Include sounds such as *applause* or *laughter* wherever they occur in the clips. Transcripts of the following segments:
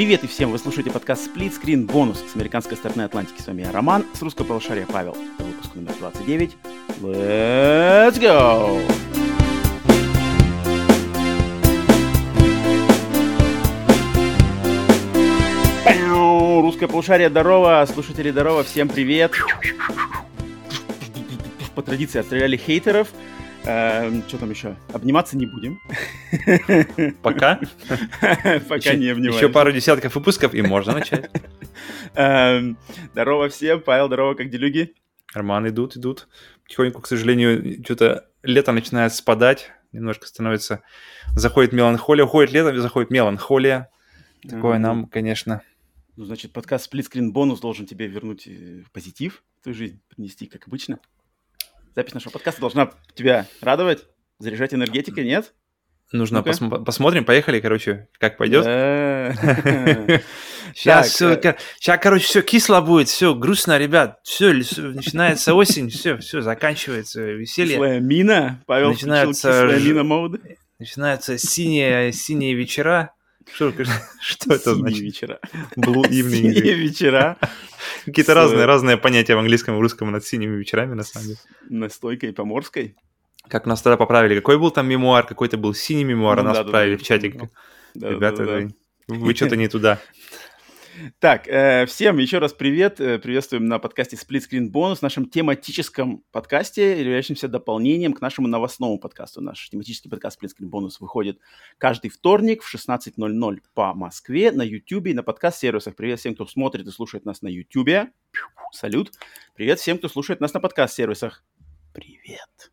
Привет и всем! Вы слушаете подкаст Split Screen Bonus с американской стороны Атлантики. С вами я Роман, с русского полушария Павел. Это выпуск номер 29. Let's go! Русское полушарие, здорово! Слушатели, здорово! Всем привет! По традиции отстреляли хейтеров. Эм, что там еще? Обниматься не будем. *laughs* Пока? *laughs* Пока не обнимаемся. Еще пару десятков выпусков, и можно начать. Эм, Здорово всем. Павел, здорово, как делюги? Роман идут, идут. Потихоньку, к сожалению, что-то лето начинает спадать, немножко становится... Заходит меланхолия, уходит лето, заходит меланхолия. Такое нам, конечно... Ну, значит, подкаст Screen бонус должен тебе вернуть э, позитив в твою жизнь, принести, как обычно. Запись нашего подкаста должна тебя радовать, заряжать энергетикой, нет? Нужно посмо- посмотрим, поехали, короче, как пойдет. Сейчас, *laughs* сейчас, короче, все кисло будет, все грустно, ребят, все, начинается осень, все, все, заканчивается веселье, Кислая мина. Павел Начинается мина мод. начинаются синие, синие вечера. Что, *laughs* что это значит? вечера. Blue *laughs* evening. Синие вечера. Какие-то С- разные, разные понятия в английском и русском над синими вечерами, на самом деле. Настойкой поморской. Как нас тогда поправили? Какой был там мемуар? Какой-то был синий мемуар, а Ну нас да. в чатик. Ребята, вы что-то не туда. Так, э, всем еще раз привет. Э, приветствуем на подкасте Split Screen Bonus, нашем тематическом подкасте, являющемся дополнением к нашему новостному подкасту. Наш тематический подкаст Split Screen Bonus выходит каждый вторник в 16.00 по Москве на YouTube и на подкаст-сервисах. Привет всем, кто смотрит и слушает нас на YouTube. Салют. Привет всем, кто слушает нас на подкаст-сервисах. Привет.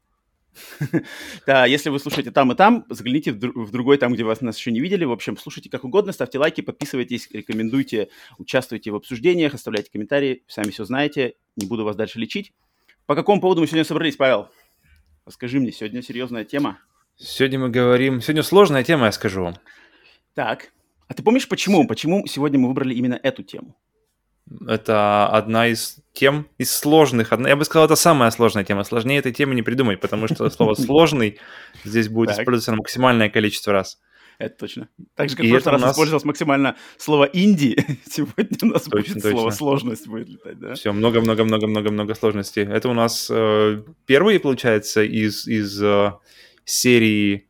*laughs* Да, если вы слушаете там и там, загляните в, дру- в другой, там, где вас нас еще не видели. В общем, слушайте как угодно, ставьте лайки, подписывайтесь, рекомендуйте, участвуйте в обсуждениях, оставляйте комментарии. Сами все знаете, не буду вас дальше лечить. По какому поводу мы сегодня собрались, Павел? Расскажи мне, сегодня серьезная тема. Сегодня мы говорим... Сегодня сложная тема, я скажу вам. Так, а ты помнишь, почему? Почему сегодня мы выбрали именно эту тему? Это одна из тем, из сложных. Одна, я бы сказал, это самая сложная тема. Сложнее этой темы не придумать, потому что *laughs* слово «сложный» здесь будет использоваться максимальное количество раз. Это точно. Так же, как И в прошлый раз нас- использовалось максимально слово «инди», *laughs* сегодня у нас Точно, будет слово точно. «сложность» будет летать, да? Все, много-много-много-много-много сложностей. Это у нас э, первый, получается, из, из э, серии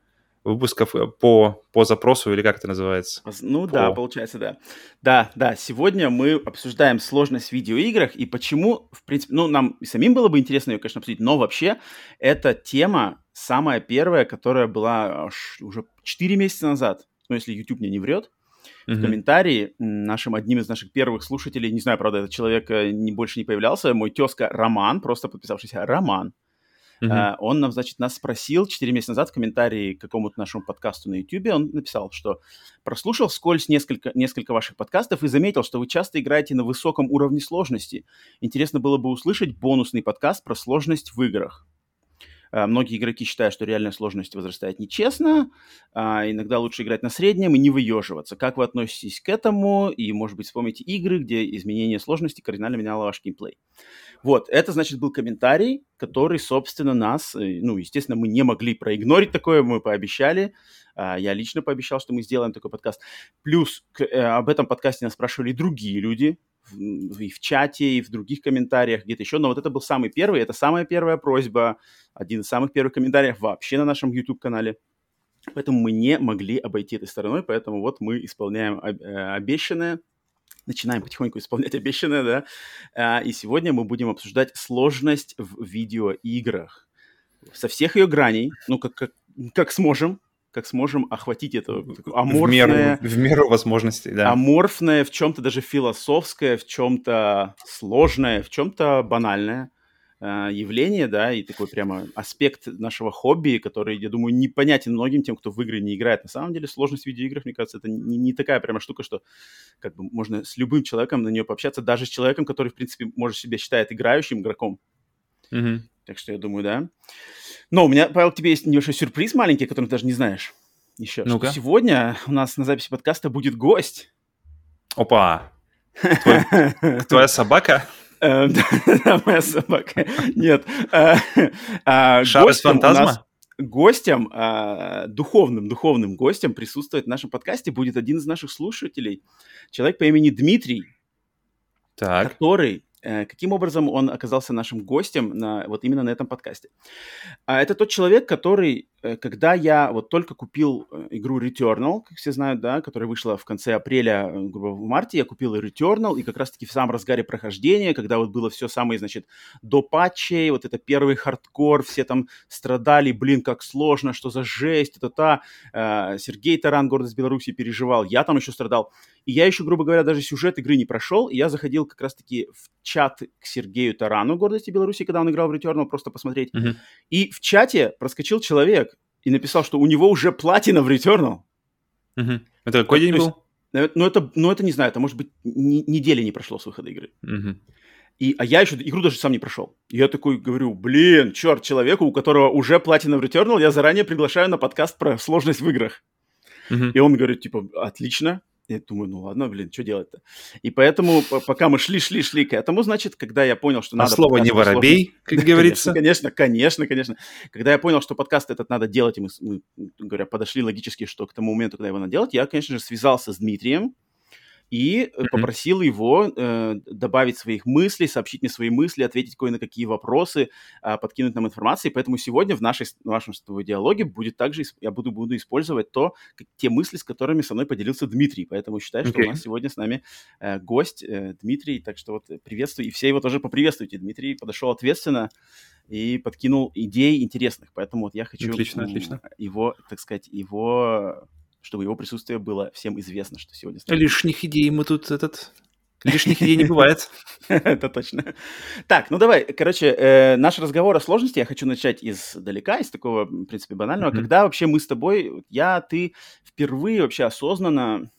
выпусков э, по, по запросу, или как это называется? Ну да, По- получается, да. Да, да, сегодня мы обсуждаем сложность в видеоиграх и почему, в принципе, ну, нам и самим было бы интересно ее, конечно, обсудить, но вообще эта тема самая первая, которая была аж уже 4 месяца назад, ну, если YouTube мне не врет, в Мгм. комментарии нашим одним из наших первых слушателей, не знаю, правда, этот человек э, не, больше не появлялся, мой тезка Роман, просто подписавшийся Роман, Мгм. а, Он нам, значит, нас спросил 4 месяца назад в комментарии к какому-то нашему подкасту на YouTube. Он написал, что прослушал вскользь несколько, несколько ваших подкастов и заметил, что вы часто играете на высоком уровне сложности. Интересно было бы услышать бонусный подкаст про сложность в играх. А, Многие игроки считают, что реальная сложность возрастает нечестно, а иногда лучше играть на среднем и не выеживаться. Как вы относитесь к этому? И, может быть, вспомните игры, где изменение сложности кардинально меняло ваш геймплей. Вот, это, значит, был комментарий, который, собственно, нас, э, ну, естественно, мы не могли проигнорить такое, мы пообещали, А, я лично пообещал, что мы сделаем такой подкаст. Плюс э, об этом подкасте нас спрашивали другие люди, в- и в чате, и в других комментариях, где-то еще, но вот это был самый первый, это самая первая просьба, один из самых первых комментариев вообще на нашем YouTube-канале. Поэтому мы не могли обойти этой стороной, поэтому вот мы исполняем э, обещанное, начинаем потихоньку исполнять обещанное, да, А, и сегодня мы будем обсуждать сложность в видеоиграх. Со всех ее граней, ну, как, как, как сможем, как сможем охватить это такое в, аморфное, меру, в меру возможностей, да. аморфное, в чем-то даже философское, в чем-то сложное, в чем-то банальное э, явление, да, и такой прямо аспект нашего хобби, который, я думаю, непонятен многим тем, кто в игры не играет. На самом деле сложность в видеоиграх, мне кажется, это не, не такая прямо штука, что как бы можно с любым человеком на нее пообщаться, даже с человеком, который, в принципе, может себя считает играющим игроком. Мгм. Так что я думаю, да. Но у меня, Павел, к тебе есть небольшой сюрприз маленький, который ты даже не знаешь еще. что Ну-ка. сегодня у нас на записи подкаста будет гость. Опа! Твоя собака? *laughs* Э, *laughs* Да, моя собака. Нет. э, а, Шар из фантазма? гостем, э, духовным, духовным гостем присутствовать в нашем подкасте будет один из наших слушателей. Человек по имени Дмитрий, Так. который каким образом он оказался нашим гостем на, вот именно на этом подкасте? А это тот человек, который, э, когда я вот только купил э, игру Returnal, как все знают, да, которая вышла в конце апреля, грубо в марте, я купил Returnal, и как раз-таки в самом разгаре прохождения, когда вот было все самое, значит, до патчей, вот это первый хардкор, все там страдали, блин, как сложно, что за жесть, это та, Сергей Таран, гордость Беларуси, переживал, я там еще страдал. И я еще, грубо говоря, даже сюжет игры не прошел, и я заходил как раз-таки в чат к Сергею Тарану гордости Беларуси, когда он играл в Returnal, просто посмотреть. Мгм. И в чате проскочил человек и написал, что у него уже платина в Returnal. Мгм. Это какой день был? Ну это, ну, это не знаю, это, может быть, ни- недели не прошло с выхода игры. Мгм. И, а я еще игру даже сам не прошел. И я такой говорю, блин, черт, человеку, у которого уже платина в Returnal, я заранее приглашаю на подкаст про сложность в играх. Мгм. И он говорит, типа, отлично. Я думаю, ну ладно, блин, что делать-то? И поэтому, по- пока мы шли, шли, шли к этому, значит, когда я понял, что А надо... слово подкаст не воробей, как *laughs* говорится. Конечно, конечно, конечно. Когда я понял, что подкаст этот надо делать, и мы, мы, говоря, подошли логически, что к тому моменту, когда его надо делать, я, конечно же, связался с Дмитрием и э, Мгм. попросил его э, добавить своих мыслей, сообщить мне свои мысли, ответить кое на какие вопросы, а, подкинуть нам информации. Поэтому сегодня в, нашей, в нашем с тобой диалоге будет также, я буду, буду использовать то, как- те мысли, с которыми со мной поделился Дмитрий. Поэтому считаю, что Окей. у нас сегодня с нами э, гость э, Дмитрий. Так что вот э, приветствую, и все его тоже поприветствуйте. Дмитрий подошел ответственно и подкинул идей интересных. Поэтому вот я хочу Отлично, отлично. его, так сказать, его, чтобы его присутствие было всем известно, что сегодня с Лишних идей мы тут этот... Лишних идей не бывает. *laughs* Это точно. Так, ну давай, короче, э, наш разговор о сложности я хочу начать издалека, из такого, в принципе, банального. Когда вообще мы с тобой, я, ты впервые вообще осознанно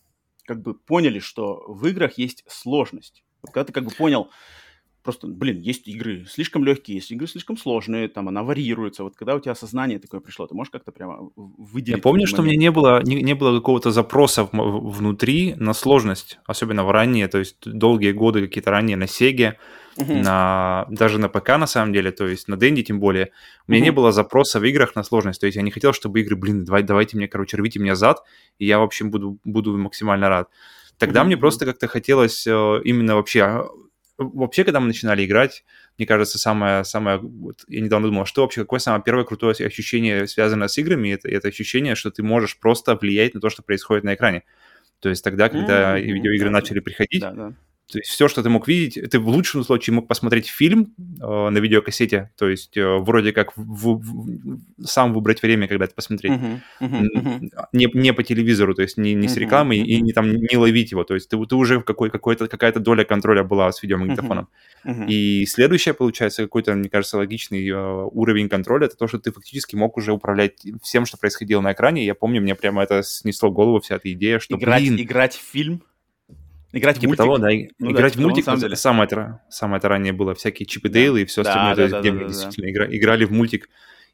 как бы поняли, что в играх есть сложность. Вот когда ты как бы понял, просто, блин, есть игры слишком легкие, есть игры слишком сложные, там она варьируется. Вот когда у тебя осознание такое пришло, ты можешь как-то прямо выделить? Я помню, что у меня не было, не, не было какого-то запроса внутри на сложность, особенно в ранние, то есть долгие годы какие-то ранние на Сеге, Мгм. на, даже на ПК на самом деле, то есть на Денди тем более, у меня не Мгм. было запроса в играх на сложность, то есть я не хотел, чтобы игры, блин, давай, давайте мне, короче, рвите меня зад, и я, в общем, буду, буду максимально рад. Тогда Мгм, мне просто как-то хотелось э, именно вообще, а, вообще, когда мы начинали играть, мне кажется, самое, самое, вот я недавно думал, что вообще, какое самое первое крутое ощущение, связанное с играми, это, это ощущение, что ты можешь просто влиять на то, что происходит на экране. То есть тогда, когда Мгм, видеоигры начали приходить, Да, да. То есть все, что ты мог видеть, ты в лучшем случае мог посмотреть фильм э, на видеокассете, то есть э, вроде как в- в- сам выбрать время, когда это посмотреть. Мгм, мгм, мгм. Не, не по телевизору, то есть не, не с рекламой и мгм. не, там, не ловить его. То есть ты, ты уже в какой, какой-то, какая-то доля контроля была с видеомагнитофоном. Мгм. И следующее, получается, какой-то, мне кажется, логичный э, уровень контроля, это то, что ты фактически мог уже управлять всем, что происходило на экране. И я помню, мне прямо это снесло голову вся эта идея, что, играть, блин, играть в фильм, играть в Типа мультик. того, да, и- Ну да, играть типа в того, мультик, на самом самое, это, самое это ранее было, всякие Чип и Да. Дейл и все Да, остальное, да, то есть да, где да, мы да, да. действительно игра- играли в мультик.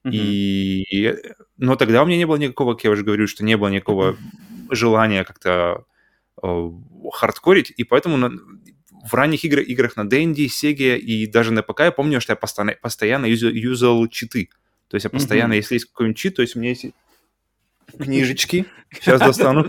Мгм. И... Но тогда у меня не было никакого, как я уже говорю, что не было никакого желания как-то э, хардкорить, и поэтому на- в ранних игр, играх на Денди, Сеге и даже на ПК я помню, что я постоянно, постоянно юзал, юзал читы. То есть я постоянно, Мгм. если есть какой-нибудь чит, то есть у меня есть книжечки, *laughs* сейчас достану,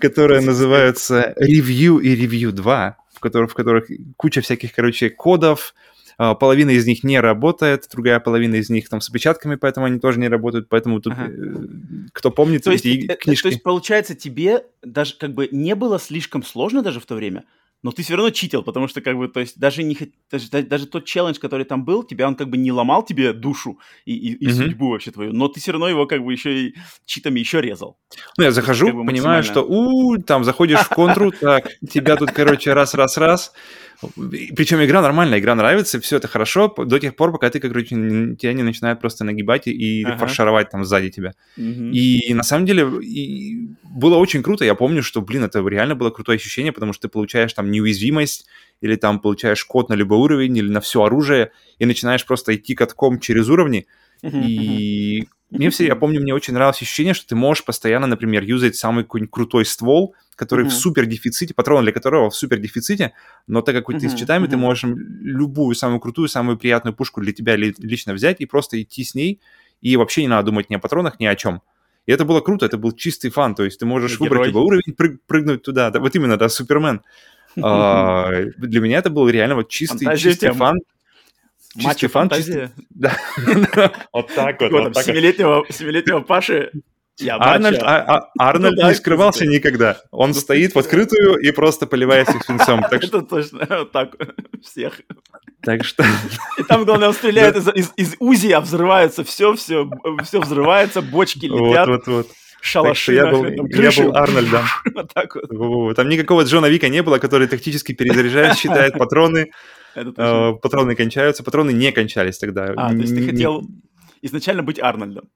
которые, называются Review и Review 2, в которых, в которых куча всяких, короче, кодов, а, половина из них не работает, другая половина из них там с опечатками, поэтому они тоже не работают, поэтому тут, Ага. э, кто помнит То есть, эти э, э, книжки... то есть, получается, тебе даже как бы не было слишком сложно даже в то время, но ты все равно читил, потому что как бы, то есть даже не даже, да- даже тот челлендж, который там был, тебя он как бы не ломал тебе душу и, и, и Мгм. судьбу вообще твою, но ты все равно его как бы еще и читами еще резал. Ну, я захожу, как бы понимаю, что, у, там, заходишь в контру, *laughs* так, тебя тут, короче, раз-раз-раз. Причем игра нормальная, игра нравится, все это хорошо до тех пор, пока ты, короче, н- тебя не начинают просто нагибать и, Ага. фаршировать там сзади тебя. Мгм. И на самом деле и было очень круто. Я помню, что, блин, это реально было крутое ощущение, потому что ты получаешь там неуязвимость, или там получаешь код на любой уровень, или на все оружие, и начинаешь просто идти катком через уровни. И мне все, я помню, мне очень нравилось ощущение, что ты можешь постоянно, например, юзать самый какой-нибудь крутой ствол, который Мгм. в супер дефиците, патрон для которого в супер дефиците, но так как вот ты с читами, ты мгм. можешь любую самую крутую, самую приятную пушку для тебя ли- лично взять и просто идти с ней и вообще не надо думать ни о патронах, ни о чем. И это было круто, это был чистый фан, то есть ты можешь Герой. выбрать либо уровень, прыг- прыгнуть туда, да, вот именно, да, Супермен. *laughs* А, Для меня это был реально вот чистый, чистый фан. Матча Чистый фан, чистый... фантазия. Да, *laughs* вот так вот, вот вот. семилетнего, Паши. Я Арнольд, а- а- Арнольд Ну да, не скрывался кстати. никогда. Он Ну, стоит в открытую и просто поливает их свинцом. *laughs* Так что, Это точно, *laughs* вот так всех. так что И там, главное, он стреляет из, из, из УЗИ, а взрывается все, все, все взрывается, бочки вот, летят, вот, вот. Так шалаши, я был, я был Арнольдом. Вот так вот. Там никакого Джона Вика не было, который тактически перезаряжает, считает патроны. Э, Патроны кончаются. Патроны не кончались тогда. А, то есть ты хотел изначально быть Арнольдом.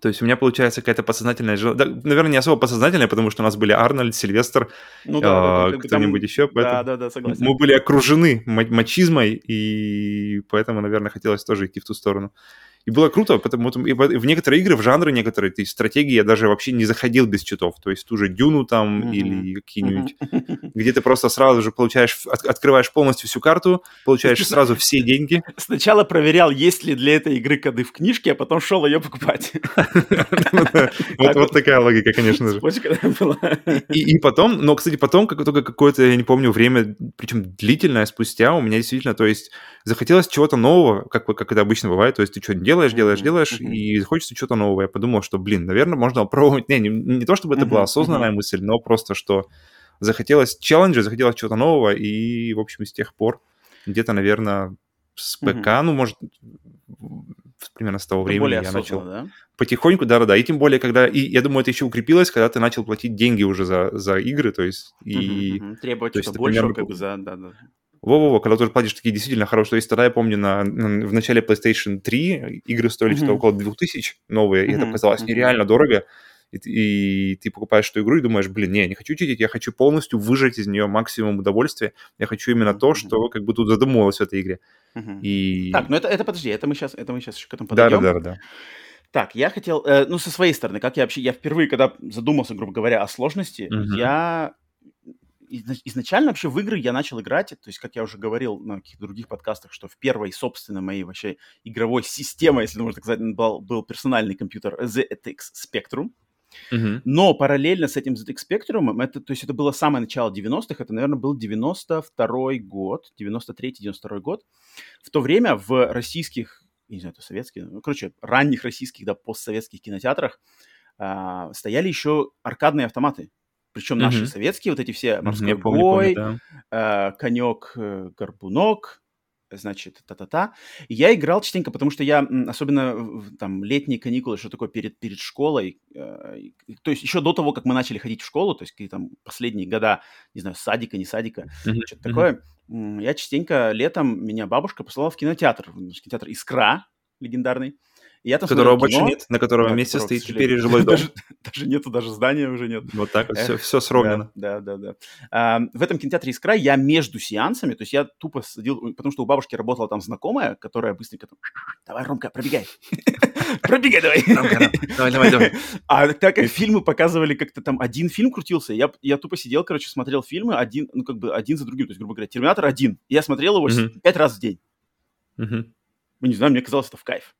То есть у меня получается какая-то подсознательная... жел- да, наверное, не особо подсознательная, потому что у нас были Арнольд, Сильвестр, Ну э, там- кто-нибудь еще. Да, поэтому да, да, согласен. Мы были окружены ма- мачизмой, и поэтому, наверное, хотелось тоже идти в ту сторону. И было круто, потому что в некоторые игры, в жанры некоторые, то есть стратегии я даже вообще не заходил без читов. То есть ту же Дюну там Мгм. или какие-нибудь, Мгм. где ты просто сразу же получаешь, от- открываешь полностью всю карту, получаешь сразу все деньги. Сначала проверял, есть ли для этой игры коды в книжке, а потом шел ее покупать. *laughs* Вот такая логика, конечно же. И, потом, но, кстати, потом, только какое-то, я не помню, время, причем длительное спустя, у меня действительно, то есть, захотелось чего-то нового, как, это обычно бывает, то есть ты что-то делаешь, делаешь, делаешь, мгм. и хочется чего-то нового. Я подумал, что, блин, наверное, можно попробовать, не, не, не то чтобы это была Мгм, осознанная мгм. мысль, но просто, что захотелось челленджа, захотелось чего-то нового, и, в общем, с тех пор где-то, наверное, с ПК, ну, может, примерно с того Это времени более я начал да? потихоньку, да-да-да, и тем более, когда, и я думаю, это еще укрепилось, когда ты начал платить деньги уже за, за игры, то есть, и Мгм, мгм. Требовать что-то это большего, примерно как бы, за... Да, да. Во-во-во, когда ты уже платишь такие действительно хорошие, то есть тогда я помню, на, на- в начале PlayStation 3 игры стоили что-то Мгм. около 2000 новые, и это казалось мгм. нереально дорого, и, ты- и ты покупаешь эту игру и думаешь, блин, не, я не хочу читить, я хочу полностью выжать из нее максимум удовольствия, я хочу именно то, что как бы тут задумывалось в этой игре. Мгм. И... Так, ну это, это подожди, это мы сейчас, это мы сейчас еще к этому подойдем. Да-да-да. Так, я хотел, э, ну, со своей стороны, как я вообще, я впервые, когда задумался, грубо говоря, о сложности, Мгм. я изначально вообще в игры я начал играть, то есть, как я уже говорил на каких-то других подкастах, что в первой, собственно, моей вообще игровой системой, если можно так сказать, был, был персональный компьютер ZX Spectrum, Мгм. но параллельно с этим ZX Spectrum, это, то есть это было самое начало 90-х, это, наверное, был 92-й год, 93-92 год. В то время в российских, не знаю, это советские, ну, короче, ранних российских, да, постсоветских кинотеатрах а, стояли еще аркадные автоматы. Причем наши Мгм. советские, вот эти все «Морской я помню, бой», помню, да. э, конек, э, горбунок, значит, та-та-та. Я играл частенько, потому что я, особенно в- там летние каникулы, что такое перед, перед школой, э, то есть еще до того, как мы начали ходить в школу, то есть какие там последние года, не знаю, садика, не садика, Мгм, что-то такое, м, я частенько летом, меня бабушка послала в кинотеатр, в кинотеатр «Искра» легендарный, и я там Которого больше кино. нет, на которого Да, месте стоит теперь жилой дом. *laughs* Даже, даже нету, даже здания уже нет. Вот так вот, Эх, все, все сровнено. Да, да, да. да. А, в этом кинотеатре «Искра» я между сеансами, то есть я тупо садил, потому что у бабушки работала там знакомая, которая быстренько там, давай, Ромка, пробегай. *laughs* Пробегай давай. Давай, давай, давай. *laughs* А так как фильмы показывали, как-то там один фильм крутился, я, я тупо сидел, короче, смотрел фильмы один, ну, как бы один за другим, то есть, грубо говоря, «Терминатор» один. Я смотрел его пять раз в день. Ну, не знаю, мне казалось это в кайф.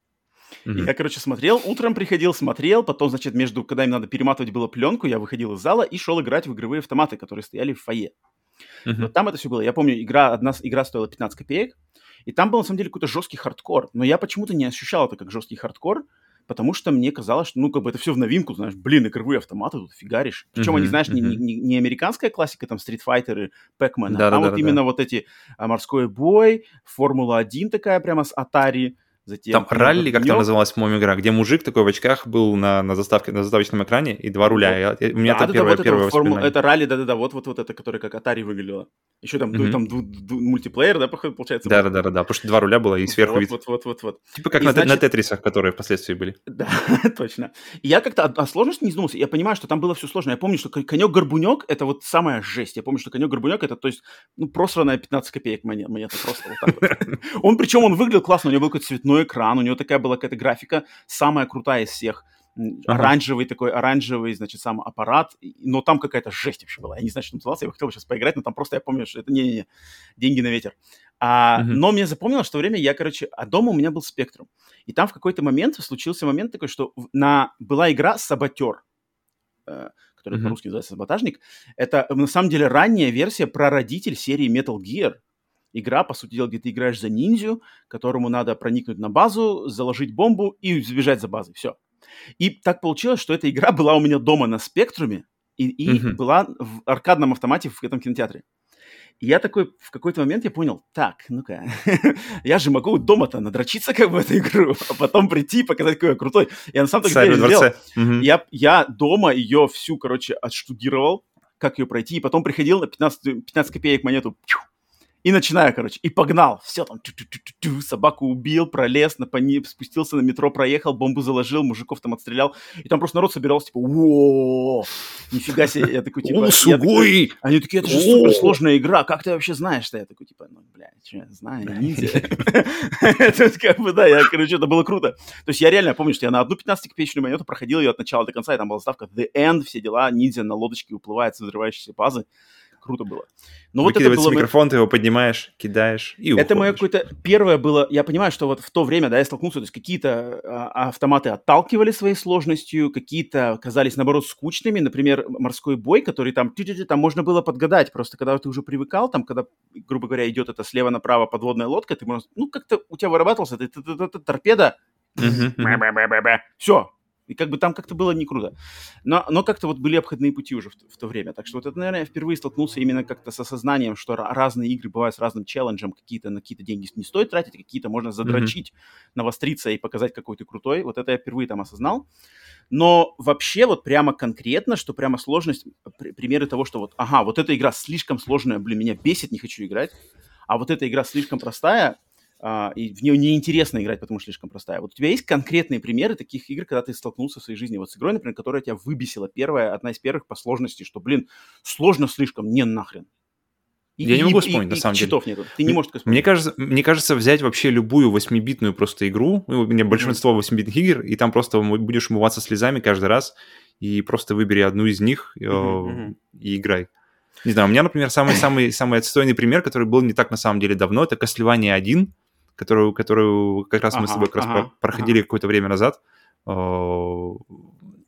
И мгм. я, короче, смотрел, утром приходил, смотрел, потом, значит, между, когда им надо перематывать было пленку, я выходил из зала и шел играть в игровые автоматы, которые стояли в фойе. Мгм. Вот там это все было. Я помню, игра, одна игра стоила 15 копеек, и там был, на самом деле, какой-то жесткий хардкор. Но я почему-то не ощущал это как жесткий хардкор, потому что мне казалось, что, ну, как бы это все в новинку, знаешь, блин, игровые автоматы тут фигаришь. Причем они, Мгм, знаешь, не, мгм. не- не- не американская классика, там, Street Fighter и Pac-Man, а Да-да-да-да-да. там вот именно вот эти а, «Морской бой», «Формула-1» такая прямо с Atari, затем... Там ралли, как там называлась, по-моему, игра, где мужик такой в очках был на, на, заставке, на заставочном экране и два руля. Я- я- у меня это Да-да-да, первое, вот это первое вот форму-. Это ралли, да-да-да, вот-вот-вот это, которое как Atari выглядело. Еще там, Мгм. там ду- ду- мультиплеер, да, получается? был? Да-да-да, потому что два руля было и сверху вот, вид. Вот, вот, вот, вот. Типа как И на, те- на значит- тетрисах, которые впоследствии были. Да, *laughs* точно. И я как-то о, о сложности не задумался. Я понимаю, что там было все сложно. Я помню, что конек-горбунек — это вот самая жесть. Я помню, что конек-горбунек — это, то есть, ну, просранная 15 копеек монет, монета просто вот так вот. *laughs* Он, причем, он выглядел классно. У него был какой-то цветной экран, у него такая была какая-то графика, самая крутая из всех. Ага. Оранжевый такой, оранжевый, значит, сам аппарат. Но там какая-то жесть вообще была. Я не знаю, что там назывался. Я бы хотел сейчас поиграть, но там просто я помню, что это не-не-не, деньги на ветер. А, Мгм. Но мне запомнилось, что время я, короче, а дома у меня был спектрум. И там в какой-то момент случился момент такой, что на... была игра «Саботер», э, которая mm-hmm. по-русски называется «Саботажник». Это, на самом деле, ранняя версия прародитель серии Metal Gear. Игра, по сути дела, где ты играешь за ниндзю, которому надо проникнуть на базу, заложить бомбу и сбежать за базой. Все. И так получилось, что эта игра *laughs* была у меня дома на спектруме и, и mm-hmm. была в аркадном автомате в этом кинотеатре. И я такой, в какой-то момент я понял, так, ну-ка, *laughs* я же могу дома-то надрочиться как бы эту игру, *laughs* а потом прийти и показать, какой я крутой. Я на самом деле сделал. Mm-hmm. Я, я дома ее всю, короче, отштудировал, как ее пройти, и потом приходил на 15, 15 копеек монету, и начинаю, короче, и погнал. Все там, тю -тю -тю -тю, собаку убил, пролез, на пони, спустился на метро, проехал, бомбу заложил, мужиков там отстрелял. И там просто народ собирался, типа, о нифига себе. Я такой, типа... Такой, они такие, это же суперсложная игра, как ты вообще знаешь, что я такой, типа, ну, блядь, что я знаю, ниндзя. *laughs* Это как бы, да, я, короче, это было круто. То есть я реально помню, что я на одну 15-копеечную монету проходил ее от начала до конца, и там была ставка The End, все дела, ниндзя на лодочке уплывает с взрывающейся базы круто было. Но вот это было... микрофон, ты его поднимаешь, кидаешь и Это мое какое-то первое было... Я понимаю, что вот в то время, да, я столкнулся, то есть какие-то а, автоматы отталкивали своей сложностью, какие-то казались, наоборот, скучными. Например, морской бой, который там... Там можно было подгадать. Просто, когда ты уже привыкал, там, когда, грубо говоря, идет это слева направо подводная лодка, ты можешь... Ну, как-то у тебя вырабатывался торпеда, все, и как бы там как-то было не круто. Но, но как-то вот были обходные пути уже в, в то время. Так что вот это, наверное, я впервые столкнулся именно как-то с осознанием, что разные игры бывают с разным челленджем. Какие-то на какие-то деньги не стоит тратить, какие-то можно задрочить, mm-hmm. навостриться и показать, какой ты крутой. Вот это я впервые там осознал. Но вообще вот прямо конкретно, что прямо сложность, при, примеры того, что вот, ага, вот эта игра слишком сложная, блин, меня бесит, не хочу играть. А вот эта игра слишком простая, Uh, и в нее неинтересно играть, потому что слишком простая. Вот у тебя есть конкретные примеры таких игр, когда ты столкнулся в своей жизни вот с игрой, например, которая тебя выбесила? Первая, одна из первых по сложности, что, блин, сложно слишком, не нахрен. И, я и, не могу вспомнить, и, на самом деле. нету. Ты не можешь Мне кажется, мне кажется, взять вообще любую 8-битную просто игру, ну, у меня большинство 8-битных игр, и там просто будешь умываться слезами каждый раз, и просто выбери одну из них mm-hmm. и играй. Не знаю, у меня, например, самый-самый самый отстойный пример, который был не так на самом деле давно, это Castlevania 1 которую, которую как раз ага, мы с тобой как ага, раз проходили ага. какое-то время назад.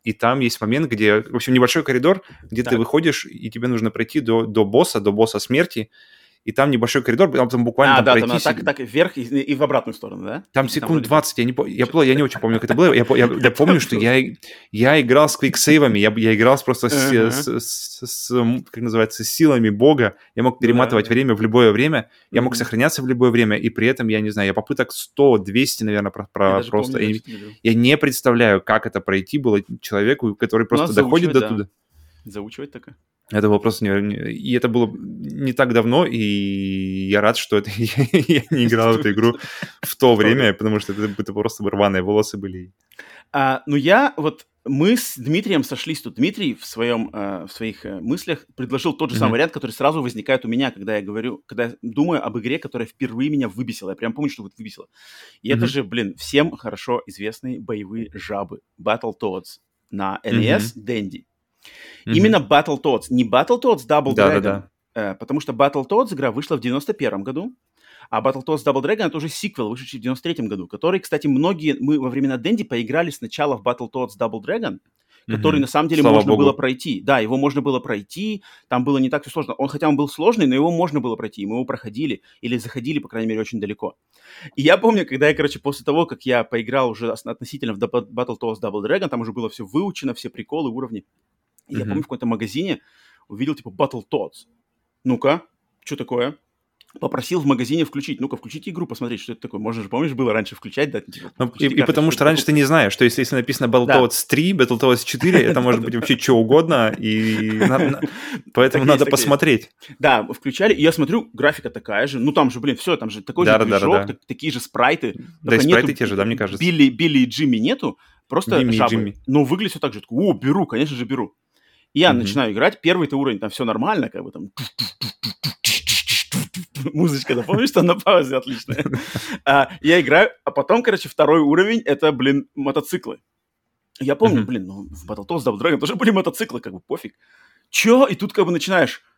И там есть момент, где, в общем, небольшой коридор, где так. ты выходишь, и тебе нужно пройти до, до босса, до босса смерти, и там небольшой коридор, там, там буквально... А, там да, пройти... там, так, так вверх и, и в обратную сторону, да? Там секунд там 20, я не, я, я, я не очень помню, как это было. Я, я, я *laughs* помню, что я, я играл с квиксейвами, я, я играл просто с, uh-huh. с, с, с, как называется, силами бога. Я мог перематывать uh-huh. время в любое время, я мог сохраняться в любое время, и при этом, я не знаю, я попыток 100-200, наверное, про, про я просто... Помню, я, я не представляю, как это пройти было человеку, который просто доходит до туда. Заучивать такое? Это было просто не... И это было не так давно, и я рад, что это *laughs* я не играл в эту игру в то время, потому что это, это просто рваные волосы были. А, ну, я вот... Мы с Дмитрием сошлись тут. Дмитрий в, своем, э, в своих э, мыслях предложил тот же mm-hmm. самый вариант, который сразу возникает у меня, когда я говорю, когда я думаю об игре, которая впервые меня выбесила. Я прям помню, что вот выбесила. И mm-hmm. это же, блин, всем хорошо известные боевые жабы. Battletoads на NES, mm-hmm. Dendy. Mm-hmm. Именно Battletoads, не Battletoads Double да, Dragon, да, да. Э, потому что Battletoads игра вышла в 91 году, а Battletoads Double Dragon это уже сиквел, вышедший в 93 году, который, кстати, многие, мы во времена Дэнди поиграли сначала в Battletoads Double Dragon, который mm-hmm. на самом деле Слава можно Богу. было пройти. Да, его можно было пройти, там было не так все сложно. Он, хотя он был сложный, но его можно было пройти, мы его проходили или заходили, по крайней мере, очень далеко. И я помню, когда я, короче, после того, как я поиграл уже относительно в Battletoads Double Dragon, там уже было все выучено, все приколы, уровни, и mm-hmm. я помню, в каком-то магазине увидел, типа, Battle Tots. Ну-ка, что такое? Попросил в магазине включить. Ну-ка, включите игру, посмотреть, что это такое. Можно же, помнишь, было раньше включать, да? Типа, ну, и, и потому что раньше ты не знаешь, что если, если написано Battletoads да. 3, Battletoads 4, это может быть вообще что угодно, и *laughs* поэтому надо посмотреть. Да, включали, и я смотрю, графика такая же. Ну, там же, блин, все, там же такой же движок, такие же спрайты. Да, и спрайты те же, да, мне кажется. Билли и Джимми нету, просто жабы. Но выглядит все так же. О, беру, конечно же, беру. И я mm-hmm. начинаю играть, первый-то уровень, там все нормально, как бы там... Музычка, да, помнишь, что на паузе отличная? а, я играю, а потом, короче, второй уровень — это, блин, мотоциклы. Я помню, mm-hmm. блин, ну, в Battletoads Double Dragon тоже были мотоциклы, как бы пофиг. Чё? И тут как бы начинаешь э,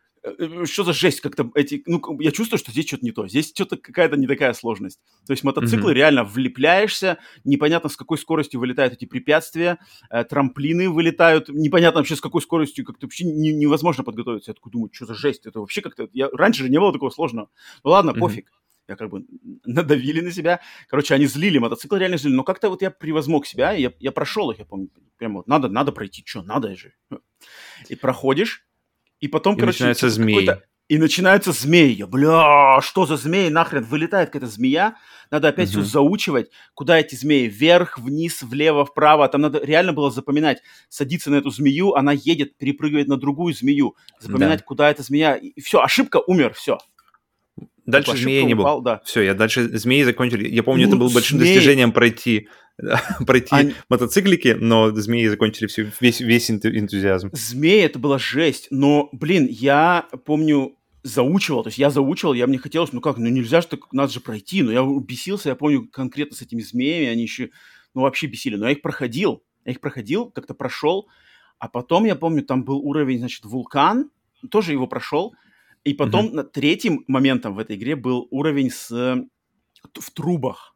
что за жесть как-то эти... Ну, я чувствую, что здесь что-то не то. Здесь что-то какая-то не такая сложность. То есть мотоциклы mm-hmm. реально влепляешься, непонятно с какой скоростью вылетают эти препятствия, э, трамплины вылетают, непонятно вообще с какой скоростью, как-то вообще не, невозможно подготовиться. Я такой думаю, что за жесть? Это вообще как-то... Я... Раньше же не было такого сложного. Ну ладно, mm-hmm. пофиг я как бы надавили на себя. Короче, они злили, мотоцикл реально злили. Но как-то вот я превозмог себя, я, я прошел их, я помню. Прямо вот надо, надо пройти, что, надо же. И проходишь, и потом, и короче... начинаются змеи. И начинаются змеи. Бля, что за змеи? Нахрен вылетает какая-то змея. Надо опять угу. все заучивать. Куда эти змеи? Вверх, вниз, влево, вправо. Там надо реально было запоминать. Садиться на эту змею, она едет, перепрыгивает на другую змею. Запоминать, да. куда эта змея. И все, ошибка, умер, все. Дальше змеи не было. Да. Все, я дальше змеи закончили. Я помню, ну, это было большим змеи... достижением пройти, *laughs* пройти Они... мотоциклики, но змеи закончили все, весь, весь энтузиазм. Змеи это была жесть, но, блин, я помню, заучивал, то есть я заучивал, я мне хотелось, ну как, ну нельзя же так, надо же пройти, но я бесился, я помню конкретно с этими змеями, они еще, ну вообще бесили, но я их проходил, я их проходил, как-то прошел, а потом я помню, там был уровень, значит, вулкан, тоже его прошел, и потом mm-hmm. третьим моментом в этой игре был уровень с, в трубах.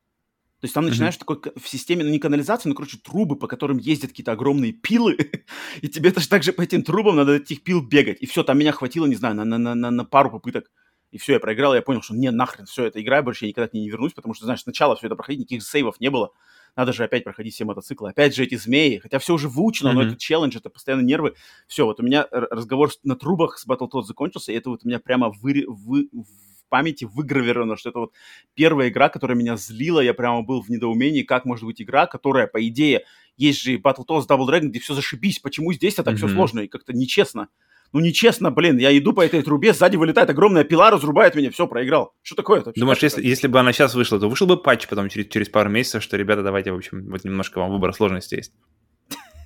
То есть там начинаешь mm-hmm. такой в системе, ну не канализации, но, короче, трубы, по которым ездят какие-то огромные пилы, *laughs* и тебе даже также по этим трубам надо этих пил бегать. И все, там меня хватило, не знаю, на, на, на, на пару попыток. И все, я проиграл, я понял, что не, нахрен, все, это игра, больше я никогда к ней не вернусь, потому что, знаешь, сначала все это проходить, никаких сейвов не было. Надо же опять проходить все мотоциклы. Опять же эти змеи, хотя все уже выучено, mm-hmm. но это челлендж, это постоянно нервы. Все, вот у меня разговор на трубах с Battletoads закончился, и это вот у меня прямо вы, вы, в памяти выгравировано, что это вот первая игра, которая меня злила, я прямо был в недоумении, как может быть игра, которая, по идее, есть же Battletoads Double Dragon, где все зашибись, почему здесь это так mm-hmm. все сложно и как-то нечестно ну нечестно, блин, я иду по этой трубе, сзади вылетает огромная пила, разрубает меня, все, проиграл. Что такое это? Думаешь, если, если бы она сейчас вышла, то вышел бы патч потом через, через пару месяцев, что, ребята, давайте, в общем, вот немножко вам выбор сложности есть.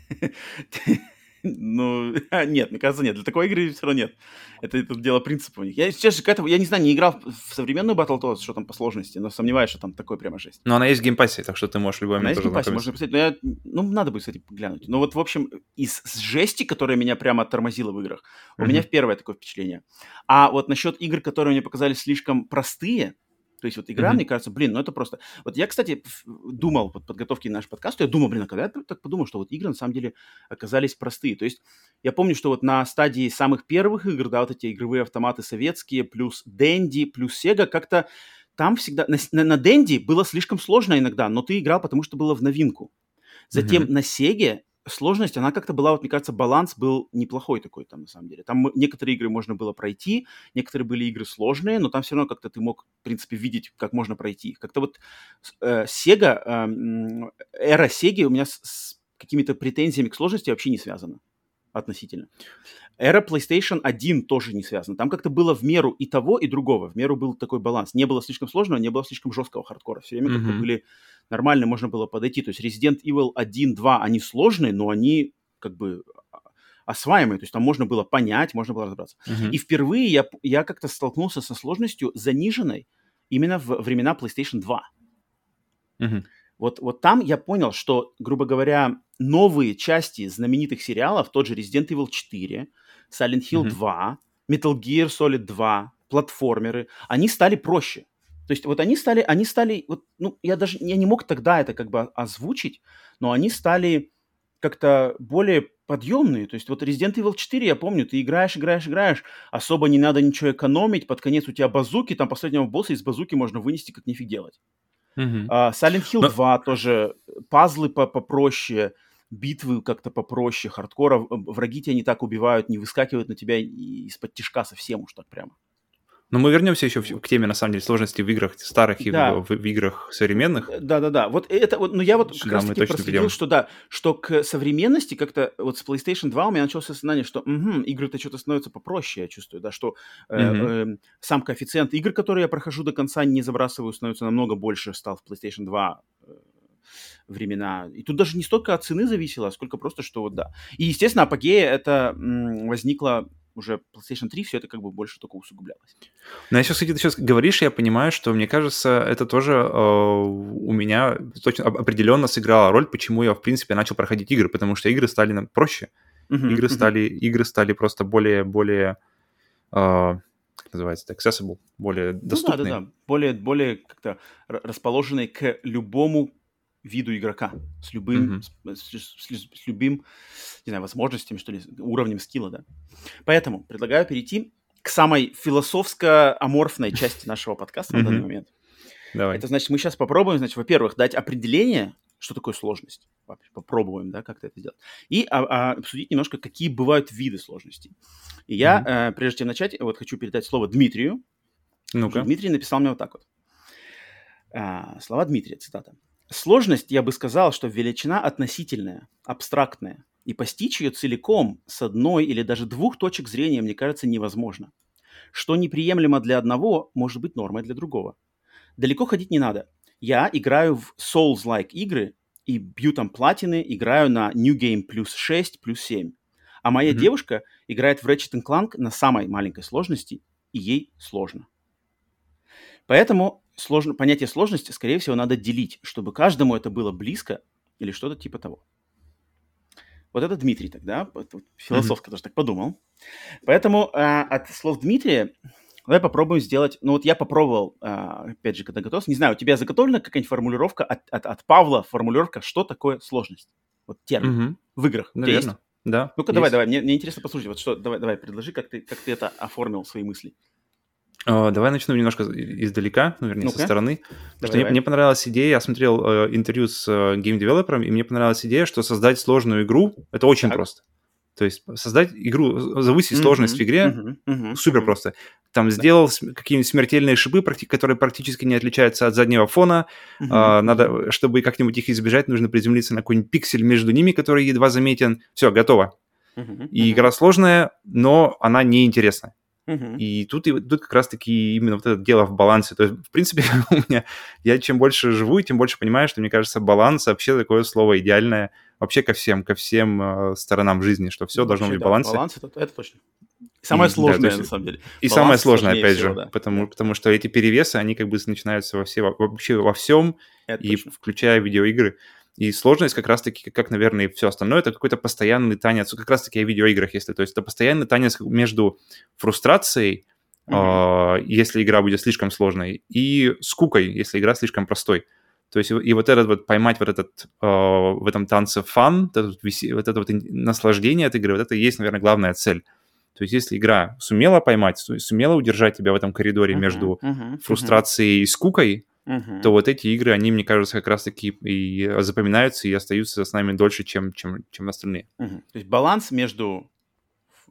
*laughs* Ну, *laughs* нет, мне кажется, нет. Для такой игры все равно нет. Это, это дело принципа у них. Я, честно, к этому, я не знаю, не играл в современную Battletoads, что там по сложности, но сомневаюсь, что там такой прямо жесть. Но она есть в Game Pass е, так что ты можешь любой момент Она есть в Game Pass е, можно посмотреть. Но я, ну, надо будет, кстати, глянуть. Но вот, в общем, из жести, которая меня прямо тормозила в играх, у меня первое такое впечатление. А вот насчет игр, которые мне показались слишком простые, то есть вот игра, mm-hmm. мне кажется, блин, ну это просто... Вот я, кстати, думал под подготовки нашего подкаста, я думал, блин, а когда я так подумал, что вот игры на самом деле оказались простые. То есть я помню, что вот на стадии самых первых игр, да, вот эти игровые автоматы советские, плюс Дэнди, плюс Sega, как-то там всегда... На, на, на Дэнди было слишком сложно иногда, но ты играл, потому что было в новинку. Затем mm-hmm. на Сеге сложность, она как-то была, вот мне кажется, баланс был неплохой такой там на самом деле. Там некоторые игры можно было пройти, некоторые были игры сложные, но там все равно как-то ты мог, в принципе, видеть, как можно пройти Как-то вот э, Sega, э, эра Sega у меня с, с какими-то претензиями к сложности вообще не связана относительно. Эра PlayStation 1 тоже не связана. Там как-то было в меру и того, и другого. В меру был такой баланс. Не было слишком сложного, не было слишком жесткого хардкора. Все время mm-hmm. как-то были нормально, можно было подойти. То есть Resident Evil 1, 2, они сложные, но они как бы осваиваемые, то есть там можно было понять, можно было разобраться. Uh-huh. И впервые я, я как-то столкнулся со сложностью заниженной именно в времена PlayStation 2. Uh-huh. Вот, вот там я понял, что, грубо говоря, новые части знаменитых сериалов, тот же Resident Evil 4, Silent Hill uh-huh. 2, Metal Gear Solid 2, платформеры, они стали проще. То есть вот они стали, они стали, вот, ну, я даже, я не мог тогда это как бы озвучить, но они стали как-то более подъемные. То есть вот Resident Evil 4, я помню, ты играешь, играешь, играешь, особо не надо ничего экономить, под конец у тебя базуки, там последнего босса из базуки можно вынести как нифиг делать. Uh-huh. Uh, Silent Hill Но... 2 тоже, пазлы попроще, битвы как-то попроще, хардкора, враги тебя не так убивают, не выскакивают на тебя из-под тишка совсем уж так прямо. Но мы вернемся еще к теме, на самом деле, сложности в играх старых и да. в, в играх современных. Да-да-да. Вот это вот, ну я вот как раз таки проследил, что да, что к современности как-то вот с PlayStation 2 у меня началось осознание, что угу, игры-то что-то становятся попроще, я чувствую, да, что э, э, сам коэффициент игр, которые я прохожу до конца, не забрасываю, становится намного больше, стал в PlayStation 2 э, времена. И тут даже не столько от цены зависело, сколько просто, что вот да. И, естественно, апогея это м, возникло уже PlayStation 3 все это как бы больше только усугублялось. Но я сейчас, кстати, ты сейчас говоришь, я понимаю, что мне кажется, это тоже э, у меня точно определенно сыграло роль, почему я, в принципе, начал проходить игры, потому что игры стали нам проще. Uh-huh, игры, uh-huh. стали, игры стали просто более, более э, как называется, accessible, более доступные. Ну, да, да, да. Более, более как-то расположенные к любому виду игрока, с любым, mm-hmm. с, с, с, с любым, не знаю, возможностями, что ли, уровнем скилла, да. Поэтому предлагаю перейти к самой философско-аморфной части нашего подкаста на данный момент. Давай. Это значит, мы сейчас попробуем, значит, во-первых, дать определение, что такое сложность. Попробуем, да, как-то это сделать. И а, а, обсудить немножко, какие бывают виды сложностей. И я, mm-hmm. э, прежде чем начать, вот хочу передать слово Дмитрию. Ну-ка. Дмитрий написал мне вот так вот. А, слова Дмитрия, цитата. Сложность, я бы сказал, что величина относительная, абстрактная, и постичь ее целиком с одной или даже двух точек зрения, мне кажется, невозможно. Что неприемлемо для одного, может быть нормой для другого. Далеко ходить не надо. Я играю в Souls-like игры и бью там платины, играю на New Game плюс 6, плюс 7. А моя mm-hmm. девушка играет в Ratchet Clank на самой маленькой сложности, и ей сложно. Поэтому сложно, понятие сложности, скорее всего, надо делить, чтобы каждому это было близко или что-то типа того. Вот это Дмитрий тогда, философ, mm-hmm. тоже так подумал. Поэтому э, от слов Дмитрия Давай попробуем сделать... Ну вот я попробовал, а, опять же, когда готовился. Не знаю, у тебя заготовлена какая-нибудь формулировка от, от, от Павла, формулировка, что такое сложность? Вот термин угу. в играх. Наверное, да. Ну-ка, давай, давай, мне, мне интересно послушать. Вот что, давай, давай, предложи, как ты, как ты это оформил, свои мысли. Uh, давай начну немножко издалека, ну, вернее, ну со стороны. Давай, что. Мне, мне понравилась идея, я смотрел э, интервью с э, game developer ом, и мне понравилась идея, что создать сложную игру — это очень так. просто. То есть создать игру, завысить mm-hmm, сложность в игре mm-hmm, mm-hmm, супер просто. Там да. сделал какие-нибудь смертельные шипы, которые практически не отличаются от заднего фона. Mm-hmm. А, надо, чтобы как-нибудь их избежать, нужно приземлиться на какой-нибудь пиксель между ними, который едва заметен. Все, готово. Mm-hmm. И игра сложная, но она неинтересная. И тут, и тут как раз-таки именно вот это дело в балансе. То есть, в принципе, *laughs* у меня, я чем больше живу, тем больше понимаю, что, мне кажется, баланс вообще такое слово идеальное вообще ко всем, ко всем э, сторонам жизни, что все ну, должно быть в балансе. Баланс это, это точно. Самое и, сложное, да, есть, на самом деле. И баланс самое сложное, опять всего, же, да. потому, потому что эти перевесы, они как бы начинаются во все, вообще во всем, это и точно. включая видеоигры. И сложность как раз-таки, как, наверное, и все остальное, это какой-то постоянный танец, как раз-таки о видеоиграх, если, то есть это постоянный танец между фрустрацией, mm-hmm. э, если игра будет слишком сложной, и скукой, если игра слишком простой. То есть и вот этот вот поймать вот этот э, в этом танце фан, вот, этот, вот это вот наслаждение от игры, вот это и есть, наверное, главная цель. То есть если игра сумела поймать, сумела удержать тебя в этом коридоре uh-huh, между uh-huh, фрустрацией uh-huh. и скукой, uh-huh. то вот эти игры, они, мне кажется, как раз-таки и запоминаются и остаются с нами дольше, чем, чем, чем остальные. Uh-huh. То есть баланс между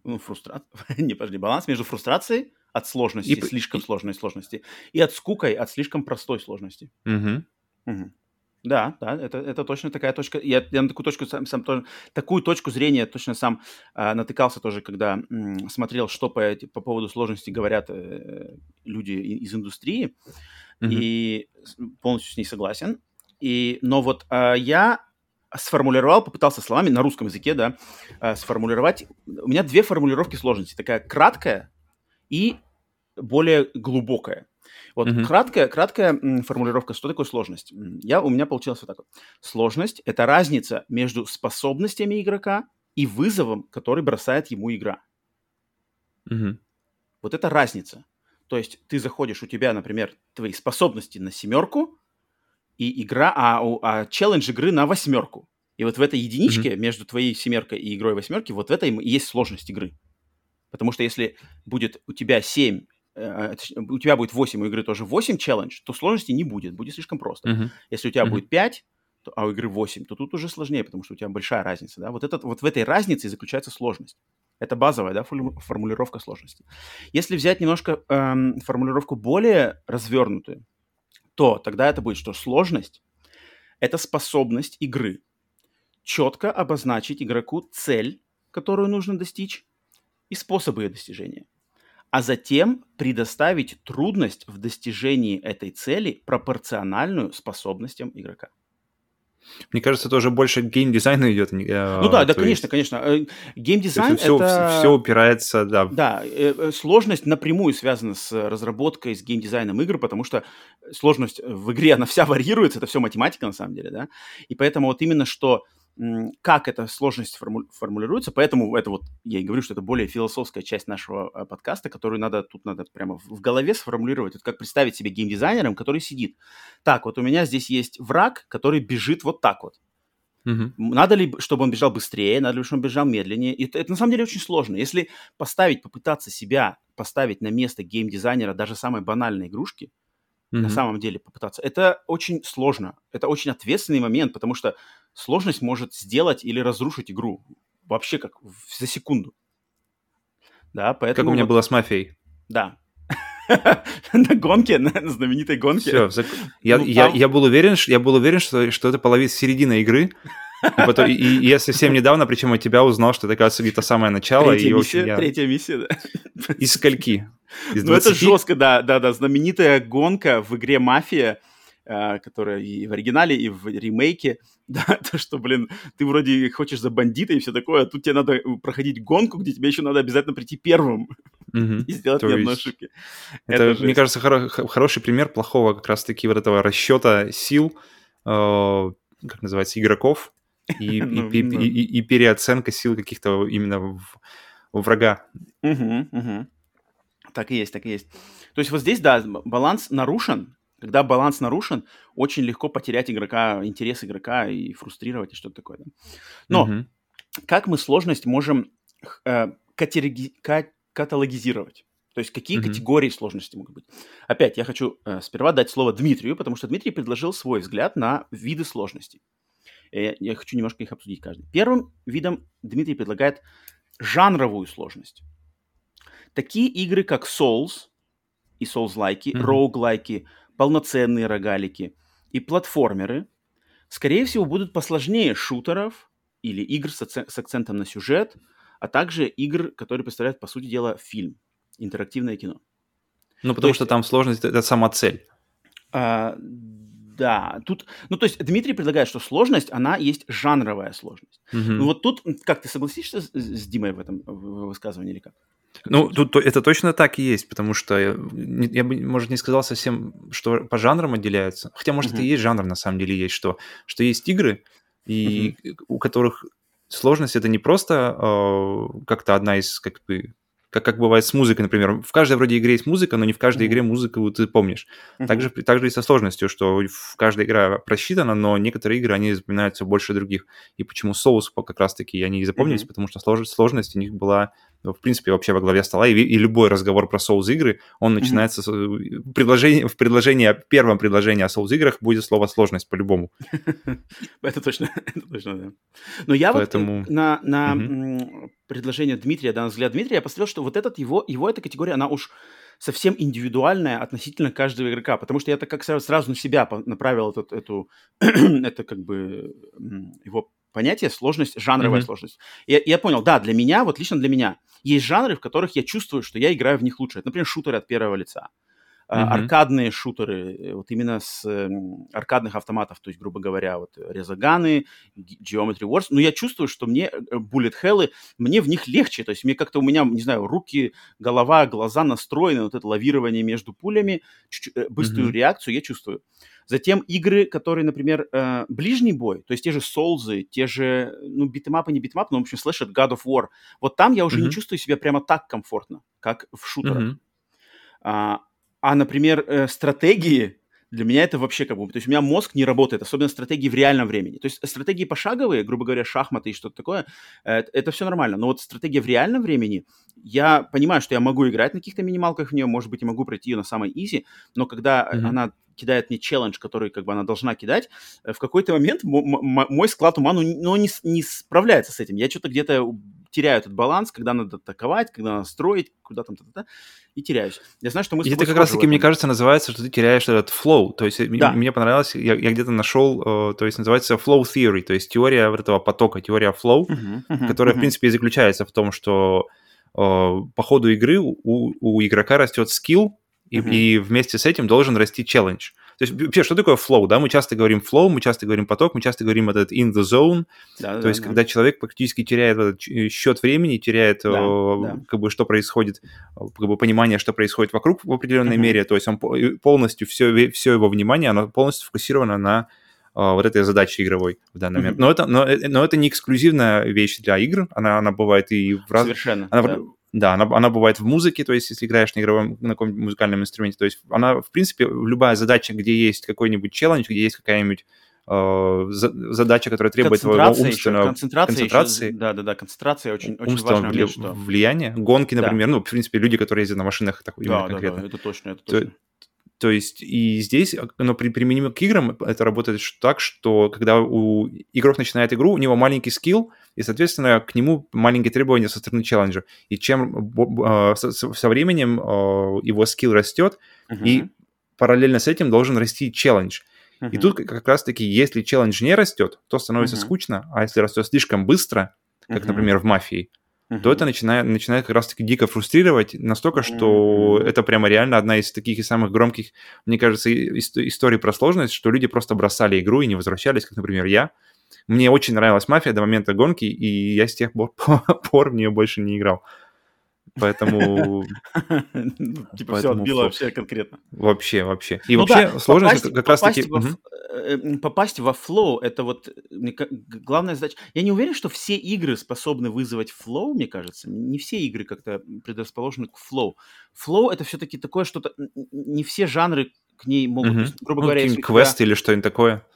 ну, фрустра... *laughs* не, подожди, баланс между фрустрацией от сложности, и... слишком и... сложной сложности, и от скукой от слишком простой сложности. Uh-huh. Угу. Да, да, это, это точно такая точка. Я, я на такую точку сам, сам тоже, такую точку зрения точно сам э, натыкался тоже, когда м, смотрел, что по, по поводу сложности говорят э, люди из индустрии, mm-hmm. и полностью с ней согласен. И, но вот э, я сформулировал, попытался словами на русском языке, да, э, сформулировать. У меня две формулировки сложности. Такая краткая и более глубокая. Вот mm-hmm. краткая, краткая формулировка, что такое сложность. Я, у меня получилось вот так вот. Сложность – это разница между способностями игрока и вызовом, который бросает ему игра. Mm-hmm. Вот это разница. То есть ты заходишь, у тебя, например, твои способности на семерку, и игра, а, а челлендж игры на восьмерку. И вот в этой единичке mm-hmm. между твоей семеркой и игрой восьмерки, вот в этой и есть сложность игры. Потому что если будет у тебя 7 Э, у тебя будет 8 у игры тоже 8 челлендж, то сложности не будет, будет слишком просто. Uh-huh. Если у тебя uh-huh. будет 5, то, а у игры 8, то тут уже сложнее, потому что у тебя большая разница. Да? Вот, этот, вот в этой разнице заключается сложность. Это базовая да, формулировка сложности. Если взять немножко эм, формулировку более развернутую, то тогда это будет, что сложность – это способность игры четко обозначить игроку цель, которую нужно достичь, и способы ее достижения а затем предоставить трудность в достижении этой цели пропорциональную способностям игрока. Мне кажется, это уже больше геймдизайна идет. Э, ну да, да, конечно, есть... конечно. Э, геймдизайн все, это... Все упирается, да. Да, э, сложность напрямую связана с разработкой, с геймдизайном игр, потому что сложность в игре, она вся варьируется, это все математика на самом деле, да. И поэтому вот именно что как эта сложность форму- формулируется, поэтому это вот, я и говорю, что это более философская часть нашего э, подкаста, которую надо, тут надо прямо в, голове сформулировать, это как представить себе геймдизайнером, который сидит. Так, вот у меня здесь есть враг, который бежит вот так вот. Мгм. Надо ли, чтобы он бежал быстрее, надо ли, чтобы он бежал медленнее. И это, это на самом деле очень сложно. Если поставить, попытаться себя поставить на место геймдизайнера даже самой банальной игрушки, на Мгм. самом деле попытаться, это очень сложно. Это очень ответственный момент, потому что сложность может сделать или разрушить игру вообще как за секунду. Да, Как поэтому... у меня вот- было с мафией. Да. *laughs* На гонке, на знаменитой гонке. Все, я, Ну, я, там- я был уверен, что, я был уверен, что, что это половина середина игры. И, потом, и, и я совсем недавно, причем от тебя узнал, что это, кажется, где-то самое начало. Третья и, миссия, общем, я... третья миссия, да. Из скольки? Из Ну, это 20? жестко, да, да, да. Знаменитая гонка в игре «Мафия», э, которая и в оригинале, и в ремейке. *laughs* Да, то, что, блин, ты вроде хочешь за бандита и все такое, а тут тебе надо проходить гонку, где тебе еще надо обязательно прийти первым *laughs* и сделать То ни одной ошибки. Это, мне кажется, хоро- хороший пример плохого как раз-таки вот этого расчета сил, э, как называется, игроков и, и- Ну, и- ну. и- и- и переоценка сил каких-то именно в- врага. Мгм, мгм. Так и есть, так и есть. То есть вот здесь, да, баланс нарушен. Когда баланс нарушен, очень легко потерять игрока, интерес игрока и фрустрировать и что-то такое. да. Но Мгм. как мы сложность можем э, категори- ка- каталогизировать? То есть какие Мгм. категории сложности могут быть? Опять я хочу э, сперва дать слово Дмитрию, потому что Дмитрий предложил свой взгляд на виды сложностей. Э, я хочу немножко их обсудить каждый. Первым видом Дмитрий предлагает жанровую сложность. Такие игры, как Souls и Souls-лайки, Мгм. роуглайки, полноценные рогалики и платформеры, скорее всего, будут посложнее шутеров или игр с, акце- с акцентом на сюжет, а также игр, которые представляют, по сути дела, фильм, интерактивное кино. Ну, потому есть- что там сложность — это сама цель. А, да, тут, ну, то есть Дмитрий предлагает, что сложность, она есть жанровая сложность. Мгм. Ну, вот тут, как ты согласишься с, с Димой в этом высказывании или как? Ну, тут то- это точно так и есть, потому что я, не- я бы, может, не сказал совсем, что по жанрам отделяются. Хотя, может, Мгм. и есть жанр, на самом деле, есть что. Что есть игры, и у которых сложность это не просто э, как-то одна из, как бы, как, как бывает с музыкой, например. В каждой вроде игре есть музыка, но не в каждой Мгм. игре музыку ты помнишь. Мгм. Также, также и со сложностью, что в каждая игра просчитана, но некоторые игры, они запоминаются больше других. И почему соус как раз-таки они и запомнились, Мгм. потому что слож- сложность у них была, в принципе, вообще во главе стола. И, и любой разговор про соус игры, он начинается с э, предложения, в предложении, о- первом предложении о соус играх будет слово сложность по-любому. *laughs* Это точно, *laughs* это точно, да. Но я Поэтому- вот э, на, на предложение Дмитрия, да, на взгляд Дмитрия, я посмотрел, что вот этот его, его эта категория, она уж совсем индивидуальная относительно каждого игрока, потому что я так как сразу, сразу на себя направил этот, эту, *clears throat* это как бы его понятие сложность, жанровая Мгм. сложность. Я, я понял, да, для меня, вот лично для меня, есть жанры, в которых я чувствую, что я играю в них лучше. Это, например, шутеры от первого лица. Мгм. Аркадные шутеры, э, вот именно с эм, аркадных автоматов, то есть, грубо говоря, вот э, Резаганы, Geometry Wars. Но я чувствую, что мне э, Bullet Hell, мне в них легче. То есть мне как-то у меня, не знаю, руки, голова, глаза настроены, вот это лавирование между пулями, э, быструю Мгм. реакцию я чувствую. Затем игры, которые, например, э, ближний бой, то есть те же Souls, те же, ну, битэмапы, не битэмапы, но, в общем, слэшер God of War. Вот там я уже не Мгм. чувствую себя прямо так комфортно, как в шутерах. Мгм. А, а, например, э, стратегии для меня это вообще как бы... То есть у меня мозг не работает, особенно стратегии в реальном времени. То есть стратегии пошаговые, грубо говоря, шахматы и что-то такое, э, это все нормально. Но вот стратегия в реальном времени, я понимаю, что я могу играть на каких-то минималках в нее, может быть, и могу пройти ее на самой изи, но когда Мгм. она кидает мне челлендж, который как бы она должна кидать, э, в какой-то момент мо- мо- мой склад ума ну, ну, не, не справляется с этим. Я что-то где-то теряю этот баланс, когда надо атаковать, когда надо строить, куда там, та-та-та, и теряюсь. Я знаю, что мы И это как в раз-таки, мне кажется, называется, что ты теряешь этот flow. То есть э, Да. мне понравилось, я, я где-то нашел, э, то есть называется flow theory, то есть теория вот этого потока, теория flow, Мгм, мгм, которая, в мгм. принципе, и заключается в том, что э, по ходу игры у, у игрока растет скилл, и, Мгм. и вместе с этим должен расти челлендж. То есть вообще, что такое flow, да? Мы часто говорим flow, мы часто говорим поток, мы часто говорим этот in the zone, Да, то да, есть да. когда человек практически теряет этот ч- счет времени, теряет Да, э, да. как бы что происходит, э, как бы понимание, что происходит вокруг в определенной Мгм. мере, то есть он полностью все, все его внимание, оно полностью сфокусировано на вот этой задачи игровой в данный момент. Но это, но, но это не эксклюзивная вещь для игр, она, она бывает и в разных... Совершенно, она, да. Да, она, она бывает в музыке, то есть если играешь на игровом, на каком-нибудь музыкальном инструменте, то есть она, в принципе, любая задача, где есть какой-нибудь челлендж, где есть какая-нибудь э, за- задача, которая требует твоего умственного... еще, концентрация, концентрации. еще, да, да, да, концентрация очень, очень важный вли- момент, что... влияния. Гонки, Да. например, ну, в принципе, люди, которые ездят на машинах, так, Да, да, конкретно. да, это точно, это То- точно. То есть и здесь оно при, применимо к играм, это работает так, что когда у игрок начинает игру, у него маленький скилл, и, соответственно, к нему маленькие требования со стороны челленджа. И чем э, со, временем э, его скилл растет, и параллельно с этим должен расти челлендж. И тут как- раз-таки, если челлендж не растет, то становится Мгм. скучно, а если растет слишком быстро, как, например, в «Мафии», то это начинает, начинает как раз-таки дико фрустрировать настолько, что Мгм. это прямо реально одна из таких и самых громких, мне кажется, историй про сложность, что люди просто бросали игру и не возвращались, как, например, я. Мне очень нравилась «Мафия» до момента гонки, и я с тех пор, *laughs* пор в нее больше не играл. Поэтому Ну, Типа все отбило вообще конкретно. вообще, вообще. И Ну вообще сложность как раз-таки... попасть во э, м, Попасть во flow, это вот главная задача. Я не уверен, что все игры способны вызвать flow, мне кажется. Не все игры как-то предрасположены к flow. Flow это все-таки такое что-то... Не все жанры к ней могут... грубо Ну, говоря, квесты или что-нибудь такое.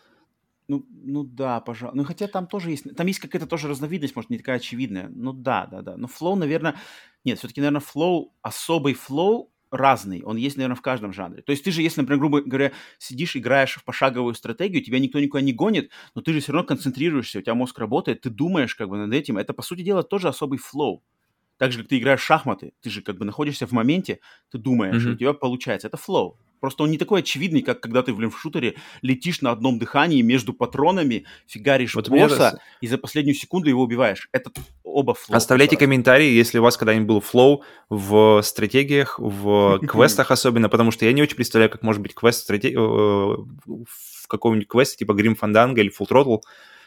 Ну, ну да, пожалуй. Ну, хотя там тоже есть... Там есть какая-то тоже разновидность, может, не такая очевидная. Ну да, да, да. Но flow, наверное... Нет, все-таки, наверное, flow, особый flow разный. Он есть, наверное, в каждом жанре. То есть ты же, если, например, грубо говоря, сидишь, играешь в пошаговую стратегию, тебя никто никуда не гонит, но ты же все равно концентрируешься, у тебя мозг работает, ты думаешь как бы над этим. Это, по сути дела, тоже особый flow. Так же, как ты играешь в шахматы, ты же как бы находишься в моменте, ты думаешь, и у тебя получается. Это flow. Просто он не такой очевидный, как когда ты, в шутере летишь на одном дыхании между патронами, фигаришь Вот босса, раз- и за последнюю секунду его убиваешь. Это оба flow. Оставляйте просто. комментарии, если у вас когда-нибудь был flow в стратегиях, в *laughs* квестах особенно, потому что я не очень представляю, как может быть квест стратег... э, в каком-нибудь квесте типа Grim Fandango или Full Throttle,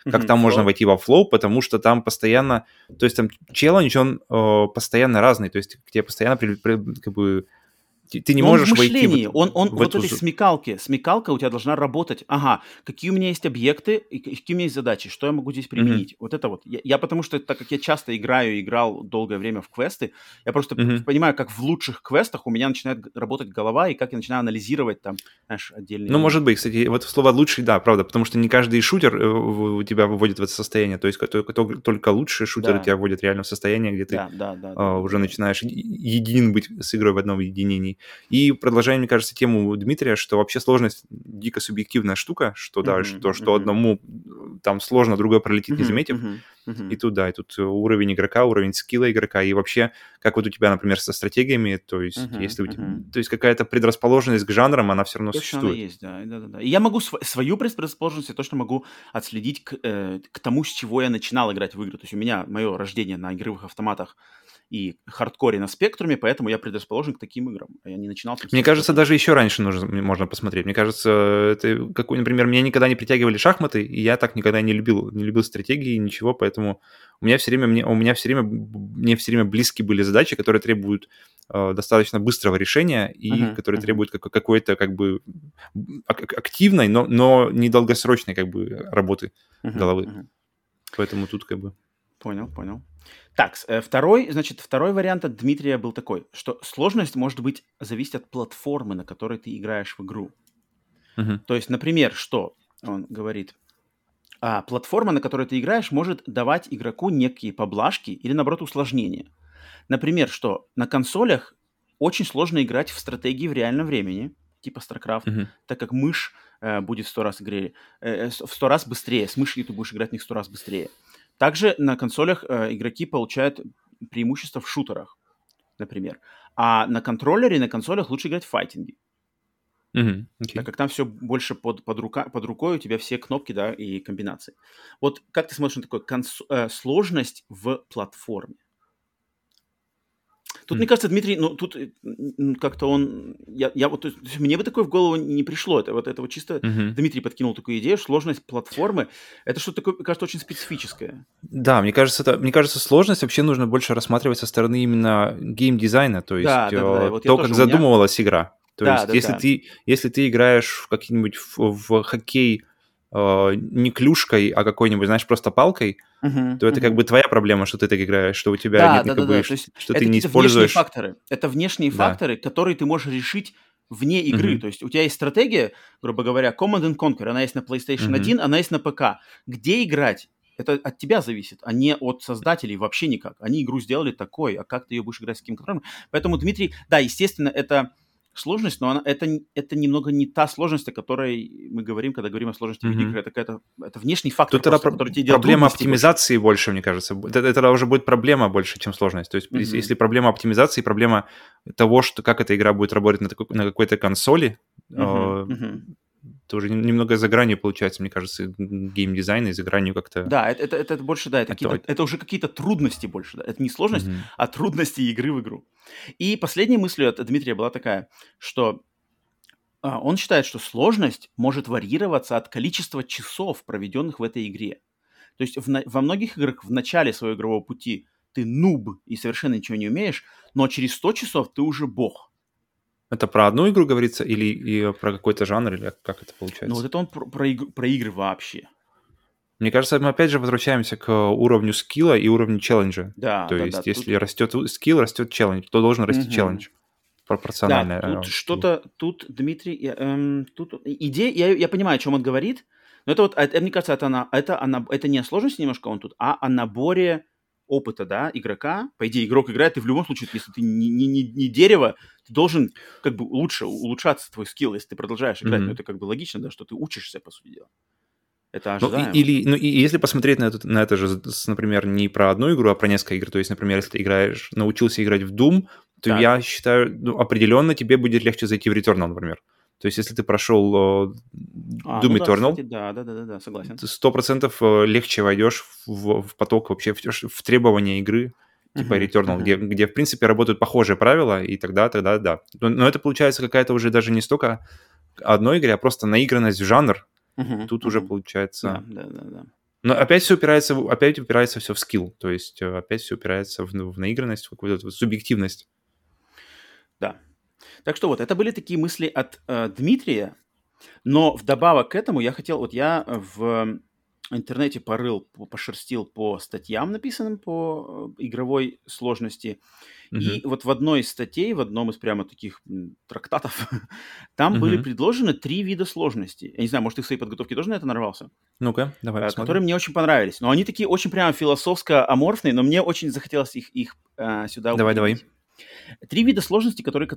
как там можно войти во flow, потому что там постоянно, то есть там челлендж, он э, постоянно разный, то есть к тебе постоянно при- при- как бы ты ты не Но он можешь в войти мышлении, вот он, он в вот эту этой смекалке, смекалка у тебя должна работать. Ага, какие у меня есть объекты, и какие у меня есть задачи, что я могу здесь применить. Вот это вот. Я, я потому что, так как я часто играю, и играл долгое время в квесты, я просто Мгм. понимаю, как в лучших квестах у меня начинает работать голова, и как я начинаю анализировать там, знаешь, отдельные... Ну, может быть, кстати, вот слово «лучший», да, правда, потому что не каждый шутер э, в- у тебя выводит в это состояние, то есть только, только лучшие шутеры Да. тебя вводят реально в состояние, где ты Да, да, да. а, уже начинаешь е- един быть с игрой в одном единении. И продолжая, мне кажется, тему Дмитрия, что вообще сложность дико субъективная штука, что да, Мгм, что, что мгм. одному э, там сложно, другой пролетит, не Мгм, заметив. мгм, мгм. И тут, да, и тут уровень игрока, уровень скилла игрока, и вообще, как вот у тебя, например, со стратегиями, то есть, Мгм, если у тебя, мгм. то есть какая-то предрасположенность к жанрам, она все равно Точно она существует. есть, да, да, да, да. И я могу св- свою предрасположенность, я точно могу отследить к, э, к тому, с чего я начинал играть в игры. То есть у меня мое рождение на игровых автоматах и хардкоре на спектруме, поэтому я предрасположен к таким играм. Я не начинал... Мне тех кажется, даже еще раньше нужно, можно посмотреть. Мне кажется, это какой, например, меня никогда не притягивали шахматы, и я так никогда не любил, не любил стратегии, ничего, поэтому у меня все время, мне, у меня все время, мне все время близки были задачи, которые требуют э, достаточно быстрого решения и Мгм, которые мгм. требуют как- какой-то как бы ак- активной, но, но недолгосрочной как бы работы. Мгм, головы. мгм. Поэтому тут как бы... Понял, понял. Так, э, второй, значит, второй вариант от Дмитрия был такой, что сложность может быть зависеть от платформы, на которой ты играешь в игру. Мгм. То есть, например, что он говорит? А, платформа, на которой ты играешь, может давать игроку некие поблажки или, наоборот, усложнения. Например, что на консолях очень сложно играть в стратегии в реальном времени, типа StarCraft, Мгм. так как мышь э, будет в сто раз игре, э, э, в сто раз быстрее. С мышью ты будешь играть в них в сто раз быстрее. Также на консолях э, игроки получают преимущество в шутерах, например. А на контроллере, на консолях лучше играть в файтинги. Мгм. Окей. Так как там все больше под, под, рука, под рукой, у тебя все кнопки, да, и комбинации. Вот как ты смотришь на такую конс- э, сложность в платформе? Тут, М. мне кажется, Дмитрий, ну, тут э, как-то он... Я, я вот, то есть мне бы такое в голову не пришло. Это вот это вот чисто... Мгм. Дмитрий подкинул такую идею, сложность платформы. Это что-то такое, кажется, очень специфическое. Да, мне кажется, это, мне кажется, сложность вообще нужно больше рассматривать со стороны именно геймдизайна, то есть Да, да, да, э, вот то, как у меня- задумывалась игра. То Да, есть, да, если да. ты, если ты играешь в какие-нибудь в, в хоккей э, не клюшкой, а какой-нибудь, знаешь, просто палкой, Мгм, то это как мгм. бы твоя проблема, что ты так играешь, что у тебя Да, нет да, да, никакой, да. ш- То есть что это ты не какие-то внешние используешь. факторы. Это внешние Да. факторы, которые ты можешь решить вне игры. Мгм. То есть у тебя есть стратегия, грубо говоря, Command and Conquer, она есть на PlayStation Мгм. 1, она есть на ПК. Где играть? Это от тебя зависит, а не от создателей вообще никак. Они игру сделали такой, а как ты ее будешь играть с каким контролем? Поэтому, Дмитрий, да, естественно, это сложность, но она, это, это немного не та сложность, о которой мы говорим, когда говорим о сложности Мгм. видеоигр. Это, какая-то- это внешний фактор, Тут просто, про- который тебе делает проблема трудности больше. оптимизации больше, мне кажется. Это, это уже будет проблема больше, чем сложность. То есть, если- Мгм. если проблема оптимизации, проблема того, что как эта игра будет работать на, такой- на какой-то консоли, Мгм, э, мгм. То уже нем- немного за гранью получается, мне кажется, геймдизайн и за гранью как-то... Да, это, это, это больше, да, это, Это- какие-то- это уже какие-то трудности больше, да. Это не сложность, Мгм. а трудности игры в игру. И последней мыслью от Дмитрия была такая, что а, он считает, что сложность может варьироваться от количества часов, проведенных в этой игре. То есть в во многих играх в начале своего игрового пути ты нуб и совершенно ничего не умеешь, но через 100 часов ты уже бог. Это про одну игру говорится или и про какой-то жанр, или как это получается? Ну вот это он про, про иг- про игры вообще. Мне кажется, мы опять же возвращаемся к уровню скилла и уровню челленджа. Да, То да, есть, да, если тут- растет скилл, растет челлендж, то должен расти Мгм. челлендж. Пропорционально. Да, э, тут скиллу. что-то, тут, Дмитрий, я, эм, тут идея, я, я понимаю, о чем он говорит, но это вот, это, мне кажется, это, она, это, она, это не о сложности немножко он тут, а о наборе опыта, да, игрока. По идее, игрок играет, и в любом случае, если ты не, не, не, не дерево, ты должен как бы лучше улучшаться твой скилл, если ты продолжаешь играть. Мгм. Ну, это как бы логично, да, что ты учишься, по сути дела. Это Ну, ожидаемо. и- или, ну, и если посмотреть на это, на это же, например, не про одну игру, а про несколько игр, то есть, например, если ты играешь, научился играть в Doom, то Так. я считаю, ну, определенно тебе будет легче зайти в Returnal, например. То есть, если ты прошел А, Doom ну да, Eternal, кстати, да, да, да, да, да, согласен. сто процентов э, легче войдешь в, в поток вообще, в, в требования игры, типа Мгм, Returnal, мгм. где, где, в принципе, работают похожие правила, и тогда, тогда, да. Но, но это получается какая-то уже даже не столько одной игре, а просто наигранность в жанр. Мгм, Тут уже мгм. получается... Да, да, да, да. Но опять все упирается, в- опять упирается все в скилл, то есть э, опять все упирается в, в наигранность, в какую-то вот субъективность. Так что вот, это были такие мысли от э, Дмитрия, но вдобавок к этому я хотел, вот я в интернете порыл, по- пошерстил по статьям, написанным по э, игровой сложности, и Мгм. вот в одной из статей, в одном из прямо таких трактатов, *laughs* там были Мгм. предложены три вида сложности. Я не знаю, может, ты в своей подготовке тоже на это нарвался? Ну-ка, давай э, посмотрим. которые мне очень понравились. Но они такие очень прямо философско-аморфные, но мне очень захотелось их, их э, сюда Давай, давай. Три вида сложности, которые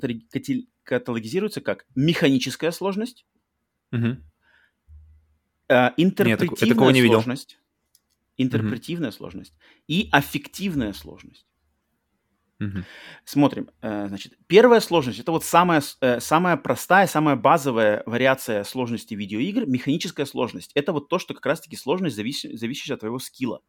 каталогизируются как механическая сложность, э, интерпретивная такого не видел. сложность, интерпретивная сложность и аффективная сложность. Мгм. Смотрим. э, Значит, первая сложность это вот самая, э, самая простая, самая базовая вариация сложности видеоигр, механическая сложность. Это вот то, что как раз-таки сложность, завис- зависящая от твоего скилла.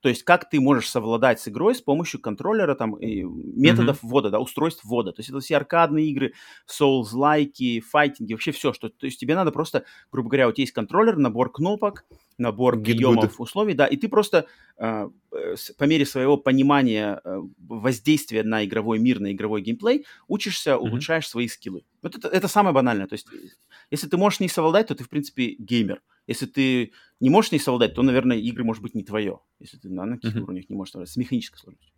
То есть как ты можешь совладать с игрой с помощью контроллера, там, методов ввода, да, устройств ввода. То есть это все аркадные игры, Souls-лайки, файтинги, вообще все. Что, то есть тебе надо просто, грубо говоря, у тебя есть контроллер, набор кнопок, набор Git приемов, good. условий, да, и ты просто э, по мере своего понимания э, воздействия на игровой мир, на игровой геймплей, учишься, Мгм. улучшаешь свои скиллы. Вот это, это самое банальное. То есть э, если ты можешь не совладать, то ты, в принципе, геймер. Если ты не можешь не совладать, то, наверное, игры, может быть, не твое. Если ты на каких-то Мгм. уровнях не можешь совладать. С механической сложностью.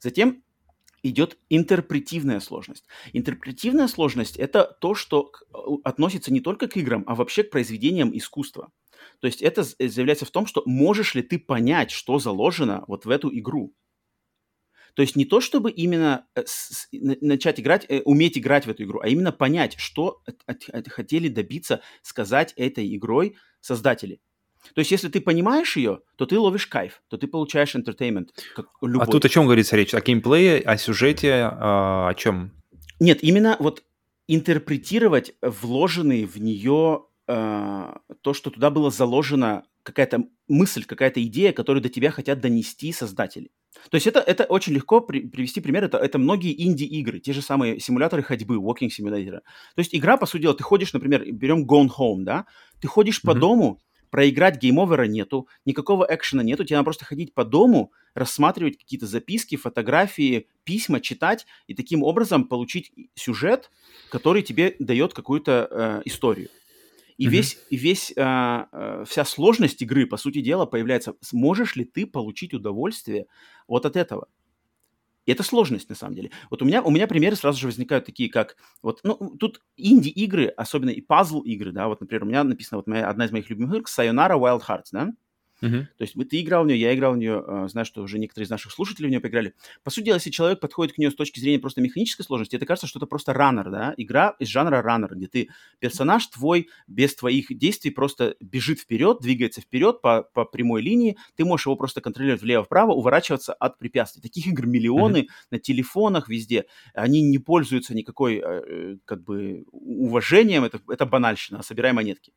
Затем идет интерпретивная сложность. Интерпретивная сложность – это то, что относится не только к играм, а вообще к произведениям искусства. То есть это э, заявляется в том, что можешь ли ты понять, что заложено вот в эту игру. То есть не то, чтобы именно э, с- с- на- начать играть, э, уметь играть в эту игру, а именно понять, что от- от- от- хотели добиться, сказать этой игрой создатели. То есть если ты понимаешь ее, то ты ловишь кайф, то ты получаешь entertainment, как любой. А тут о чем говорится речь? О геймплее, о сюжете, а, о чем? Нет, именно вот интерпретировать вложенные в нее э, то, что туда было заложено какая-то мысль, какая-то идея, которую до тебя хотят донести создатели. То есть это, это очень легко при- привести пример. Это, это многие инди-игры, те же самые симуляторы ходьбы, walking simulator. То есть игра, по сути дела, ты ходишь, например, берем Gone Home, да? Ты ходишь по Мгм. дому, проиграть game over а нету, никакого экшена нету, тебе надо просто ходить по дому, рассматривать какие-то записки, фотографии, письма, читать и таким образом получить сюжет, который тебе дает какую-то э, историю. И Мгм. весь, и весь, а, а, вся сложность игры, по сути дела, появляется, сможешь ли ты получить удовольствие вот от этого. И это сложность, на самом деле. Вот у меня, у меня примеры сразу же возникают такие, как... Вот, ну, тут инди-игры, особенно и пазл-игры, да, вот, например, у меня написано, вот моя, одна из моих любимых игр, Sayonara Wild Hearts, да, Мгм. то есть мы- ты играл в нее, я играл в нее, э, знаю, что уже некоторые из наших слушателей в нее поиграли. По сути дела, если человек подходит к нее с точки зрения просто механической сложности, это кажется, что это просто раннер, да, игра из жанра раннер, где ты, персонаж твой без твоих действий просто бежит вперед, двигается вперед по, по прямой линии, ты можешь его просто контролировать влево-вправо, уворачиваться от препятствий. Таких игр миллионы на телефонах, везде. Они не пользуются никакой, э, э, как бы, уважением, это, это банальщина, собирай монетки.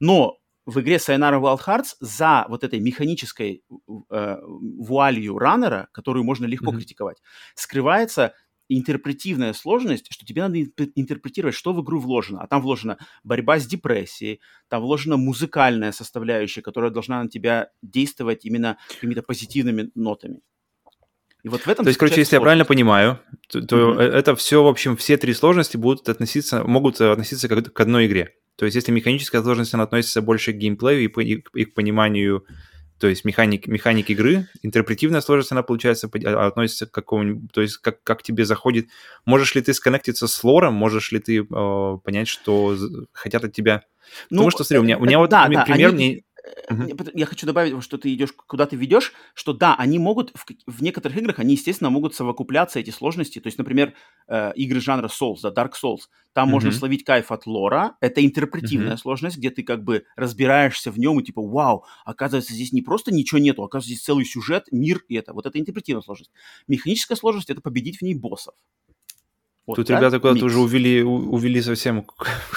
Но в игре Sayonara Wild Hearts за вот этой механической э, вуалью раннера, которую можно легко Мгм. критиковать, скрывается интерпретивная сложность, что тебе надо интер- интерпретировать, что в игру вложено. А там вложена борьба с депрессией, там вложена музыкальная составляющая, которая должна на тебя действовать именно какими-то позитивными нотами. И вот в этом То есть, короче, если я правильно сложность. понимаю, то, то э- это все, в общем, все три сложности будут относиться, могут э, относиться как к одной игре. То есть, если механическая сложность, она относится больше к геймплею и, по- и к- и к пониманию, то есть механик, механик игры, интерпретивная сложность, она, получается, по- а- относится к какому-нибудь, то есть как, как тебе заходит, можешь ли ты сконнектиться с лором, можешь ли ты э, понять, что хотят от тебя. Потому что, смотри, у меня, у меня э, вот да, при- да, пример, они- мне... пот- Я хочу добавить, что ты идешь, куда ты ведешь, что да, они могут, в, в некоторых играх, они, естественно, могут совокупляться, эти сложности. То есть, например, э, игры жанра Souls, да, Dark Souls, там можно Мгм. словить кайф от лора, это интерпретивная Мгм. сложность, где ты как бы разбираешься в нем и типа, вау, оказывается, здесь не просто ничего нету, оказывается, здесь целый сюжет, мир и это. Вот это интерпретивная сложность. Механическая сложность — это победить в ней боссов. Вот, Тут да, ребята куда-то микс. уже увели, увели совсем...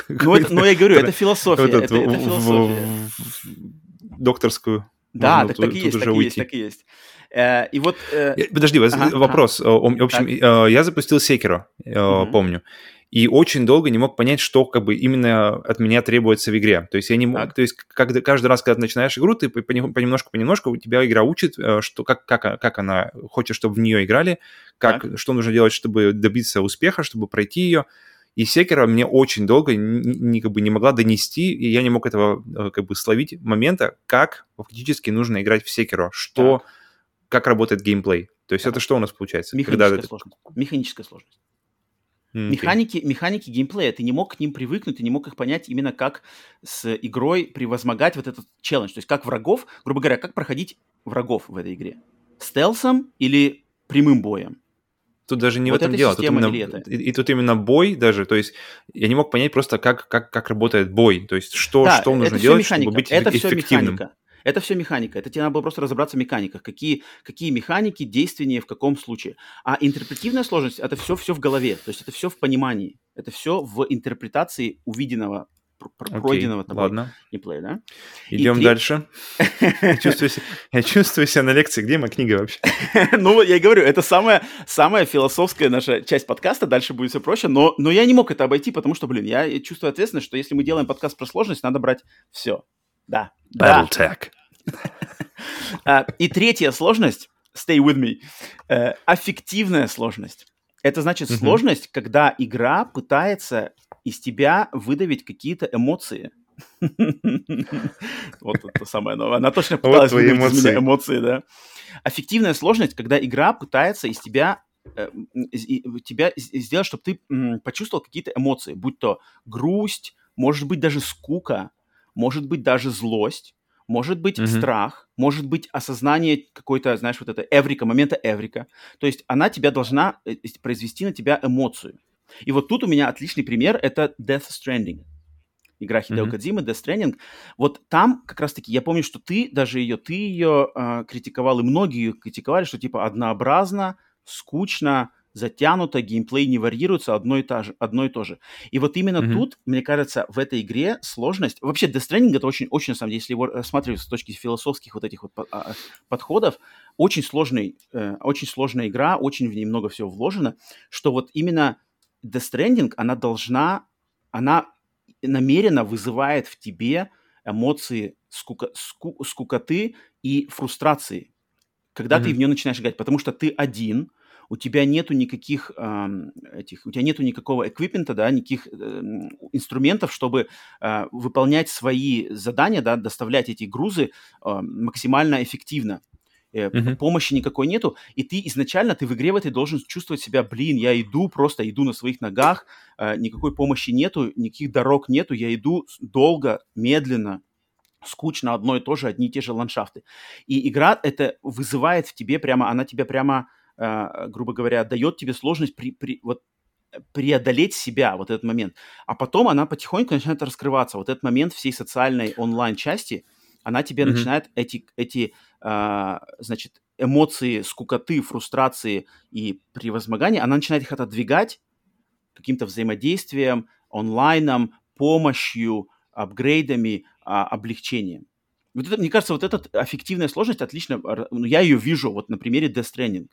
Ну, это- ну, я говорю, это философия, этот, это, это философия. в- в докторскую. Да, так, тут- так и есть, уже так и есть, так и есть. Э, и вот... э, Подожди, Ага, вопрос. О- В общем, э, я запустил э, Мгм. помню, и очень долго не мог понять, что как бы именно от меня требуется в игре. То есть я не мог, Так. то есть когда, каждый раз, когда ты начинаешь игру, ты понемножку, понемножку, у тебя игра учит, э, что как как как она хочет, чтобы в нее играли, как что нужно делать, чтобы добиться успеха, чтобы пройти ее. И Секера мне очень долго не, как бы не могла донести, и я не мог этого э, как бы словить момента, как фактически нужно играть в Секеро, что, как работает геймплей. То есть Так. это что у нас получается? механическая это- сложность. Механическая сложность. Окей. Механики, механики геймплея, ты не мог к ним привыкнуть, ты не мог их понять именно как с игрой превозмогать вот этот челлендж. То есть как врагов, грубо говоря, как проходить врагов в этой игре. Стелсом или прямым боем. Тут даже не Вот в этом дело. Тут именно, это? и, и тут именно бой даже. То есть я не мог понять просто, как, как, как работает бой. То есть что, да, что нужно делать, механика. чтобы быть это все эффективным. механика. Это все механика. Это тебе надо было просто разобраться в механиках. Какие, какие механики, действия в каком случае. А интерпретивная сложность это все, все в голове. То есть это все в понимании. Это все в интерпретации увиденного, пройденного тобой ладно. геймплея, да? Идем три- дальше. Я *laughs* чувствую, себя, я чувствую себя на лекции. Где моя книга вообще? *laughs* ну, вот я и говорю, это самая, самая философская наша часть подкаста, дальше будет все проще, но, но я не мог это обойти, потому что, блин, я чувствую ответственность, что если мы делаем подкаст про сложность, надо брать все. Да. да. Battletech. А, *laughs* и третья сложность, stay with me, э, аффективная сложность. Это значит сложность, когда игра пытается из тебя выдавить какие-то эмоции. *laughs* Вот это самое новое. Она точно пыталась выдавить из меня эмоции. да. Аффективная сложность, когда игра пытается из тебя э, тебя сделать, чтобы ты почувствовал какие-то эмоции, будь то грусть, может быть даже скука, может быть даже злость, может быть Мгм. страх, может быть осознание какой-то, знаешь, вот это эврика, момента эврика. То есть она тебя должна э, э, произвести на тебя эмоцию. И вот тут у меня отличный пример, это Death Stranding. Игра Хидео Мгм. Кодзимы, Death Stranding. Вот там как раз-таки, я помню, что ты даже ее, ты ее а, критиковал, и многие ее критиковали, что типа однообразно, скучно, затянуто, геймплей не варьируется, одно и, та же, одно и то же. И вот именно Мгм. тут, мне кажется, в этой игре сложность... Вообще, Death Stranding это очень, очень, на самом деле, если его рассматривать с точки философских вот этих вот а, подходов, очень сложный, э, очень сложная игра, очень в ней много всего вложено, что вот именно Death Stranding, она должна, она намеренно вызывает в тебе эмоции скука, ску- скукоты и фрустрации, когда ты Мгм. в нее начинаешь играть, потому что ты один, у тебя нету никаких эм, этих, у тебя нету никакого эквипмента, да, никаких э, инструментов, чтобы э, выполнять свои задания, да, доставлять эти грузы э, максимально эффективно. Э, Мгм. помощи никакой нету, и ты изначально, ты в игре в этой должен чувствовать себя, блин, я иду, просто иду на своих ногах, э, никакой помощи нету, никаких дорог нету, я иду долго, медленно, скучно, одно и то же, одни и те же ландшафты. И игра это вызывает в тебе прямо, она тебя прямо, э, грубо говоря, дает тебе сложность при, при- вот, преодолеть себя, вот этот момент. А потом она потихоньку начинает раскрываться. Вот этот момент всей социальной онлайн-части, она тебе Мгм. начинает эти, эти а, значит, эмоции скукоты, фрустрации и превозмогания, она начинает их отодвигать каким-то взаимодействием, онлайном, помощью, апгрейдами, а, облегчением. Вот это, мне кажется, вот эта аффективная сложность отлично, ну, я ее вижу вот на примере Death Stranding,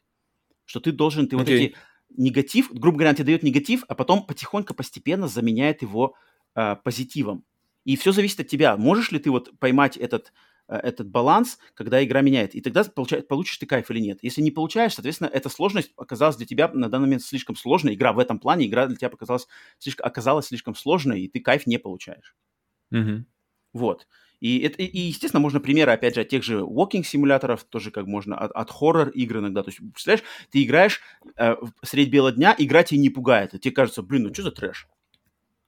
что ты должен, ты вот Окей. эти негатив, грубо говоря, он тебе дает негатив, а потом потихоньку, постепенно заменяет его а, позитивом. И все зависит от тебя. Можешь ли ты вот поймать этот, э, этот баланс, когда игра меняет, и тогда получа- получишь ты кайф или нет. Если не получаешь, соответственно, эта сложность оказалась для тебя на данный момент слишком сложной. Игра в этом плане, игра для тебя показалась слишком, оказалась слишком сложной, и ты кайф не получаешь. Мгм. Вот. И, это, и, естественно, можно примеры, опять же, от тех же walking-симуляторов, тоже как можно, от, от хоррор-игр иногда. То есть, представляешь, ты играешь э, средь бела дня, игра тебя не пугает. И тебе кажется, блин, ну что за трэш?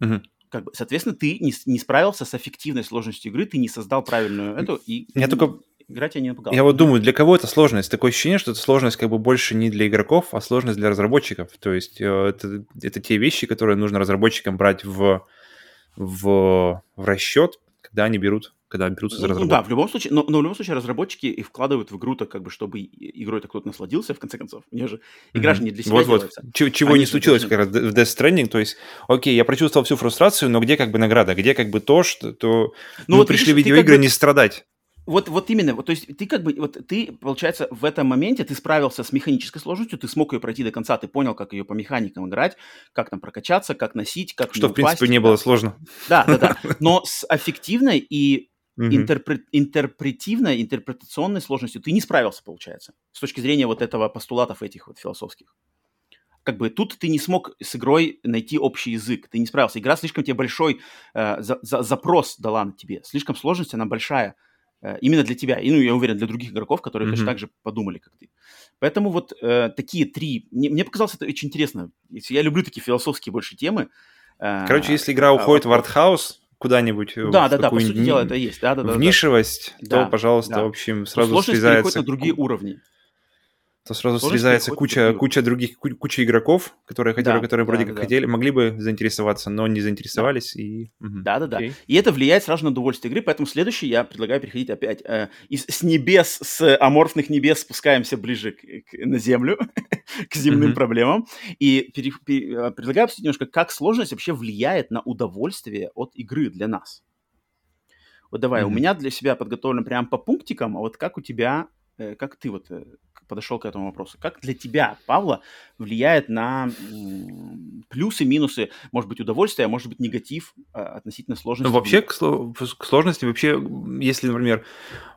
Мгм. Как бы, соответственно, ты не, не справился с эффективной сложностью игры, ты не создал правильную эту, и Я только игра тебя не напугала. Я вот думаю, для кого это сложность? Такое ощущение, что это сложность как бы больше не для игроков, а сложность для разработчиков. То есть э, это, это те вещи, которые нужно разработчикам брать в, в, в расчет, когда они берут, когда берутся за Ну, разработку. да, в любом случае, но, но в любом случае разработчики и вкладывают в игру-то, как бы, чтобы и- игрой-то кто-то насладился, в конце концов. У же игра же не для себя Вот-вот. делается. Чего, чего Они не случилось должны- как раз в Death Stranding, то есть, окей, я прочувствовал всю фрустрацию, но где как бы награда, где как бы то, что то Ну мы вот пришли видишь, видеоигры бы- не страдать. Вот, вот именно, вот, то есть ты как бы, вот ты, получается, в этом моменте ты справился с механической сложностью, ты смог ее пройти до конца, ты понял, как ее по механикам играть, как там прокачаться, как носить, как Что, не в принципе, упасть. не было сложно. Да, да, да. *laughs* Но с аффективной и Мгм. интерпре- интерпретивной, интерпретационной сложностью ты не справился, получается, с точки зрения вот этого постулатов этих вот философских. Как бы тут ты не смог с игрой найти общий язык, ты не справился. Игра слишком тебе большой э, за- за- запрос дала на тебе, слишком сложность, она большая э, именно для тебя. И, ну, я уверен, для других игроков, которые точно Мгм. так же подумали, как ты. Поэтому вот э, такие три... Мне, мне показалось это очень интересно. Я люблю такие философские больше темы. Э, Короче, если игра а, уходит в вот- артхаус куда-нибудь, э, Да, в да, да, по сути дела ни- это и есть. Да, да, да, в да. нишевость, Да, то, пожалуйста, да. в общем, То сразу сложность срезается, переходит на другие уровни. То сразу сложность срезается куча, куча других, ку- куча игроков, которые, хотели, Да, которые да, вроде да, как да. хотели, могли бы заинтересоваться, но не заинтересовались. И... мгм. Да, да, да. Окей. И это влияет сразу на удовольствие игры, поэтому следующий я предлагаю переходить опять э, из, с небес, с аморфных небес спускаемся ближе к, к- на землю, *laughs* к земным Мгм. проблемам. И пере- пере- э, предлагаю обсудить немножко, как сложность вообще влияет на удовольствие от игры для нас. Вот давай, у Мгм. меня для себя подготовлено прям по пунктикам, а вот как у тебя, э, как ты вот э, подошел к этому вопросу? Как для тебя, Павла, влияет на плюсы, минусы, может быть, удовольствие, а может быть, негатив э, относительно сложности? Ну, вообще, к, сло- к сложности, вообще, если, например,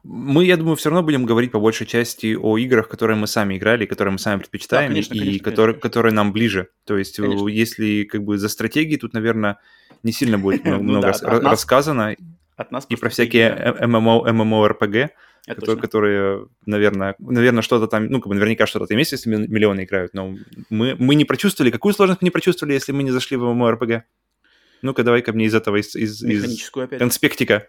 мы, я думаю, все равно будем говорить по большей части о играх, которые мы сами играли, которые мы сами предпочитаем, конечно, и конечно, которые, конечно. которые нам ближе. То есть, э, Конечно. если как бы за стратегии, тут, наверное, не сильно будет много, *laughs* Ну много да, рассказано, От нас и про всякие э- ММО, MMORPG, это которые, точно. которые, наверное, наверное, что-то там, ну, как бы наверняка что-то там есть, если ми- миллионы играют, но мы, мы не прочувствовали, какую сложность мы не прочувствовали, если мы не зашли в MMORPG? Ну-ка, давай-ка мне из этого, из, из, из конспектика.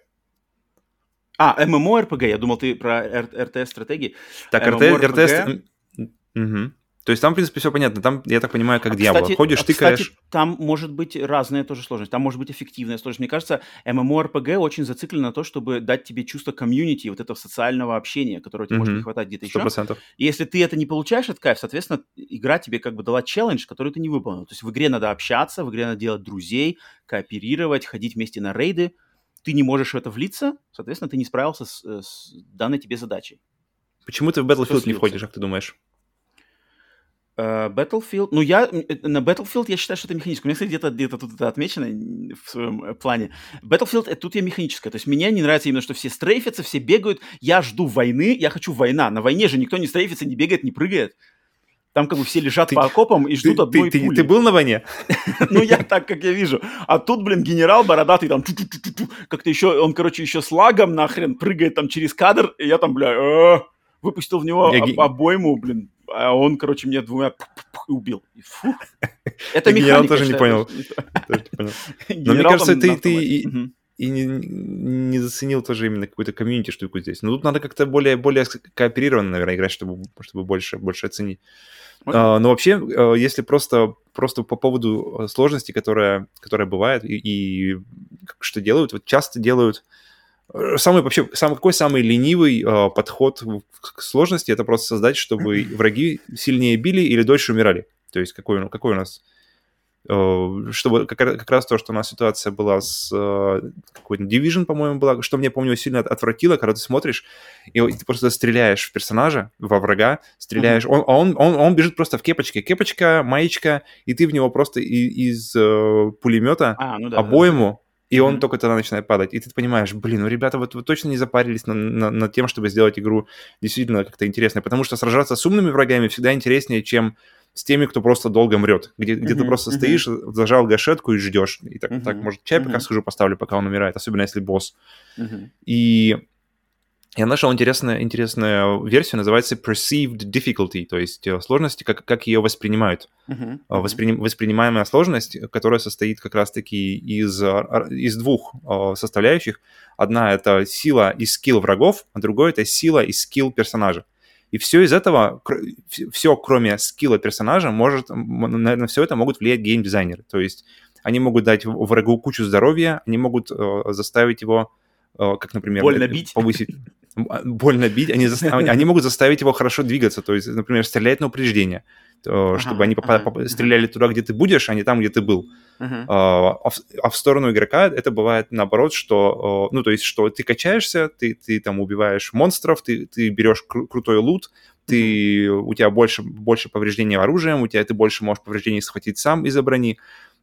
А, MMORPG, я думал, ты про RTS-стратегии. Так, MMORPG. РТ, РТС... Мгм. То есть там, в принципе, все понятно. Там, я так понимаю, как дьявол. Ходишь, а, тыкаешь. кстати, там может быть разная тоже сложность. Там может быть эффективная сложность. Мне кажется, MMORPG очень зациклен на то, чтобы дать тебе чувство комьюнити, вот этого социального общения, которого тебе может не хватать где-то еще. процентов. И если ты это не получаешь от кайф, соответственно, игра тебе как бы дала челлендж, который ты не выполнил. То есть в игре надо общаться, в игре надо делать друзей, кооперировать, ходить вместе на рейды. Ты не можешь в это влиться, соответственно, ты не справился с, э, с данной тебе задачей. Почему ты в Battlefield не входишь, как ты думаешь? Э, Battlefield, ну я э, на Battlefield я считаю, что это механическое. У меня, кстати, где-то где тут это отмечено в своем э, плане. Battlefield это тут я механическое. То есть мне не нравится именно, что все стрейфятся, все бегают. Я жду войны, я хочу война. На войне же никто не стрейфится, не бегает, не прыгает. Там как бы все лежат Ты- по окопам и ждут Ты, одной ты- ты- пули. ты был на войне? *laughs* Ну, я так, как я вижу. А тут, блин, генерал бородатый там как-то еще, он, короче, еще с лагом нахрен прыгает там через кадр, и я там, бля, выпустил в него обойму, блин, а он, короче, меня двумя убил. Фу. *laughs* Это Я механика, тоже не считаю, понял. что- *laughs* Тоже не понял. Генерал кажется, там ты- ты и- не, не заценил тоже именно какую-то комьюнити штуку здесь. Но тут надо как-то более, более кооперированно, наверное, играть, чтобы, чтобы больше, больше оценить. Может А, но вообще, э, если просто, просто по поводу э, сложности, которая, которая бывает, и, и что делают, вот часто делают... э, Самый вообще, самый, какой самый ленивый э, подход к сложности, это просто создать, чтобы враги сильнее били или дольше умирали. То есть какой, ну, какой у нас... э, Чтобы как, как раз то, что у нас ситуация была с э, какой-то Division, по-моему, была, что мне, помню, сильно от- отвратило, когда ты смотришь, и вот ты просто стреляешь в персонажа, во врага, стреляешь, он, он, он, он бежит просто в кепочке, кепочка, маечка, и ты в него просто и- из э, пулемета А, ну да. да, обойму, и он Мгм. только тогда начинает падать. И ты понимаешь, блин, ну ребята вот вы точно не запарились на- на- над тем, чтобы сделать игру действительно как-то интересной, потому что сражаться с умными врагами всегда интереснее, чем с теми, кто просто долго мрет, где, где ты Мгм, просто мгм. стоишь, зажал гашетку и ждешь. И так, так Мгм, может, чай пока схожу поставлю, пока он умирает, особенно если босс. И я нашел интересную, интересную версию, называется Perceived Difficulty, то есть э, сложности, как, как ее воспринимают. А, восприним- воспринимаемая сложность, которая состоит как раз-таки из, а, из двух а, составляющих. Одна — это сила и скилл врагов, а другое — это сила и скилл персонажа. И все из этого, все, кроме скилла персонажа, может, на, на все это могут влиять геймдизайнеры. То есть они могут дать врагу кучу здоровья, они могут э, заставить его, э, как, например... Больно бить. Повысить... А, Больно бить. Они, застав- они могут заставить его хорошо двигаться, то есть, например, стрелять на упреждение, э, чтобы они попа- ага, ага. стреляли туда, где ты будешь, а не там, где ты был. Мгм. А в, а в сторону игрока это бывает наоборот, что, э, ну, то есть, что ты качаешься, ты, ты там убиваешь монстров, ты, ты берешь кру- крутой лут, ты, у тебя больше, больше повреждений оружием, у тебя ты больше можешь повреждений схватить сам из-за брони,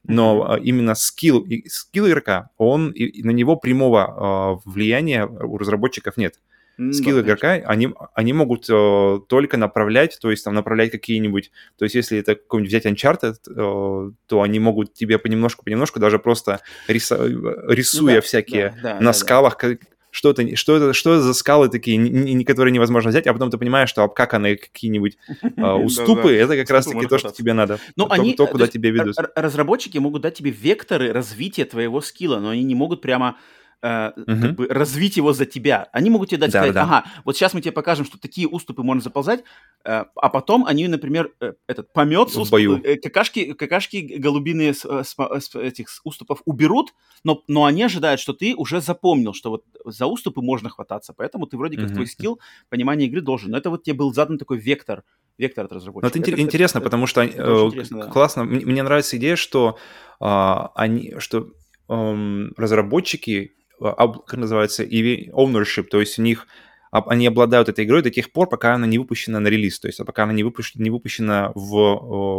но а, именно скилл, скилл игрока, он, и- и на него прямого а, влияния у разработчиков нет М, скиллы да, конечно. игрока, они, они могут э, только направлять, то есть там направлять какие-нибудь, то есть если это какой-нибудь взять Uncharted, э, то они могут тебе понемножку-понемножку, даже просто риса- э, рисуя Ну да, всякие да, да, на да, да. скалах, как- что это, что это, что это за скалы такие, ни- которые невозможно взять, а потом ты понимаешь, что обкаканные какие-нибудь э, *laughs* уступы, это как раз-таки то, что тебе надо, Ну, они, то, э, куда тебя ведут. разработчики могут дать тебе векторы развития твоего скилла, но они не могут прямо э, Мгм. как бы развить его за тебя. Они могут тебе дать Да, сказать, да. ага, вот сейчас мы тебе покажем, что такие уступы можно заползать, э, а потом они, например, э, этот помет с уступ- бою. э, какашки, какашки голубиные с, с с этих с уступов уберут, но, но они ожидают, что ты уже запомнил, что вот за уступы можно хвататься, поэтому ты вроде как Мгм. твой скилл, понимание игры должен. Но это вот тебе был задан такой вектор, вектор от Ну, разработчика. это интер- интересно, потому что это интересно, да. классно. Мне, нравится идея, что а, они, что эм, разработчики, как называется, и ownership, то есть у них они обладают этой игрой до тех пор, пока она не выпущена на релиз, то есть а пока она не выпущена, не выпущена в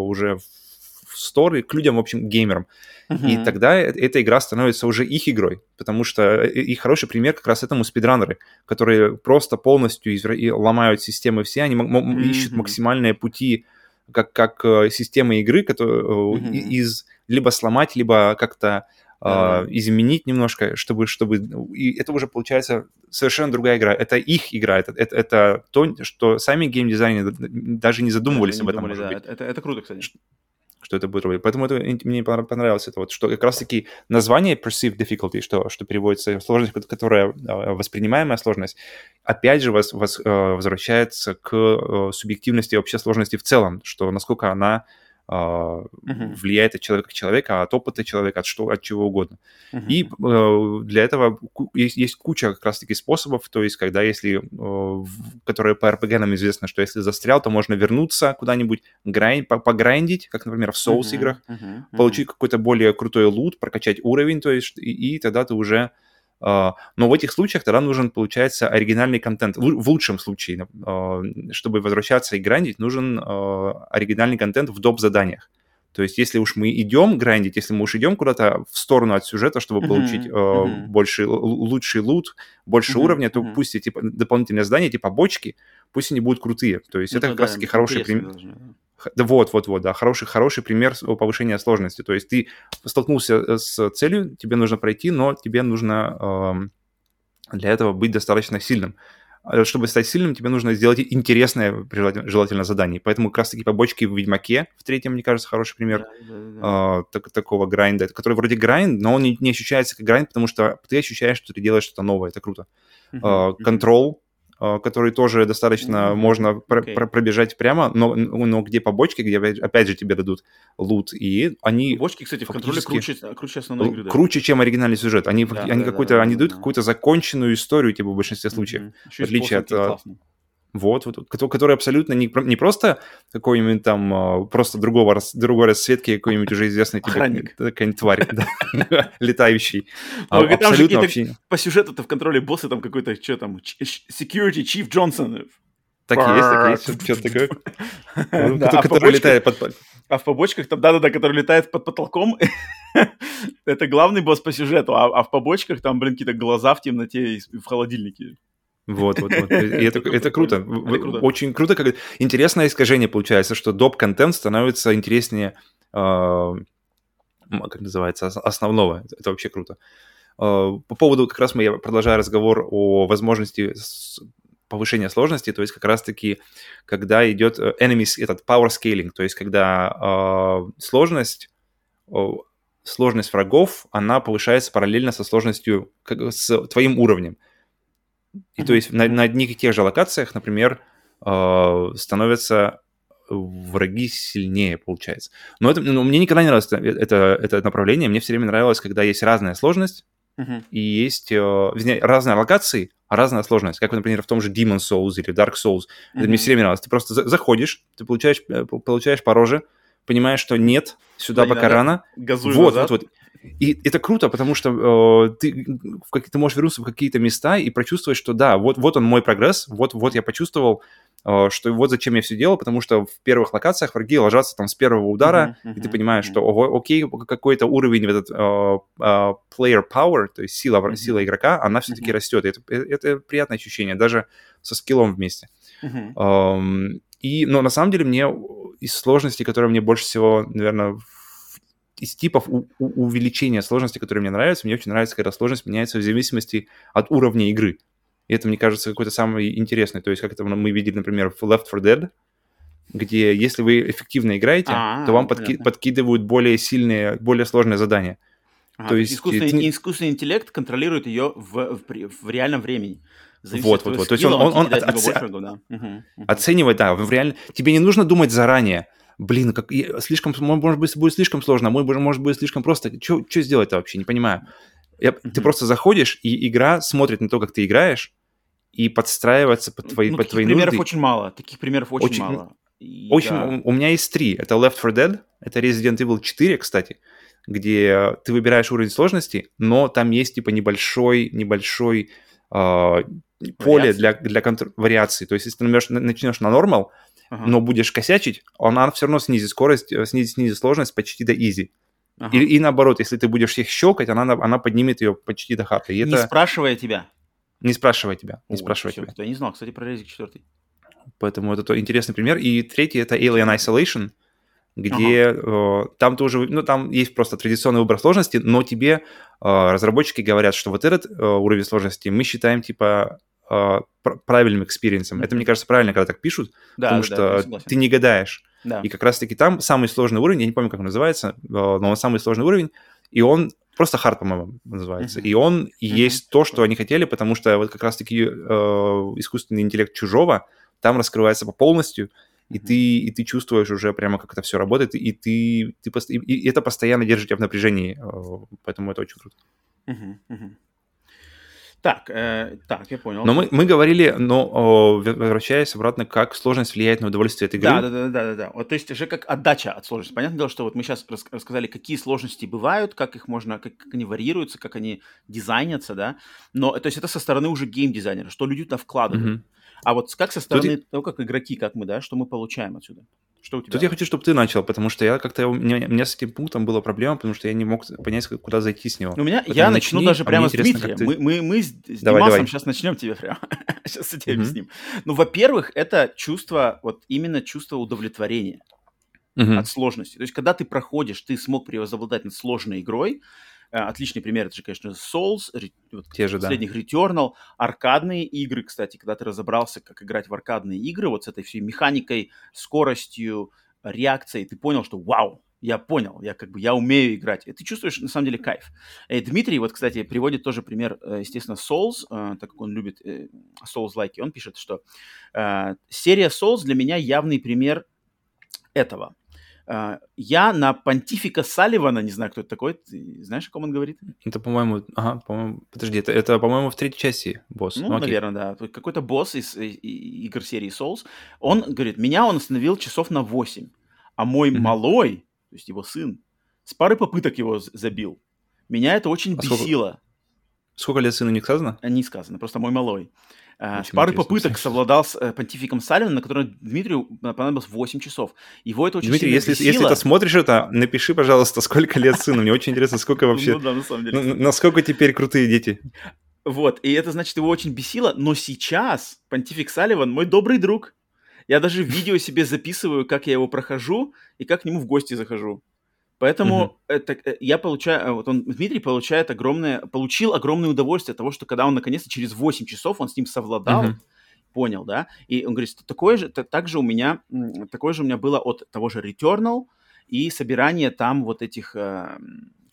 уже в сторы к людям, в общем, геймерам. И Мгм. тогда э- эта игра становится уже их игрой, потому что э, и хороший пример как раз этому спидранеры, которые просто полностью извра- и ломают системы все, они м- ищут максимальные пути, как, как э, системы игры, которые, и- из либо сломать, либо как-то э, Да. изменить немножко, чтобы, чтобы... И это уже получается совершенно другая игра. Это их игра, это, это, это то, что сами геймдизайнеры даже не задумывались Даже об не этом, думали, да. быть Это, это круто, кстати. что это будет работать. Поэтому это, мне понрав- понравилось это вот, что как раз-таки название perceived difficulty, что, что переводится сложность, ко- которая э, воспринимаемая сложность, опять же вас, вас, э, возвращается к э, субъективности вообще сложности в целом, что насколько она Мгм. влияет от человека к человеку, от опыта человека, от, что, от чего угодно. Мгм. И э, для этого есть, есть куча как раз-таки способов, то есть когда если, э, в- которые по RPG нам известно, что если застрял, то можно вернуться куда-нибудь, грайн, по- пограйндить, как, например, в Souls Мгм, играх, мгм, мгм. получить какой-то более крутой лут, прокачать уровень, то есть, и, и тогда ты уже... э, но в этих случаях тогда нужен, получается, оригинальный контент. В лучшем случае, э, чтобы возвращаться и грандить, нужен э, оригинальный контент в доп-заданиях. То есть, если уж мы идем грандить, если мы уж идем куда-то в сторону от сюжета, чтобы Мгм, получить э, больше, лучший лут, больше Мгм, уровня, то мгм. пусть эти дополнительные здания, типа бочки, пусть они будут крутые. То есть, Ну, это это как да, раз-таки хороший, интересно прим- должно, да. Да, вот, вот, вот, да, хороший, хороший пример повышения сложности. То есть ты столкнулся э, с целью, тебе нужно пройти, но тебе нужно эм, для этого быть достаточно сильным. А Чтобы стать сильным, тебе нужно сделать интересное, желательно, задание. Поэтому как раз-таки побочки в Ведьмаке, в третьем, мне кажется, хороший пример Да, да, да, а, так- такого грайнда, который вроде грайнд, но он не, не ощущается как грайнд, потому что ты ощущаешь, что ты делаешь что-то новое, это круто. А, мгм. А, который тоже достаточно Мгм, можно про- окей. про- пробежать прямо, но, но где побочки, где опять, же тебе дадут лут, и они Бочки, кстати, в контроле круче, круче основной игры. да. круче, чем оригинальный сюжет. Они, Да, они, да, какой-то, да, они да, дают да. какую-то законченную историю тебе в большинстве случаев. И в отличие от, а, классный. Вот, вот, кото- который абсолютно не, не просто какой-нибудь там а, просто другого, другой расцветки какой-нибудь уже известный тебе Охранник. *laughs* какая-нибудь тварь, *laughs* летающий. А, Ну, же Абсолютно вообще По сюжету-то в контроле боссы там какой-то, что там, Security Chief Джонсон. так и есть, так и есть, что-то такое. *laughs* Ну, а в Который побочках- летает под... А в побочках там, да-да-да, который летает под потолком, это главный босс по сюжету, а, а в побочках там, блин, какие-то глаза в темноте и в холодильнике. Вот, вот, вот. И *laughs* это, это круто. Это круто. Очень круто. Как... Интересное искажение получается, что доп-контент становится интереснее, м, как называется, ос- основного. Это вообще круто. А, По поводу, как раз мы продолжаю разговор о возможности повышения сложности, то есть как раз-таки, когда идет э, enemies, этот power scaling, то есть когда а, сложность, сложность врагов, она повышается параллельно со сложностью, как, с твоим уровнем. И то есть на, на одних и тех же локациях, например, э, становятся враги сильнее, получается. Но это, ну, мне никогда не нравилось это, это, это направление. Мне все время нравилось, когда есть разная сложность Мгм. и есть э, вернее, разные локации, а разная сложность. Как, например, в том же Demon Souls или Dark Souls. Это мне все время нравилось. Ты просто за- заходишь, ты получаешь, э, получаешь по роже, понимаешь, что нет, сюда Да, не пока рано, Газуй вот, назад. вот, вот. И это круто, потому что э, ты, в как, ты можешь вернуться в какие-то места и прочувствовать, что да, вот, вот он мой прогресс, вот, вот я почувствовал, э, что вот зачем я все делал, потому что в первых локациях враги ложатся там с первого удара, Мгм, и ты понимаешь, мгм. что ого, окей, какой-то уровень в этот э, э, player power, то есть сила, Мгм. сила игрока, она все-таки Мгм. растет. Это, э, это приятное ощущение, даже со скиллом вместе. Мгм. Эм, И, но на самом деле мне из сложностей, которые мне больше всего, наверное, из типов у- у- увеличения сложности, которые мне нравятся, мне очень нравится, когда сложность меняется в зависимости от уровня игры. И это, мне кажется, какой-то самый интересный. То есть, как это мы видели, например, в Left 4 Dead, где если вы эффективно играете, А, то вам подки- подкидывают более сильные, более сложные задания. Ага, то есть искусственный, ты искусственный интеллект контролирует ее в, в, в реальном времени. Зависит Вот, от вот, вот. То есть он- он- он от- врагов, да. Мгм, мгм. Оценивать, да, в реально... Тебе не нужно думать заранее. Блин, как... слишком, может быть, будет слишком сложно, а мой, может быть, слишком просто. Что сделать-то вообще? Не понимаю. Я- Ты Мгм. просто заходишь, и игра смотрит на то, как ты играешь, и подстраивается под твои, ну, под твои примеров нужды. очень мало. Таких примеров очень, Очень- мало. И общем, да. у, у меня есть три. Это Left 4 Dead, это Resident Evil 4, кстати, где ты выбираешь уровень сложности, но там есть типа небольшой, небольшой а, поле для, для контр- вариации. То есть, если ты начнешь, начнешь на нормал, Ага, но будешь косячить, она все равно снизит скорость, э, снизит, снизит сложность почти до easy. ага. И, и наоборот, если ты будешь их щелкать, она, на- она поднимет ее почти до харда. И Не это спрашивая тебя. не спрашивая тебя, не О, спрашивая всё, тебя. Я не знал, кстати, про Резик 4. Поэтому это то- интересный пример. И третий это Alien Isolation, где э, там тоже, ну, там есть просто традиционный выбор сложности, но тебе э, разработчики говорят, что вот этот э, уровень сложности мы считаем типа правильным experience ом. Это, мне кажется, правильно, когда так пишут, Да, потому да, да, что согласен. ты не гадаешь. Да. И как раз-таки там самый сложный уровень, я не помню, как он называется, э, но он самый сложный уровень, и он просто hard, по-моему, называется. Мгм. И он Мгм. есть то, что они хотели, потому что вот как раз-таки э, искусственный интеллект чужого там раскрывается по полностью, и ты, и ты чувствуешь уже прямо, как это все работает, и ты, ты и, и это постоянно держит тебя в напряжении, э, поэтому это очень круто. Мгм, мгм. Так, э, так, я понял. Но мы, мы говорили, но возвращаясь обратно, как сложность влияет на удовольствие от игры. Да, да, да, да, да, да. Вот, то есть уже как отдача от сложности. Понятное дело, что вот мы сейчас рассказали, какие сложности бывают, как их можно, как, как они варьируются, как они дизайнятся, да. Но то есть это со стороны уже геймдизайнера, что люди туда вкладывают. Мгм. А вот как со Тут стороны и- того, как игроки, как мы, да, что мы получаем отсюда? Что у тебя? Тут я хочу, чтобы ты начал, потому что я как-то у меня, у меня с этим пунктом была проблема, потому что я не мог понять, куда зайти с него. У меня, Поэтому я начни, начну даже а прямо с Дмитрия. ты- Мы, мы, мы с, с Давай, Димасом давай. сейчас начнем тебе прямо. *laughs* сейчас тебе Мгм. объясним. Ну, во-первых, это чувство, вот именно чувство удовлетворения. От сложности. То есть, когда ты проходишь, ты смог превозобладать над сложной игрой. Э, Отличный пример, это же, конечно, Souls, вот Те же, да. последних Returnal, аркадные игры, кстати, когда ты разобрался, как играть в аркадные игры, вот с этой всей механикой, скоростью, реакцией, ты понял, что вау, я понял, я как бы, я умею играть. И ты чувствуешь, на самом деле, кайф. Э, Дмитрий, вот, кстати, приводит тоже пример, э, естественно, Souls, так как он любит Souls-like, он пишет, что серия Souls для меня явный пример этого. Э, Я на понтифика Салливана, не знаю, кто это такой, ты знаешь, о ком он говорит? Это, по-моему, ага, по-моему, подожди, это, это, по-моему, в третьей части босс. Ну, окей. наверное, да. Какой-то босс из э, и- игр серии Souls, он говорит, меня он остановил часов на 8, а мой Мгм. малой, то есть его сын, с пары попыток его забил. Меня это очень А сколько- бесило. Сколько лет сыну не сказано? А, Не сказано, просто мой малой. С Очень интересно, попыток совладал с э, понтификом Салливаном, на который Дмитрию понадобилось 8 часов. Его это очень Дмитрий, если, если ты смотришь это, напиши, пожалуйста, сколько лет сыну. Мне очень интересно, сколько вообще... Ну да, на самом деле. ну, насколько теперь крутые дети. Вот, и это, значит, его очень бесило, но сейчас Понтифик Салливан мой добрый друг. Я даже видео себе записываю, как я его прохожу и как к нему в гости захожу. Поэтому это, э, я получаю, э, вот он, Дмитрий получает огромное, получил огромное удовольствие от того, что когда он наконец-то через 8 часов он с ним совладал, Мгм. понял, да, и он говорит, что такое же, та- так же у меня, такое же у меня было от того же Returnal и собирание там вот этих э,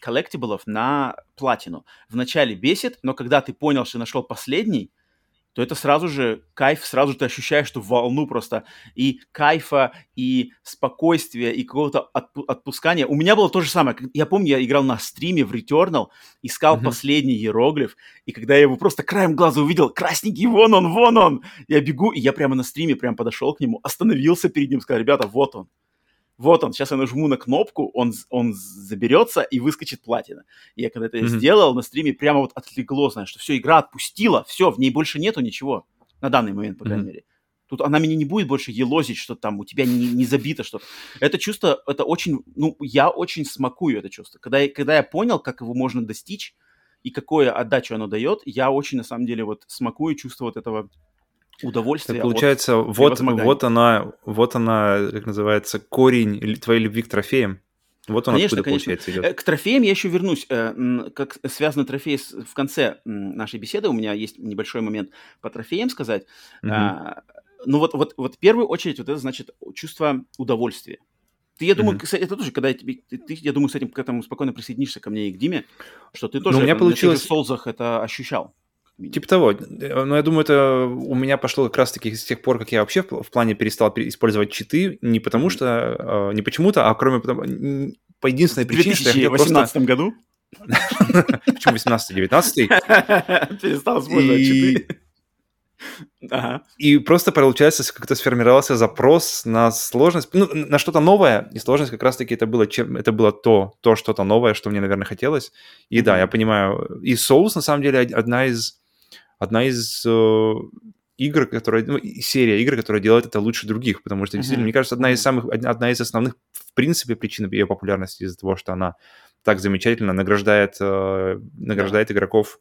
коллектиблов на платину. Вначале бесит, но когда ты понял, что нашел последний, то это сразу же кайф, сразу же ты ощущаешь эту волну просто и кайфа, и спокойствия, и какого-то отпу- отпускания. У меня было то же самое. Я помню, я играл на стриме в Returnal, искал Мгм. последний иероглиф, и когда я его просто краем глаза увидел, красненький, вон он, вон он, я бегу, и я прямо на стриме прям подошел к нему, остановился перед ним, сказал, ребята, вот он. Вот он, сейчас я нажму на кнопку, он, он заберется и выскочит платина. И я когда это Мгм. сделал на стриме, прямо вот отлегло, знаешь, что все, игра отпустила, все, в ней больше нету ничего. На данный момент, по крайней Мгм. мере. Тут она меня не будет больше елозить, что там у тебя не, не забито что-то. Это чувство, это очень, ну, я очень смакую это чувство. Когда, я- когда я понял, как его можно достичь и какое отдачу оно дает, я очень, на самом деле, вот смакую чувство вот этого удовольствия. Так от- получается, вот, вот она, вот она, как называется, корень твоей любви к трофеям. Вот он Конечно, откуда, конечно. получается, идет. Э, К трофеям я еще вернусь. Э, Как связаны трофеи с- в конце нашей беседы, у меня есть небольшой момент по трофеям сказать. Мгм. А, Ну вот, вот, вот в первую очередь вот это значит чувство удовольствия. Ты, я думаю, кстати, это тоже, когда я тебе, ты, ты, я думаю, с этим к этому спокойно присоединишься ко мне и к Диме, что ты тоже Ну, у меня получилось- солзах это ощущал. Минимум. Типа того. Э, Но я думаю, это у меня пошло как раз-таки с тех пор, как я вообще в в плане перестал пере- использовать читы, не потому что, э, не почему-то, а кроме потому, по единственной В причине, что я хотел просто... 2018 году *laughs* Почему 18-19? *laughs* перестал использовать читы. Ага. И просто, получается, как-то сформировался запрос на сложность, ну, на что-то новое, и сложность как раз-таки это было, чем, это было то, то что-то новое, что мне, наверное, хотелось. И да, я понимаю. И Souls, на самом деле, од- одна из, одна из э, игр, которая, ну, серия игр, которая делает это лучше других, потому что, действительно, Мгм. мне кажется, одна из самых, одна из основных, в принципе, причин ее популярности из-за того, что она так замечательно награждает, э, награждает игроков.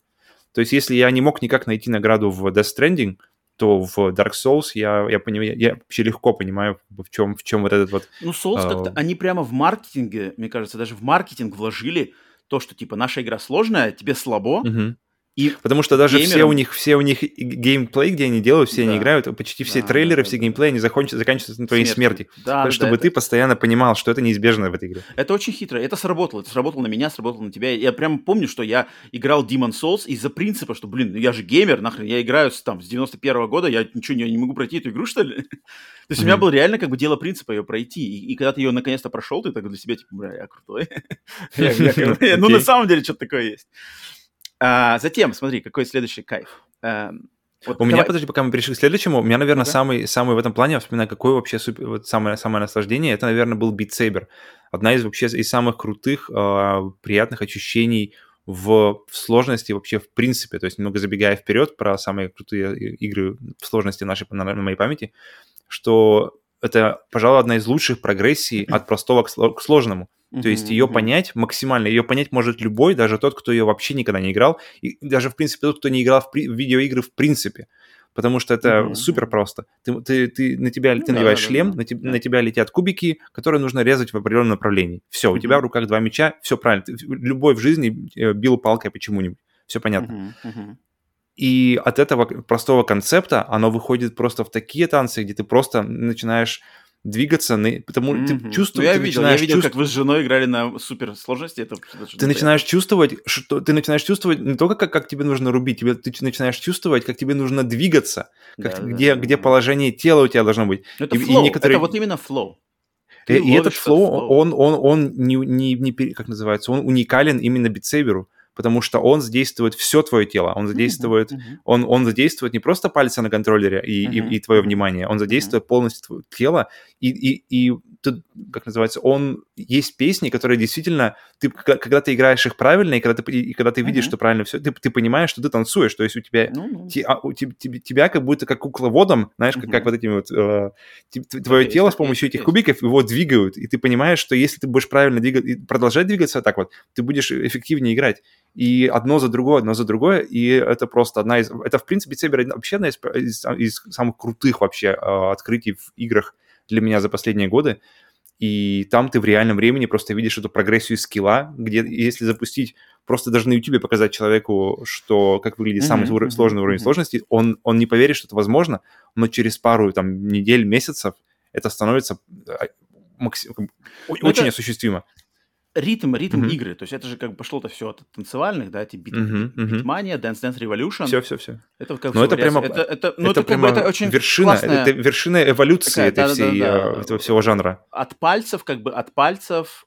То есть, если я не мог никак найти награду в Death Stranding, то в Dark Souls я, я, понимаю, я вообще легко понимаю, в чем, в чем вот этот вот... Ну, Souls А, как-то, они прямо в маркетинге, мне кажется, даже в маркетинг вложили то, что, типа, наша игра сложная, тебе слабо, Мгм. И Потому что даже все геймерам- у них, все у них геймплей, где они делают, все они Да. играют, почти все Да, трейлеры, да, все да, геймплеи, они закончатся, заканчиваются на твоей смерти. Да, Так, да, чтобы это- ты постоянно понимал, что это неизбежно в этой игре. Это очень хитро. Это сработало. Это сработало на меня, сработало на тебя. Я прям помню, что я играл Demon Souls из-за принципа, что, блин, ну я же геймер, нахрен, я играю с, там, с 91 года, я ничего не, не могу пройти эту игру, что ли? *laughs* То есть у меня было реально как бы дело принципа ее пройти. И, и когда ты ее наконец-то прошел, ты так для себя, типа, бля, я крутой. *laughs* Бы- *laughs* Ну, на самом деле, что-то такое есть. А, Затем, смотри, какой следующий кайф. Эм, вот У меня, давай- подожди, пока мы перешли к следующему, у меня, наверное, самый, самый в этом плане, я вспоминаю, какое вообще супер, вот самое, самое наслаждение, это, наверное, был Beat Saber. Одна из вообще из самых крутых, э, приятных ощущений в, в сложности вообще в принципе, то есть немного забегая вперед про самые крутые игры в сложности нашей, на, на моей памяти, что это, пожалуй, одна из лучших прогрессий от простого к, сло- к сложному. То есть ее мгм. понять максимально, ее понять может любой, даже тот, кто ее вообще никогда не играл, и даже, в принципе, тот, кто не играл в, при- в видеоигры в принципе. потому что это Мгм. супер просто. Ты, ты, ты, на тебя, Ну ты да, надеваешь да, шлем, да. на, Да. на тебя летят кубики, которые нужно резать в определенном направлении. Все, у тебя в руках два мяча, все правильно. Ты- любой в жизни э, бил палкой почему-нибудь. Все понятно. Мгм, мгм. И от этого простого концепта оно выходит просто в такие танцы, где ты просто начинаешь двигаться, на- потому ты Мгм. чувствуешь, Ну, я ты видел, я начинаешь видел, чувств- как вы с женой играли на супер сложности. Это ты начинаешь чувствовать, что ты начинаешь чувствовать не только как, как тебе нужно рубить, тебе, ты начинаешь чувствовать, как тебе нужно двигаться, как, Да, где, да, где положение тела у тебя должно быть. Ну, Это и- и flow, некоторые- это вот именно flow. И, Ты и этот flow, flow. он, он, он не, не, не как называется, он уникален именно Beat Saber у, потому что он задействует все твое тело, он задействует мгм. он, он задействует не просто пальцы на контроллере и, Мгм, и, твое мгм. внимание, он задействует полностью твое тело. И, и, и тут, как называется, он... Есть песни, которые действительно... Ты, когда ты играешь их правильно, и когда ты, и когда ты видишь, Мгм. что правильно все, ты, ты понимаешь, что ты танцуешь. То есть у тебя... Ну, ну. те- а, у теб- тебе- тебя как будто как кукловодом, знаешь, как, как Мгм. вот этими вот... э, те- т- твое есть, тело с помощью этих есть. кубиков его двигают, и ты понимаешь, что если ты будешь правильно двигаться, и продолжать двигаться так вот, ты будешь эффективнее играть. И одно за другое, одно за другое, и это просто одна из... Это, в принципе, Saber вообще одна из, из- из самых крутых вообще э, открытий в играх для меня за последние годы. И там ты в реальном времени просто видишь эту прогрессию скилла, где если запустить, просто даже на YouTube показать человеку, что как выглядит самый Мгм, уро- мгм, сложный уровень мгм. сложности, он, он не поверит, что это возможно, но через пару там недель, месяцев это становится макси- как бы о- Ну, очень это- осуществимо. Ритм, ритм Мгм. игры. То есть это же как бы пошло-то все от танцевальных, да, эти бит, Мгм, мгм. битмания, Dance Dance Revolution. Все, все, все. Это как всё это вариация. прямо- это, это, ну, это, это как бы прямо это очень вершина, классная- это вершина эволюции Такая, этой всей, да-да-да-да. э, этого всего жанра. от пальцев, как бы от пальцев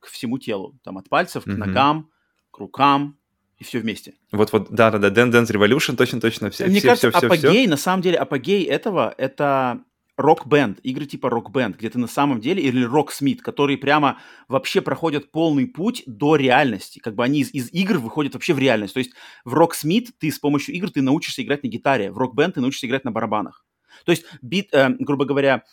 к всему телу. Там от пальцев к Мгм. ногам, к рукам и все вместе. Вот, вот, да, да, да, Dance Dance Revolution, точно, точно, все, Мне все, кажется, все, все, апогей, на самом деле, апогей этого — это рок-бенд, игры типа рок-бенд, где ты на самом деле, или рок-смит, которые прямо вообще проходят полный путь до реальности. Как бы они из, из игр выходят вообще в реальность. То есть в рок-смит ты с помощью игр ты научишься играть на гитаре, в рок-бенд ты научишься играть на барабанах. То есть, бит, э, грубо говоря,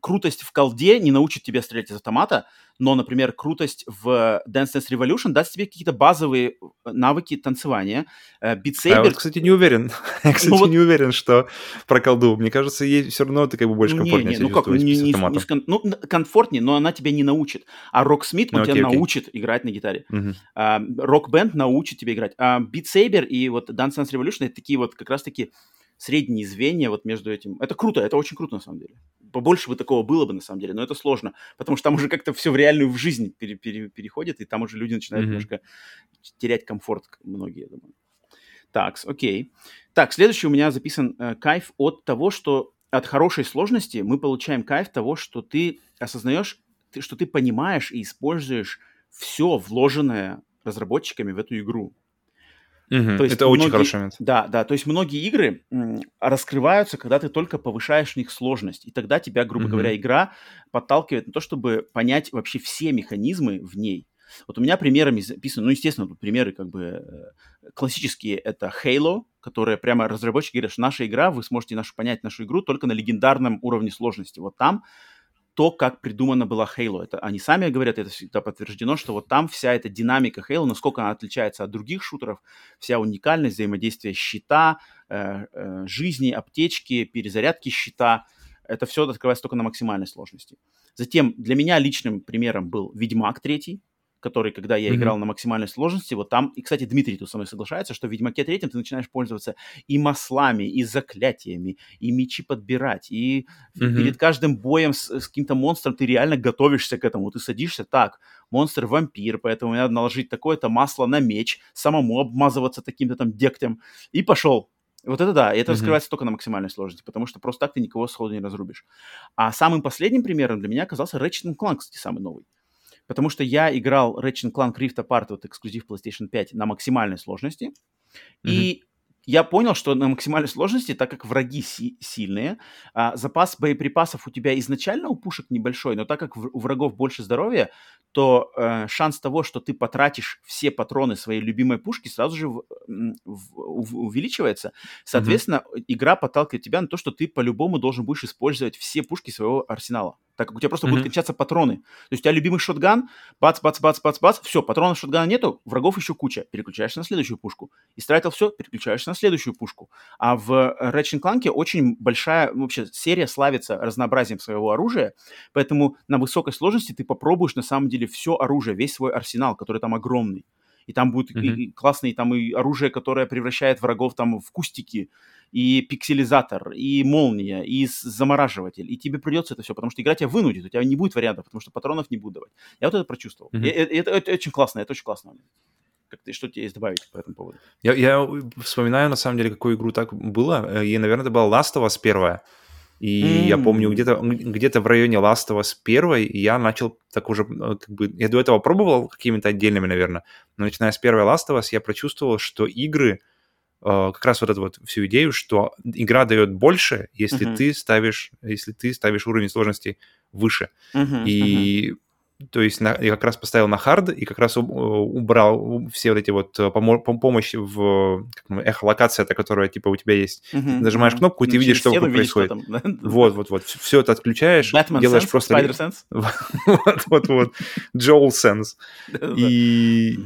крутость в колде не научит тебя стрелять из автомата, но, например, крутость в Dance Dance Revolution даст тебе какие-то базовые э, навыки танцевания. Э, Beat А вот, кстати, не уверен. *laughs* Я, кстати, вот- не уверен, что про колду. Мне кажется, ей все равно ты как бы больше Не, комфортнее не, себя ну как, не, не- не кон- ну, комфортнее, но она тебя не научит. А Rocksmith, он Ну, тебя окей, окей. научит играть на гитаре. А, Rock-бенд научит тебя играть. А Saber и вот Dance Dance Revolution это такие вот как раз-таки средние звенья вот между этим. Это круто, это очень круто на самом деле. Побольше бы такого было бы на самом деле, но это сложно, потому что там уже как-то все в реальную в жизнь пере- пере- переходит, и там уже люди начинают Мгм. немножко терять комфорт, многие, я думаю. Так, окей. Так, следующий у меня записан э, кайф от того, что от хорошей сложности мы получаем кайф того, что ты осознаешь, ты, что ты понимаешь и используешь все вложенное разработчиками в эту игру. Мгм. То есть Это очень многие- хороший момент. Да, да, то есть многие игры раскрываются, когда ты только повышаешь в них сложность, и тогда тебя, грубо Мгм. говоря, игра подталкивает на то, чтобы понять вообще все механизмы в ней. Вот у меня примерами записаны, ну, естественно, тут примеры как бы э, классические, это Halo, которая прямо разработчики говорят, что наша игра, вы сможете нашу понять нашу игру только на легендарном уровне сложности. Вот там то, как придумана была Halo. Это они сами говорят, это всегда подтверждено, что вот там вся эта динамика Halo, насколько она отличается от других шутеров, вся уникальность взаимодействия щита, э, э, жизни, аптечки, перезарядки щита, это все открывается только на максимальной сложности. Затем для меня личным примером был Ведьмак 3, который, когда я Мгм. играл на максимальной сложности, вот там, и, кстати, Дмитрий тут со мной соглашается, что в Ведьмаке 3 ты начинаешь пользоваться и маслами, и заклятиями, и мечи подбирать, и Мгм. перед каждым боем с, с каким-то монстром ты реально готовишься к этому. Ты садишься так, монстр вампир, поэтому мне надо наложить такое-то масло на меч, самому обмазываться таким-то там дегтем, и пошел. Вот это да, и это Мгм. раскрывается только на максимальной сложности, потому что просто так ты никого сходу не разрубишь. А самым последним примером для меня оказался Ratchet Clank, кстати, самый новый. Потому что я играл Ratchet Clank Rift Apart, вот эксклюзив PlayStation 5, на максимальной сложности. И я понял, что на максимальной сложности, так как враги си- сильные, а, запас боеприпасов у тебя изначально у пушек небольшой, но так как в- у врагов больше здоровья, то э, шанс того, что ты потратишь все патроны своей любимой пушки, сразу же в- в- ув- увеличивается. Соответственно, игра подталкивает тебя на то, что ты по-любому должен будешь использовать все пушки своего арсенала. Так как у тебя просто mm-hmm. будут кончаться патроны. То есть у тебя любимый шотган, бац, бац, бац, бац, бац, все, патронов шотгана нету, врагов еще куча, переключаешься на следующую пушку. Истратил все, переключаешься на следующую пушку. А в Ratchet Clank очень большая, вообще, серия славится разнообразием своего оружия, поэтому на высокой сложности ты попробуешь на самом деле все оружие, весь свой арсенал, который там огромный и там будет mm-hmm. и, и классные там и оружие, которое превращает врагов там в кустики, и пикселизатор, и молния, и замораживатель, и тебе придется это все, потому что игра тебя вынудит, у тебя не будет вариантов, потому что патронов не будут давать. Я вот это прочувствовал. Mm-hmm. И, и, это, это, очень классно, это очень классно. Как ты, что тебе есть добавить по этому поводу? Я, я вспоминаю, на самом деле, какую игру так было, и, наверное, это была Last of Us первая. И mm. я помню, где-то где в районе Last of Us 1 я начал так уже, э, как бы, я до этого пробовал какими-то отдельными, наверное, но начиная с первой Last of Us я прочувствовал, что игры, э, как раз вот эту вот всю идею, что игра дает больше, если mm-hmm. ты ставишь, если ты ставишь уровень сложности выше. Mm-hmm. И mm-hmm то есть на, я как раз поставил на хард и как раз убрал все вот эти вот э, помо- помощи в как, ну, эхолокация, это которая типа у тебя есть. Uh-huh, ты нажимаешь uh-huh. кнопку, и ты ну, видишь, что вокруг происходит. Там, да? Вот, вот, вот. Все это отключаешь, Batman делаешь sense, просто... Spider Sense. *laughs* вот, вот, вот. Joel Sense. *laughs* И...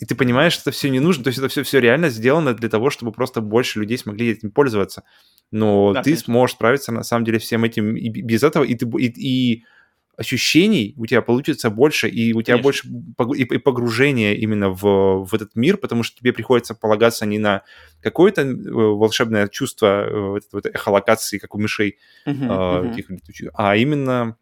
И ты понимаешь, что это все не нужно, то есть это все, все реально сделано для того, чтобы просто больше людей смогли этим пользоваться. Но да, ты конечно. сможешь справиться на самом деле всем этим и без этого, и ты и, и ощущений у тебя получится больше, и у тебя Конечно. больше и погружение именно в, в этот мир, потому что тебе приходится полагаться не на какое-то э, волшебное чувство э, вот, вот, эхолокации, как у мышей, uh-huh, uh-huh. Этих, а именно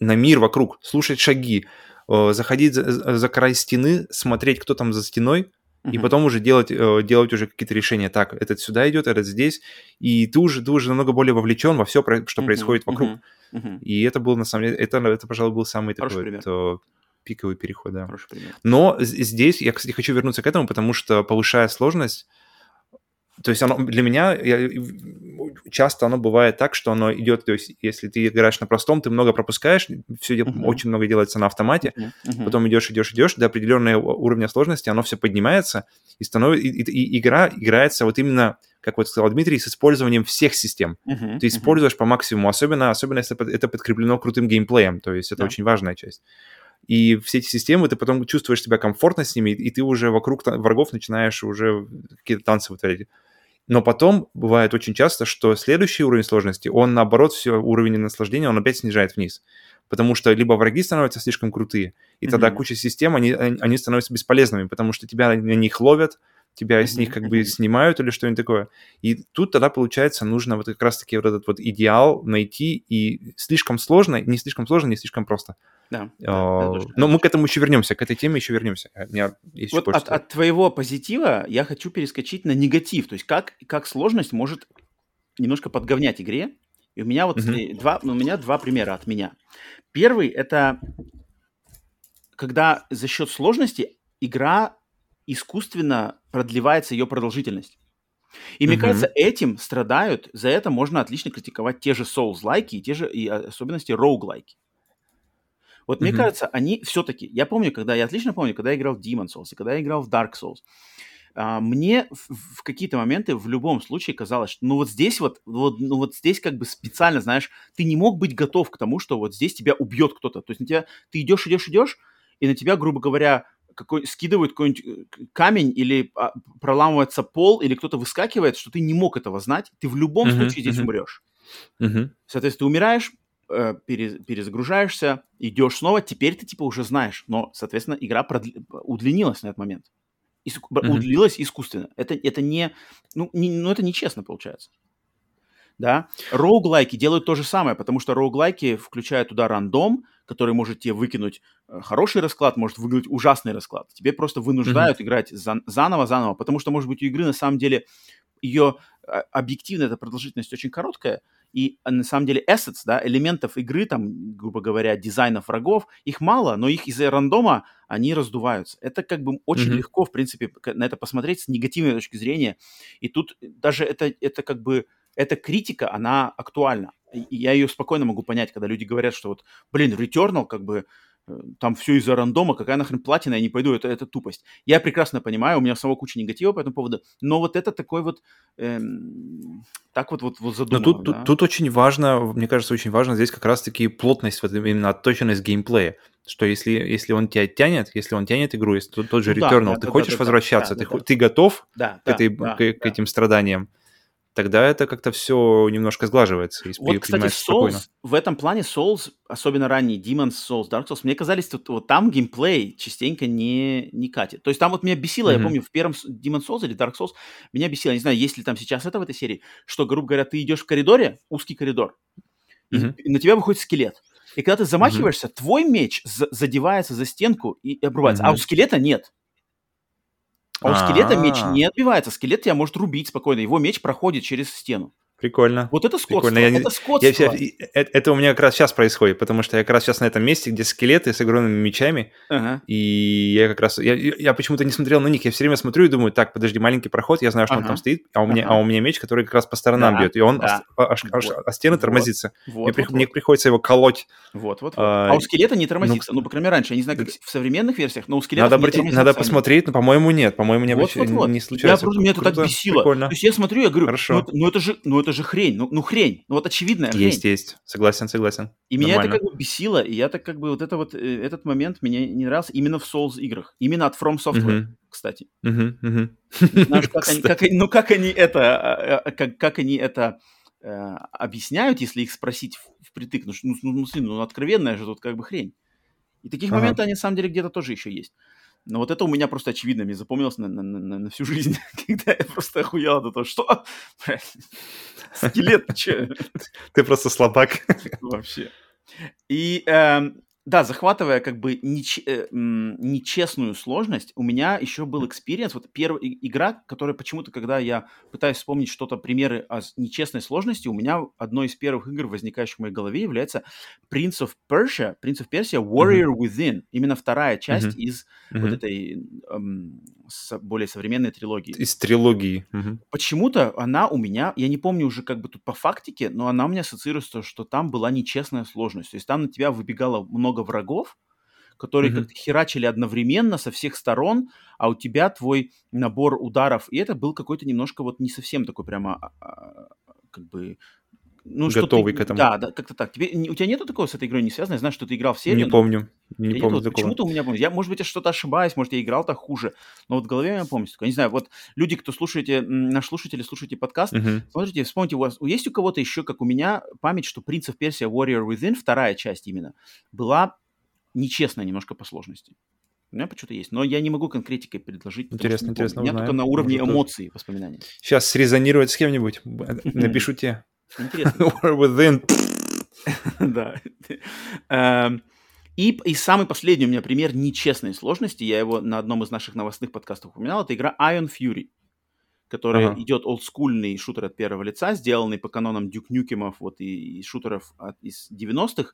на мир вокруг, слушать шаги, э, заходить за, за край стены, смотреть, кто там за стеной, Uh-huh. И потом уже делать, делать уже какие-то решения. Так, этот сюда идет, этот здесь. И ты уже, ты уже намного более вовлечен во все, что uh-huh. происходит вокруг. Uh-huh. Угу. И это был, на самом деле, это, это пожалуй, был самый Хороший такой вот, пиковый переход, да. Пример. Но здесь я, кстати, хочу вернуться к этому, потому что повышая сложность, то есть оно для меня я, часто оно бывает так, что оно идет, то есть если ты играешь на простом, ты много пропускаешь, все uh-huh. очень много делается на автомате, uh-huh. Потом идешь, идешь, идешь до определенного уровня сложности, оно все поднимается и становится, и, и, и игра играется вот именно как вот сказал Дмитрий, с использованием всех систем. Uh-huh, Ты используешь uh-huh. по максимуму, особенно, особенно если это подкреплено крутым геймплеем, то есть это yeah. очень важная часть. И все эти системы, ты потом чувствуешь себя комфортно с ними, и ты уже вокруг врагов начинаешь уже какие-то танцы вытворять. Но потом бывает очень часто, что следующий уровень сложности, он наоборот все уровень наслаждения, он опять снижает вниз. Потому что либо враги становятся слишком крутые, и mm-hmm. тогда куча систем, они, они становятся бесполезными, потому что тебя на них ловят, тебя с них как бы снимают или что-нибудь такое. И тут тогда, получается, нужно вот как раз-таки вот этот вот идеал найти, и слишком сложно, не слишком сложно, не слишком просто. Да. А, да но мы к этому еще вернемся, к этой теме еще вернемся. У меня есть вот от, от твоего позитива я хочу перескочить на негатив, то есть как, как сложность может немножко подговнять игре. И у меня вот uh-huh. два, у меня два примера от меня. Первый это когда за счет сложности игра искусственно продлевается ее продолжительность. И мне mm-hmm. кажется, этим страдают, за это можно отлично критиковать те же Souls-лайки и те же и особенности rogue-лайки. Вот мне кажется, они все-таки, я помню, когда, я отлично помню, когда я играл в Demon Souls и когда я играл в Dark Souls, а, мне в, в какие-то моменты в любом случае казалось, что ну вот здесь вот, вот, ну вот здесь как бы специально, знаешь, ты не мог быть готов к тому, что вот здесь тебя убьет кто-то. То есть на тебя, ты идешь, идешь, идешь, и на тебя, грубо говоря, какой, скидывают какой-нибудь э, камень или а, проламывается пол, или кто-то выскакивает, что ты не мог этого знать, ты в любом uh-huh, случае здесь uh-huh. умрешь. Uh-huh. Соответственно, ты умираешь, э, перезагружаешься, идешь снова, теперь ты типа уже знаешь, но, соответственно, игра продли- удлинилась на этот момент. Ис- uh-huh. Удлинилась искусственно. Это, это не, ну, не, ну, это нечестно получается да. Роуглайки делают то же самое, потому что роуглайки включают туда рандом, который может тебе выкинуть э, хороший расклад, может выиграть ужасный расклад. Тебе просто вынуждают mm-hmm. играть за, заново, заново, потому что, может быть, у игры на самом деле ее а, объективно эта продолжительность очень короткая, и а, на самом деле assets, да, элементов игры, там, грубо говоря, дизайнов врагов, их мало, но их из-за рандома они раздуваются. Это как бы очень mm-hmm. легко, в принципе, на это посмотреть с негативной точки зрения. И тут даже это, это как бы эта критика, она актуальна. И я ее спокойно могу понять, когда люди говорят, что вот, блин, Returnal как бы э, там все из-за рандома, какая нахрен платина, я не пойду, это, это тупость. Я прекрасно понимаю, у меня самого куча негатива по этому поводу, но вот это такой вот, эм, так вот, вот, вот задумано. Но тут, да? тут, тут очень важно, мне кажется, очень важно здесь как раз-таки плотность, вот именно отточенность геймплея. Что если, если он тебя тянет, если он тянет игру, если тот, тот же Ну Returnal, да, ты да, хочешь да, возвращаться, да, ты, да, ты готов Да, к, да, этой, да, к, к да. этим страданиям, тогда это как-то все немножко сглаживается. И Вот, кстати. Souls, в этом плане Souls, особенно ранний Demon's Souls, Dark Souls, мне казались, тут, вот там геймплей частенько не, не катит. То есть там вот меня бесило, я Мгм. помню, в первом Demon's Souls или Dark Souls, меня бесило, не знаю, есть ли там сейчас это в этой серии, что, грубо говоря, ты идешь в коридоре, узкий коридор, Мгм. и на тебя выходит скелет. И когда ты замахиваешься, твой меч за- задевается за стенку и обрывается, а у скелета нет. А у скелета меч А. не отбивается. Скелет тебя может рубить спокойно. Его меч проходит через стену. Прикольно. Вот это скотство. Прикольно. Я это Я скотство. вся- и- э- это у меня как раз сейчас происходит, потому что я как раз сейчас на этом месте, где скелеты с огромными мечами, Ага. и я как раз... Я, я почему-то не смотрел на них, я все время смотрю и думаю, так, подожди, маленький проход, я знаю, что он Ага. там стоит, а у, меня, Ага. а у меня меч, который как раз по сторонам Да, бьет, и он да. ос- аж- аж- Вот. о стены Вот. тормозится. Вот, мне, при- вот, мне вот. приходится его колоть. Вот, вот, вот. А, А у скелета не тормозится. ну, Ну, по крайней мере, раньше. Я не знаю, как в современных версиях, но у скелета Надо, обратить, надо посмотреть, но, по-моему, нет. По-моему, не, Вот, вот, вот. не Я случается. просто, меня это так бесило. Прикольно. То есть я смотрю, я говорю, Хорошо. ну это, ну это же, ну это же хрень, ну, ну хрень, ну вот очевидная хрень. Есть, есть. Согласен, согласен. И меня это Нормально. как бы бесило, и я так как бы вот это вот, э, этот момент мне не нравился именно в Souls играх, именно от From Software, Мгм. кстати. Мгм, мгм. Не знаю, *laughs* как они, как ну как они это, э, э, как, как они это э, объясняют, если их спросить впритык, ну, ну, ну, ну откровенная же тут как бы хрень. И таких Ага. моментов они на самом деле где-то тоже еще есть. Но вот это у меня просто очевидно, мне запомнилось на, на- на- на всю жизнь, *laughs* когда я просто охуел от этого, что? *laughs* Skill issue? Ты просто слабак. Вообще. И эм, да, захватывая как бы неч- э, нечестную сложность, у меня еще был experience, вот первая игра, которая почему-то, когда я пытаюсь вспомнить что-то, примеры о нечестной сложности, у меня одной из первых игр, возникающих в моей голове, является Prince of Persia, Prince of Persia Warrior Within. Именно вторая часть Мгм. из вот Мгм. этой эм, со- более современной трилогии. Из трилогии. Мгм. Почему-то она у меня, я не помню уже как бы тут по фактике, но она у меня ассоциируется, что там была нечестная сложность. То есть там на тебя выбегало много врагов, которые Мгм. как-то херачили одновременно со всех сторон, а у тебя твой набор ударов, и это был какой-то немножко вот не совсем такой прямо а, а, как бы ну, что Готовый ты- к этому. Да, да, как-то так. Тебе, у тебя нету такого с этой игрой не связано? Я знаю, что ты играл в серию. Не помню. Не я помню тот. такого. Почему-то у меня помню. Я, может быть, я что-то ошибаюсь, может, я играл так хуже. Но вот в голове меня помню такое. Не знаю, вот люди, кто слушаете, наш слушатели, слушаете подкаст, Мгм. смотрите, вспомните, у вас есть у кого-то еще, как у меня, память, что «Принц of Persia Warrior Within», вторая часть именно, была нечестная немножко по сложности. У меня почему-то есть. Но я не могу конкретикой предложить. Интересно, интересно. У меня только узнаем. на уровне Может, эмоций воспоминаний. Сейчас срезонировать с кем-нибудь. *laughs* Напишу тебе. Интересно. *laughs* War Within. *laughs* Да. Эм, И, и самый последний у меня пример нечестной сложности, я его на одном из наших новостных подкастов упоминал, это игра Iron Fury, которая Ага. идет олдскульный шутер от первого лица, сделанный по канонам Дюк Нюкемов вот, и, и шутеров от- из 90-х.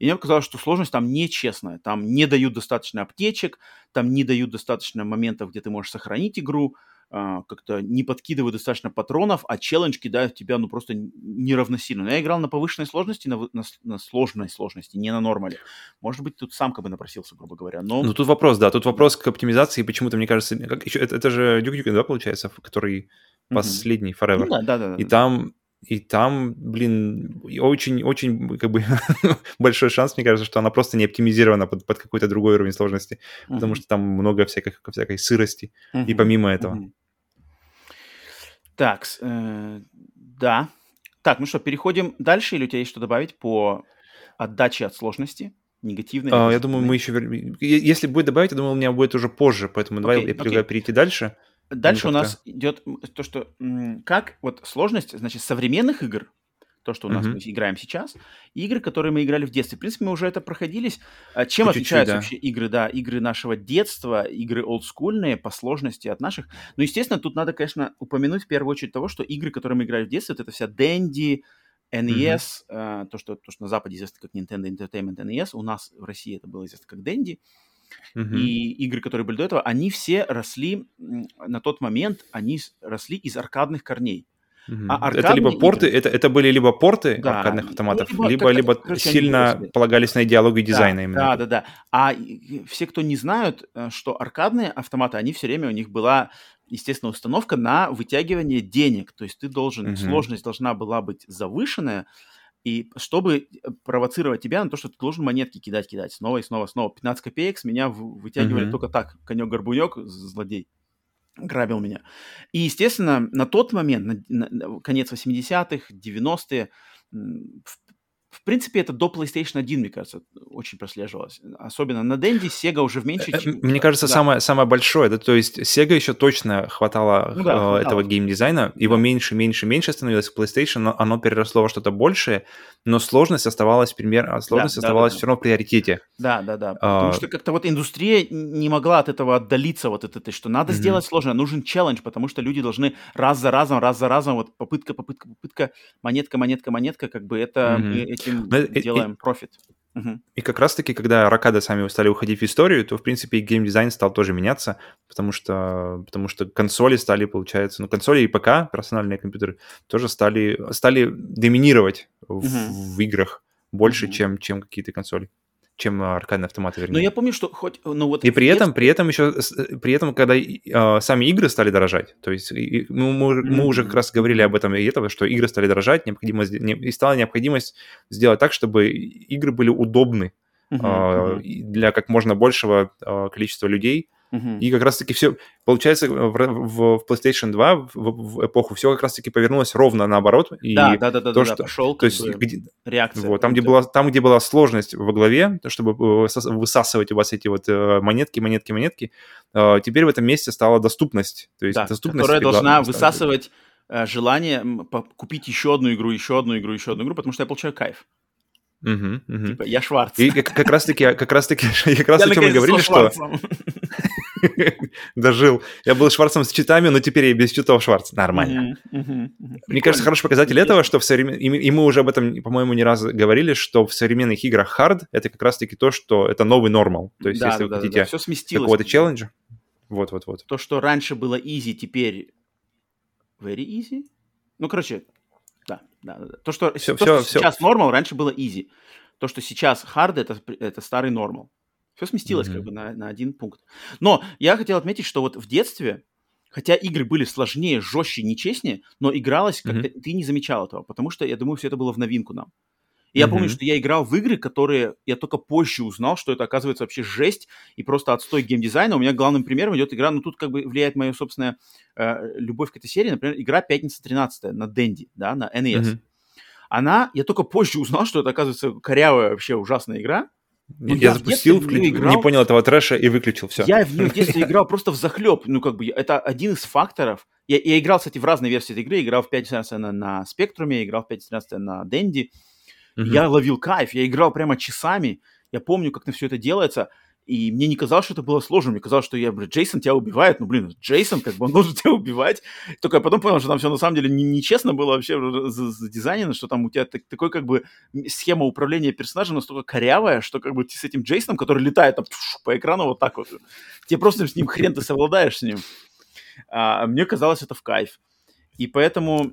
И мне показалось, что сложность там нечестная. Там не дают достаточно аптечек, там не дают достаточно моментов, где ты можешь сохранить игру, а, как-то не подкидывают достаточно патронов, а челлендж кидают в тебя, ну, просто неравносильно. Но я играл на повышенной сложности, на, на на сложной сложности, не на нормале. Может быть, тут сам как бы напросился, грубо говоря. Но Ну, тут вопрос, да, тут вопрос к оптимизации. Почему-то, мне кажется, как еще, это, это же Duke Nukem, да, получается, который последний, Ну Forever. да, да, да. И там, и там, блин, очень-очень, как бы, *laughs* большой шанс, мне кажется, что она просто не оптимизирована под, под какой-то другой уровень сложности, потому Мгм. что там много всякой, всякой сырости. И Мгм. помимо этого. Мгм. Так, э, да. Так, ну что, переходим дальше, или у тебя есть что добавить по отдаче от сложности? Негативной? А, я думаю, мы еще... Если будет добавить, я думаю, у меня будет уже позже, поэтому давай я предлагаю перейти дальше. Дальше у нас идет то, что как вот сложность, значит, современных игр, то, что у нас Мгм. мы играем сейчас, и игры, которые мы играли в детстве. В принципе, мы уже это проходились. А Чем чуть-чуть, отличаются да. вообще игры, да, игры нашего детства, игры олдскульные по сложности от наших? Ну, естественно, тут надо, конечно, упомянуть в первую очередь того, что игры, которые мы играли в детстве, вот это вся Dendy, NES, э, то, что, то, что на Западе известно как Nintendo Entertainment NES, у нас в России это было известно как Dendy, Мгм. и игры, которые были до этого, они все росли на тот момент, они росли из аркадных корней. Mm-hmm. А это либо порты, это, это были либо порты да. аркадных автоматов, ну, либо, либо, либо короче, сильно полагались на идеологию дизайна да, именно. Да, да, да. А все, кто не знают, э, что аркадные автоматы, они все время у них была естественно, установка на вытягивание денег. То есть ты должен, mm-hmm. сложность должна была быть завышенная, и чтобы провоцировать тебя на то, что ты должен монетки кидать, кидать снова и снова, снова. 15 копеек с меня вытягивали mm-hmm. только так. Конек-горбунек, злодей, грабил меня. И, естественно, на тот момент, на, на конец 80-х, 90-е, в в принципе, это до PlayStation 1, мне кажется, очень прослеживалось. Особенно на Денди Sega уже в меньше... Э, мне кажется, да. самое, самое большое, да, то есть Sega еще точно хватало, ну, да, э, хватало. этого геймдизайна, его меньше, меньше, меньше становилось в PlayStation, но оно переросло во что-то большее, но сложность оставалась, пример, а сложность да, оставалась да, да, все равно в приоритете. Да, да, да, потому а... что как-то вот индустрия не могла от этого отдалиться, вот от этой, что надо mm-hmm. сделать сложно, нужен челлендж, потому что люди должны раз за разом, раз за разом, вот попытка, попытка, попытка, монетка, монетка, монетка, как бы это mm-hmm. Этим но, делаем профит. Угу. И как раз-таки, когда Ракада сами стали уходить в историю, то, в принципе, и геймдизайн стал тоже меняться, потому что, потому что консоли стали, получается, ну, консоли и ПК, персональные компьютеры, тоже стали, стали доминировать угу. в, в играх больше, угу. чем, чем какие-то консоли чем аркадные автоматы, вернее. Но я помню, что хоть... Ну, вот и при этом, при этом еще, при этом, когда э, сами игры стали дорожать, то есть и, ну, мы, mm-hmm. мы уже как раз говорили об этом и этого, что игры стали дорожать, необходимо, не, и стала необходимость сделать так, чтобы игры были удобны uh-huh, э, для как можно большего э, количества людей, Uh-huh. И как раз-таки все, получается, в, в, в PlayStation 2 в, в эпоху все как раз-таки повернулось ровно наоборот. И да, да, да, да, то, да, что, пошел то есть, где, реакция. Вот, там, где была, там, где была сложность во главе, чтобы э, высасывать у вас эти вот э, монетки, монетки, монетки, э, теперь в этом месте стала доступность. То есть да, доступность которая должна высасывать желание купить еще одну игру, еще одну игру, еще одну игру, потому что я получаю кайф. Угу, угу. Типа, я Шварц. И как, как раз-таки, как раз-таки, *laughs* как раз о чем мы говорили, что... *laughs* Дожил. Я был Шварцем с читами, но теперь я без читов Шварц. Нормально. Мне кажется, хороший показатель этого, что в современ... И мы уже об этом, по-моему, не раз говорили, что в современных играх хард — это как раз-таки то, что это новый нормал. То есть, если вы хотите какого-то челленджа, вот-вот-вот. То, что раньше было easy, теперь very easy. Ну, короче, да, да, да. То, что, все, то, все, что все. сейчас нормал, раньше было easy. То, что сейчас hard, это, это старый нормал. Все сместилось mm-hmm. как бы на, на один пункт. Но я хотел отметить, что вот в детстве, хотя игры были сложнее, жестче, нечестнее, но игралось как-то, mm-hmm. ты не замечал этого, потому что, я думаю, все это было в новинку нам. И mm-hmm. я помню, что я играл в игры, которые я только позже узнал, что это оказывается вообще жесть и просто отстой геймдизайна. У меня главным примером идет игра, ну тут как бы влияет моя собственная э, любовь к этой серии, например, игра «Пятница 13 на Денди, да, на NES. Mm-hmm. Она, я только позже узнал, что это оказывается корявая вообще ужасная игра, ну, я, я запустил, вклю... играл... не понял этого трэша и выключил все. Я в нее в *laughs* детстве играл просто в захлеб. Ну, как бы, это один из факторов. Я, я играл, кстати, в разные версии этой игры. Играл в 5.13 на, на Спектруме, играл в 5.13 на Денди. Uh-huh. Я ловил кайф. Я играл прямо часами. Я помню, как на все это делается. И мне не казалось, что это было сложно. Мне казалось, что я, блин, Джейсон тебя убивает. Ну, блин, Джейсон, как бы он *laughs* должен тебя убивать. Только я потом понял, что там все на самом деле нечестно не было вообще задизайнено, что там у тебя так, такой как бы схема управления персонажем настолько корявая, что как бы ты с этим Джейсоном, который летает там пш, по экрану вот так вот, тебе просто с ним хрен ты совладаешь с ним. А, мне казалось это в кайф. И поэтому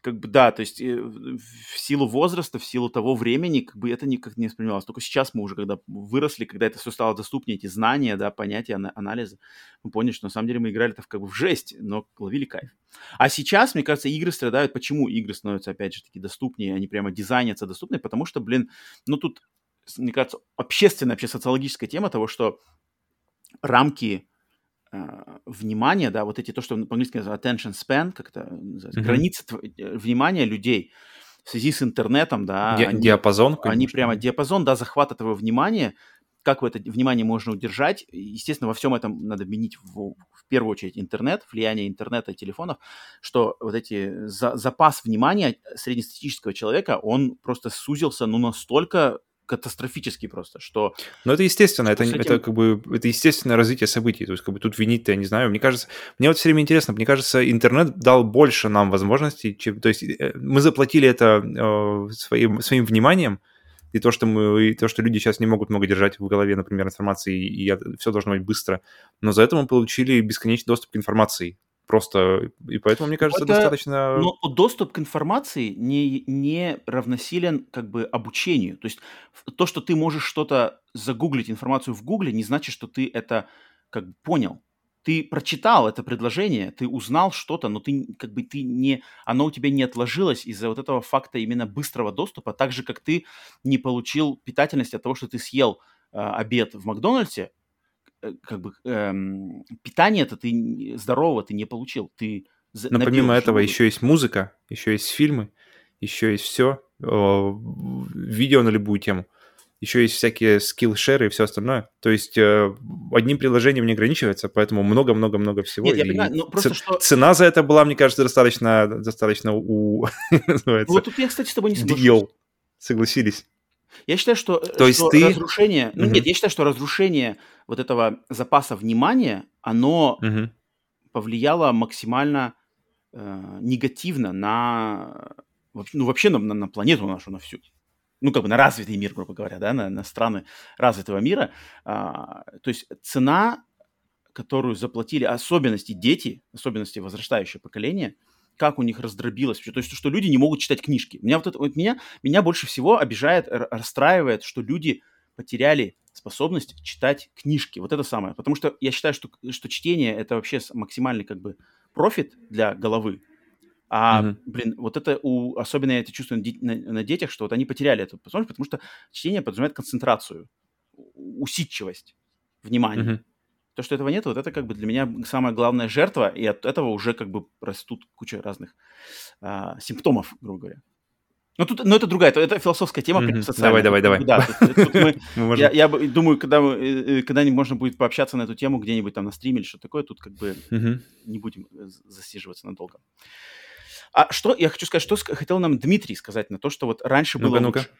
как бы, да, то есть э, в силу возраста, в силу того времени, как бы это никак не воспринималось. Только сейчас мы уже, когда выросли, когда это все стало доступнее, эти знания, да, понятия, анализы, мы поняли, что на самом деле мы играли это как бы в жесть, но ловили кайф. А сейчас, мне кажется, игры страдают. Почему игры становятся, опять же, таки доступнее, они прямо дизайнятся доступнее? Потому что, блин, ну тут, мне кажется, общественная, вообще социологическая тема того, что рамки а, внимание, да, вот эти, то, что по-английски называют attention span, как это называется, mm-hmm. границы э, внимания людей в связи с интернетом, да. Ди- они, диапазон. Конечно. Они прямо, диапазон, да, захват этого внимания, как это внимание можно удержать. Естественно, во всем этом надо винить в, в первую очередь интернет, влияние интернета и телефонов, что вот эти за, запас внимания среднестатистического человека, он просто сузился, ну, настолько катастрофический просто, что... Ну, это естественно, это, этим... это как бы, это естественное развитие событий, то есть как бы тут винить-то, я не знаю, мне кажется, мне вот все время интересно, мне кажется, интернет дал больше нам возможностей, чем, то есть э, мы заплатили это э, своим, своим вниманием, и то, что мы, и то, что люди сейчас не могут много держать в голове, например, информации, и, и все должно быть быстро, но за это мы получили бесконечный доступ к информации, просто... И поэтому, мне кажется, Это- достаточно... Но доступ к информации не, не равносилен как бы обучению. То есть то, что ты можешь что-то загуглить информацию в Гугле, не значит, что ты это как бы понял. Ты прочитал это предложение, ты узнал что-то, но ты как бы ты не, оно у тебя не отложилось из-за вот этого факта именно быстрого доступа, так же как ты не получил питательность от того, что ты съел э, обед в Макдональдсе, как бы эм, питание это ты здорового ты не получил, ты Но помимо этого еще есть музыка, еще есть фильмы, еще есть все, видео на любую тему. Еще есть всякие скилл-шеры и все остальное. То есть э, одним приложением не ограничивается, поэтому много-много-много всего. Нет, я понимаю, но просто ц- что- Цена за это была, мне кажется, достаточно, достаточно у... *laughs* называется, Вот тут я, кстати, с тобой не deal. Согласились. Я считаю, что, э, То есть что ты- разрушение... Ну, Мгм. нет, я считаю, что разрушение вот этого запаса внимания, оно Мгм. повлияло максимально э, негативно на... Ну, вообще на, на- на планету нашу, на всю. Ну, как бы на развитый мир, грубо говоря, да, на, на страны развитого мира. А, то есть цена, которую заплатили особенности дети, особенности возрастающего поколения, как у них раздробилось вообще. То есть, что люди не могут читать книжки. Меня вот это, вот меня, меня больше всего обижает, расстраивает, что люди потеряли способность читать книжки. Вот это самое. Потому что я считаю, что, что чтение это вообще максимальный как бы профит для головы. А, Мгм. блин, вот это у, особенно я это чувствую на, на- на детях, что вот они потеряли эту способность, потому что чтение подразумевает концентрацию, усидчивость, внимание. Мгм. То, что этого нет, вот это как бы для меня самая главная жертва, и от этого уже как бы растут куча разных а, симптомов, грубо говоря. Но тут, но это другая, это, это философская тема, Мгм. социальная. Давай, давай, давай. Да, тут- тут мы- *laughs* Мы я, я думаю, когда, э, э, когда-нибудь можно будет пообщаться на эту тему где-нибудь там на стриме или что такое, тут как бы Мгм. не будем э, засиживаться надолго. А что, я хочу сказать, что хотел нам Дмитрий сказать на то, что вот раньше было Ну-ка, ну-ка. лучше.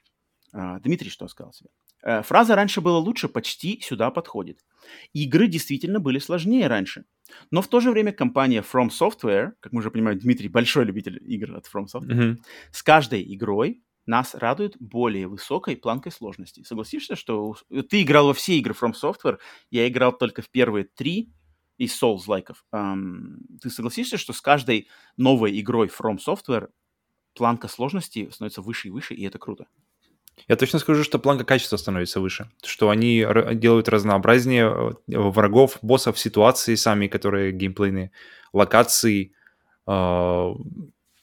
А, Дмитрий что сказал себе? Э, Фраза «раньше было лучше» почти сюда подходит. Игры действительно были сложнее раньше. Но в то же время компания From Software, как мы уже понимаем, Дмитрий большой любитель игр от From Software, Мгм. с каждой игрой нас радует более высокой планкой сложности. Согласишься, что ты играл во все игры From Software, я играл только в первые три из Souls-лайков. Ам, ты согласишься, что с каждой новой игрой From Software планка сложности становится выше и выше, и это круто. Я точно скажу, что планка качества становится выше, что они делают разнообразнее э, врагов, боссов, ситуации сами, которые геймплейные, локации. э,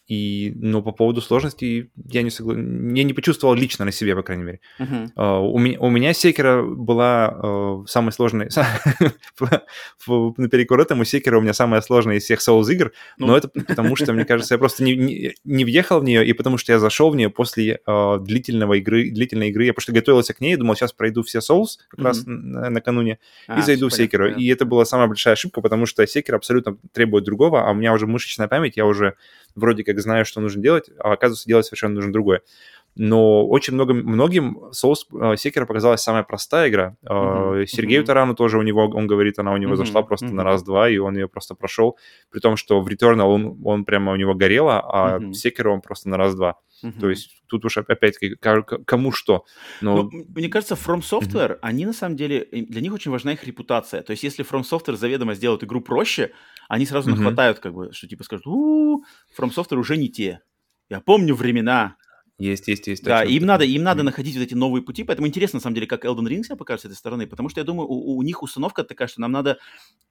И, но по поводу сложности я не согла... я не почувствовал лично на себе, по крайней мере. Мгм. Uh, у, меня, у меня Секера была uh, самой сложной... *laughs* Наперекор этому Секера у меня самая сложная из всех Souls игр, Ну. но это потому что, мне кажется, я просто не, не, не въехал в нее, и потому что я зашел в нее после uh, длительного игры, длительной игры. Я просто готовился к ней, думал, сейчас пройду все Souls как раз на- накануне, А, и зайду в Секеру. И это была самая большая ошибка, потому что Секер абсолютно требует другого, а у меня уже мышечная память, я уже вроде как знаю, что нужно делать, а оказывается, делать совершенно нужно другое. Но очень много, многим Souls Секера показалась самая простая игра. Э, Мгм, Сергею мгм. Тарану тоже у него, он говорит, она у него Мгм, зашла просто мгм. на раз-два, и он ее просто прошел. При том, что в Returnal он, он прямо у него горело, а в Секеру он просто на раз-два. Мгм. То есть тут уж опять-таки кому что. Но Ну, мне кажется, From Software, они на самом деле, для них очень важна их репутация. То есть, если From Software заведомо сделают игру проще, они сразу Мгм. нахватают, как бы, что типа скажут, у From Software уже не те. Я помню времена. есть, есть, есть. Да, им надо, им надо находить вот эти новые пути, поэтому интересно, на самом деле, как Elden Ring себя покажет с этой стороны, потому что я думаю, у, у них установка такая, что нам надо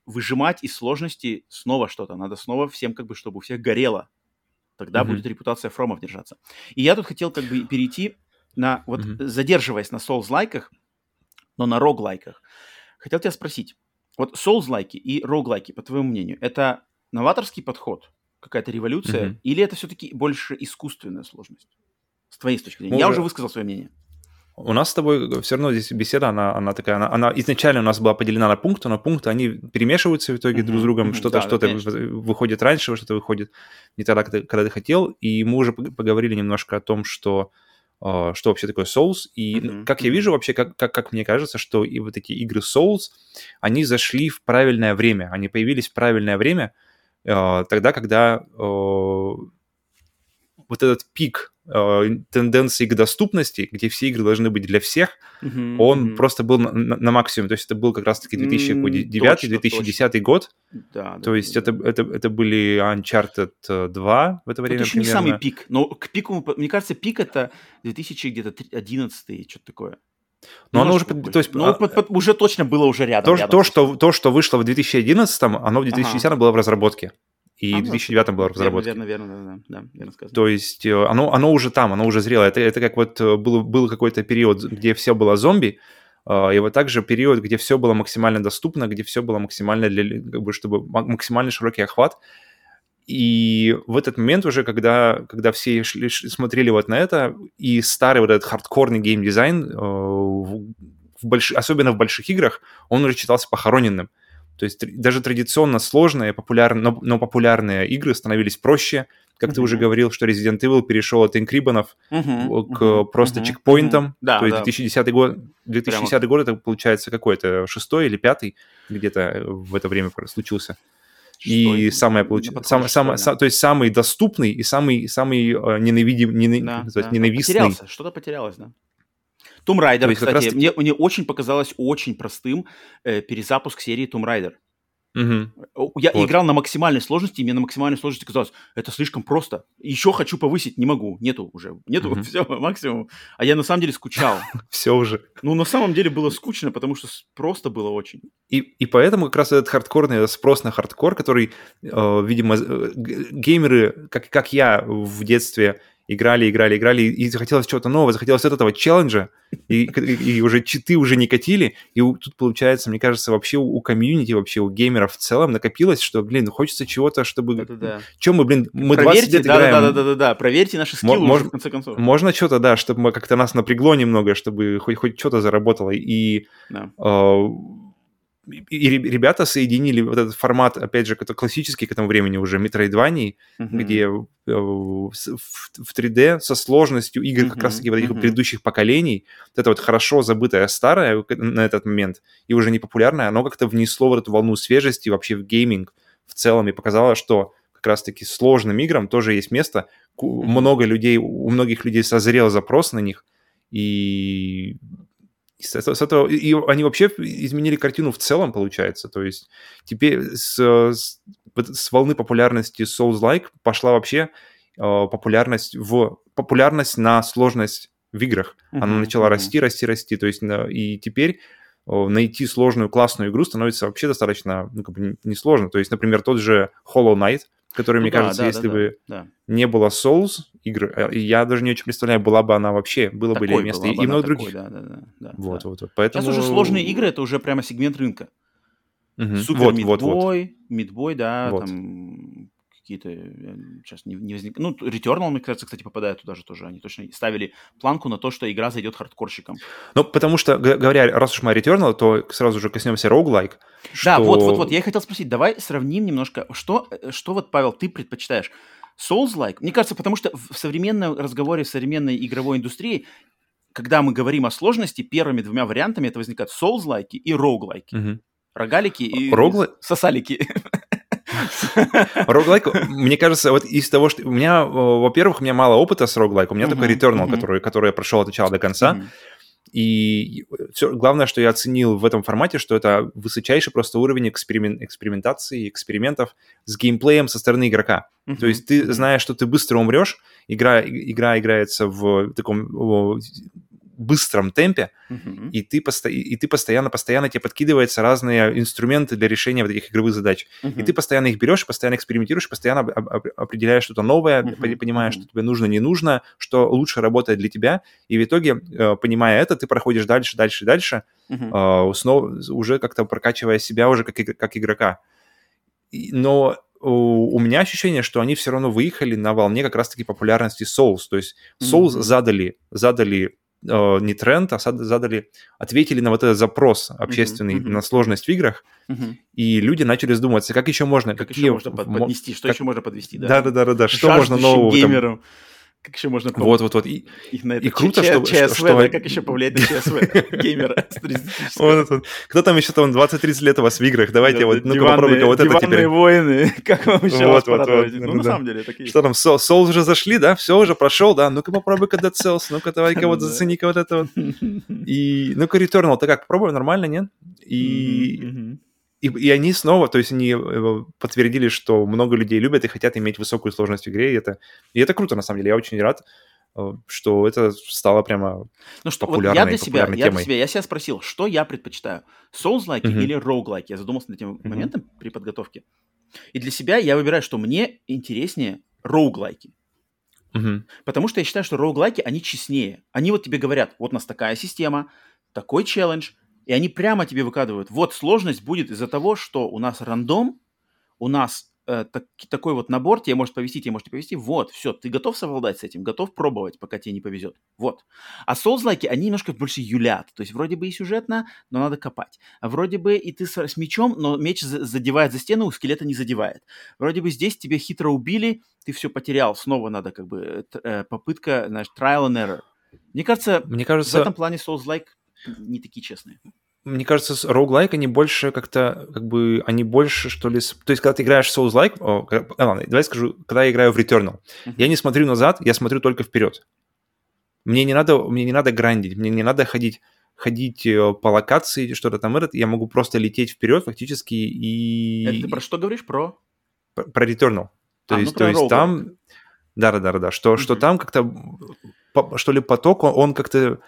выжимать из сложности снова что-то, надо снова всем, как бы, чтобы у всех горело. Тогда Мгм. будет репутация фромов держаться. И я тут хотел как бы перейти на, вот Мгм. задерживаясь на Souls-лайках, но на роглайках, хотел тебя спросить, вот Souls-лайки и роглайки, по твоему мнению, это новаторский подход, какая-то революция, Мгм. или это все-таки больше искусственная сложность? С твоей точки зрения. Мы Я уже высказал свое мнение. У нас с тобой все равно здесь беседа, она, она такая, она, она изначально у нас была поделена на пункты, но пункты, они перемешиваются в итоге друг с другом, что-то, да, что-то конечно. выходит раньше, что-то выходит не тогда, когда, когда ты хотел, и мы уже пог- поговорили немножко о том, что э, что вообще такое Souls, и Мгм, как я вижу вообще, как, как, как мне кажется, что и вот эти игры Souls, они зашли в правильное время, они появились в правильное время, э, тогда, когда э, вот этот пик э, тенденции к доступности, где все игры должны быть для всех, Мгм, он мгм. просто был на, на- на максимуме. То есть это был как раз-таки М, 2009-2010 год. Да, да, То есть да, это, да. это, это были Uncharted э, 2 в это Это время еще не примерно. самый пик. Но к пику, мы мне кажется, пик это 2011 что-то такое. Но оно уже, то есть, Ну, а, под- под- уже точно было уже рядом. То, рядом то, что, то, что вышло в 2011, оно в 2010 было в разработке. И А, в ну, 2009 было в верно. Верно, верно, да, да, верно сказано. То есть э, оно, оно уже там, оно уже зрело. Это, это как вот э, был, был какой-то период, где все было зомби, э, и вот также период, где все было максимально доступно, где все было максимально, для, как бы, чтобы ма- максимально широкий охват. И в этот момент уже, когда, когда все шли- смотрели вот на это, и старый вот этот хардкорный геймдизайн, в, больш- особенно в больших играх, он уже читался похороненным. То есть даже традиционно сложные, популярные, но, но популярные игры становились проще. Как ты уже говорил, что Resident Evil перешел от инкрибанов Мгм, к мгм, просто мгм, чекпоинтам. мгм. Да, То есть да. 2010 год, 2010 год это получается какой то шестой или пятый где-то э, в это время случился. И Шестой, самое получ... подходе самое, шестой, самое, да. са- то есть самый доступный и самый самый э, ненавидим, нена- Да, да. ненавистный. Потерялся, что-то потерялось, да. Tomb Raider, есть как кстати, мне, мне очень показалось очень простым э, перезапуск серии Tomb Raider. О, Я Вот. играл на максимальной сложности, и мне на максимальной сложности казалось, это слишком просто. Еще хочу повысить, не могу, нету уже, нету, Мгм. *laughs* все, максимум. А я на самом деле скучал. *laughs* Все уже. Ну, на самом деле было скучно, потому что просто было очень. И, и поэтому как раз этот хардкорный спрос на хардкор, который, э, видимо, э, геймеры, как, как я в детстве, играли, играли, играли, и захотелось чего-то нового, захотелось от этого челленджа, и, и- и уже читы уже не катили, и у- тут получается, мне кажется, вообще у, у комьюнити, вообще у геймеров в целом накопилось, что, блин, хочется чего-то, чтобы... Да-да-да. Чем мы, блин, мы 20 Проверьте, лет играем, да-да-да-да-да, проверьте наши скиллы мож- уже, в конце концов. можно что-то, да, чтобы мы как-то нас напрягло немного, чтобы хоть, хоть что-то заработало, и Да. э, и и ре- ребята соединили вот этот формат, опять же, классический к этому времени уже, метроидваний, Мгм. где э, в, в 3D со сложностью игр как Мгм, раз-таки вот этих мгм. предыдущих поколений, вот это вот хорошо забытое старое на этот момент и уже не популярное, оно как-то внесло вот эту волну свежести вообще в гейминг в целом и показало, что как раз-таки сложным играм тоже есть место. Мгм. Много людей, у многих людей созрел запрос на них, и с этого, с этого- и они вообще изменили картину в целом, получается. То есть теперь с, с, с волны популярности Souls-like пошла вообще э, популярность в популярность на сложность в играх. Она Мгм, начала мгм. расти, расти, расти. То есть на- и теперь э, найти сложную классную игру становится вообще достаточно ну, как бы не- несложно. То есть, например, тот же Hollow Knight, который, Ну мне да, кажется, да, если да, бы да. не было Souls игры, э, я даже не очень представляю, была бы она вообще, было бы ли Такой место, и, и много такой, других. Да, да, да, да, Вот, да. вот, вот. Поэтому... Сейчас уже сложные игры, это уже прямо сегмент рынка. Мгм. Супер Вот, вот, вот. мидбой, мидбой, да, Вот. там какие-то, сейчас не, не возник... Ну, Returnal, мне кажется, кстати, попадает туда же тоже. Они точно ставили планку на то, что игра зайдет хардкорщикам. Ну, потому что, говоря, раз уж мы Returnal, то сразу же коснемся roguelike. Да, что- вот, вот, вот, я и хотел спросить, давай сравним немножко, что, э, что вот, Павел, ты предпочитаешь? Souls-like? Мне кажется, потому что в современном разговоре, в современной игровой индустрии, когда мы говорим о сложности, первыми двумя вариантами это возникают Souls-like и roguelike. Мгм. Рогалики и Роглы- сосалики. *laughs* Роглайк, мне кажется, вот из того, что... У меня, во-первых, у меня мало опыта с роглайк, у меня только Returnal, который я прошел от начала до конца. И всё- главное, что я оценил в этом формате, что это высочайший просто уровень эксперимен- экспериментации, экспериментов с геймплеем со стороны игрока. То Мгм. есть ты знаешь, что ты быстро умрешь, игра, игра играется в таком быстром темпе, Мгм. и ты, посто- и ты постоянно, постоянно тебе подкидываются разные инструменты для решения вот этих игровых задач. И Мгм. ты постоянно их берешь, постоянно экспериментируешь, постоянно об- об- определяешь что-то новое, пони- понимаешь, мгм. что тебе нужно, не нужно, что лучше работает для тебя. И в итоге, э, понимая это, ты проходишь дальше, дальше, дальше, э, снова уже как-то прокачивая себя уже как, как игрока. И- Но у меня ощущение, что они все равно выехали на волне как раз-таки популярности Souls. То есть Souls Мгм. задали, задали не тренд, а задали, ответили на вот этот запрос общественный мгм. на сложность в играх, Мгм. и люди начали задумываться, как еще можно, Как какие еще можно под- мо- поднести, что как- еще можно подвести, да? Да, да, да, да. Что можно нового геймерам. Как еще можно Вот, вот, вот. И, их на это и круто, Ч- что- ЧСВ, что- да, как еще повлиять на ЧСВ *laughs* геймера вот, вот. Кто там еще там 20-30 лет у вас в играх? Давайте Да, вот, да, ну-ка попробуйте вот это теперь. войны, *laughs* как вам еще Вот, вот, вот, Ну, ну на да. самом деле, такие. Что там, Soul- Souls уже зашли, да? Все уже прошел, да? Ну-ка попробуй-ка Dead Cells, ну-ка давай-ка вот *laughs* Да. зацени-ка вот это вот. И, ну-ка Returnal, ты как, пробовал, нормально, нет? И. и, и они снова, то есть они э, подтвердили, что много людей любят и хотят иметь высокую сложность в игре, и это, и это круто, на самом деле. Я очень рад, э, что это стало прямо... Ну что, вот популярной- я для себя, популярной я для темой. себя, я себя спросил, что я предпочитаю, Souls-like Мгм. или roguelike? Я задумался над этим Мгм. моментом при подготовке. И для себя я выбираю, что мне интереснее роуглайки. Мгм. Потому что я считаю, что роуглайки, они честнее. Они вот тебе говорят, вот у нас такая система, такой челлендж, и они прямо тебе выкладывают. Вот сложность будет из-за того, что у нас рандом, у нас э, так- такой вот набор, тебе может повезти, тебе может не повезти. Вот, все, ты готов совладать с этим, готов пробовать, пока тебе не повезет. Вот. А соузлайки, они немножко больше юлят. То есть вроде бы и сюжетно, но надо копать. А вроде бы и ты с, с мечом, но меч за- задевает за стену, у скелета не задевает. Вроде бы здесь тебя хитро убили, ты все потерял, снова надо как бы э, э, попытка, знаешь, trial and error. Мне кажется, Мне в кажется, этом плане Souls-like не такие честные. мне кажется, с роуглайк они больше как-то, как бы, они больше, что ли... То есть, когда ты играешь в Souls-like... о, а, ладно, давай скажу, когда я играю в Returnal, Мгм. я не смотрю назад, я смотрю только вперед. Мне не надо, мне не надо грандить, мне не надо ходить ходить э, по локации, что-то там этот, я могу просто лететь вперед фактически и... Это ты про что говоришь? Про? про, про Returnal. То А, ну, есть, про то есть roguelike. там... Да, да, да, да, что, что Мгм. там как-то, что ли, поток, он, он как-то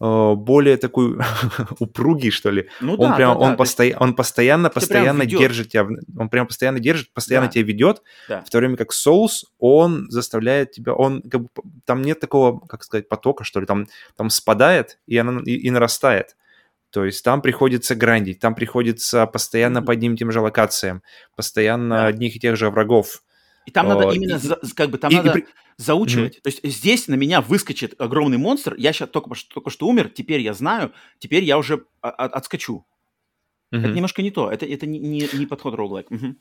более такой *laughs* упругий, что ли. Ну он да, прям, да, он, да, то есть- постоя- он постоянно, постоянно держит тебя, он прям постоянно держит, постоянно Да. тебя ведет, Да. в то время как Souls, он заставляет тебя, он как бы, там нет такого, как сказать, потока, что ли, там, там спадает и, она, и, и нарастает. То есть там приходится грандить, там приходится постоянно Мгм. по одним и тем же локациям, постоянно Да. одних и тех же врагов. И там надо именно, и- за- как бы, там и- надо заучивать. То есть здесь на меня выскочит огромный монстр, я сейчас только, только что умер, теперь я знаю, теперь я уже а- а- отскочу. Это немножко не то, это, это не, не, не подход роуглайк. Мгм.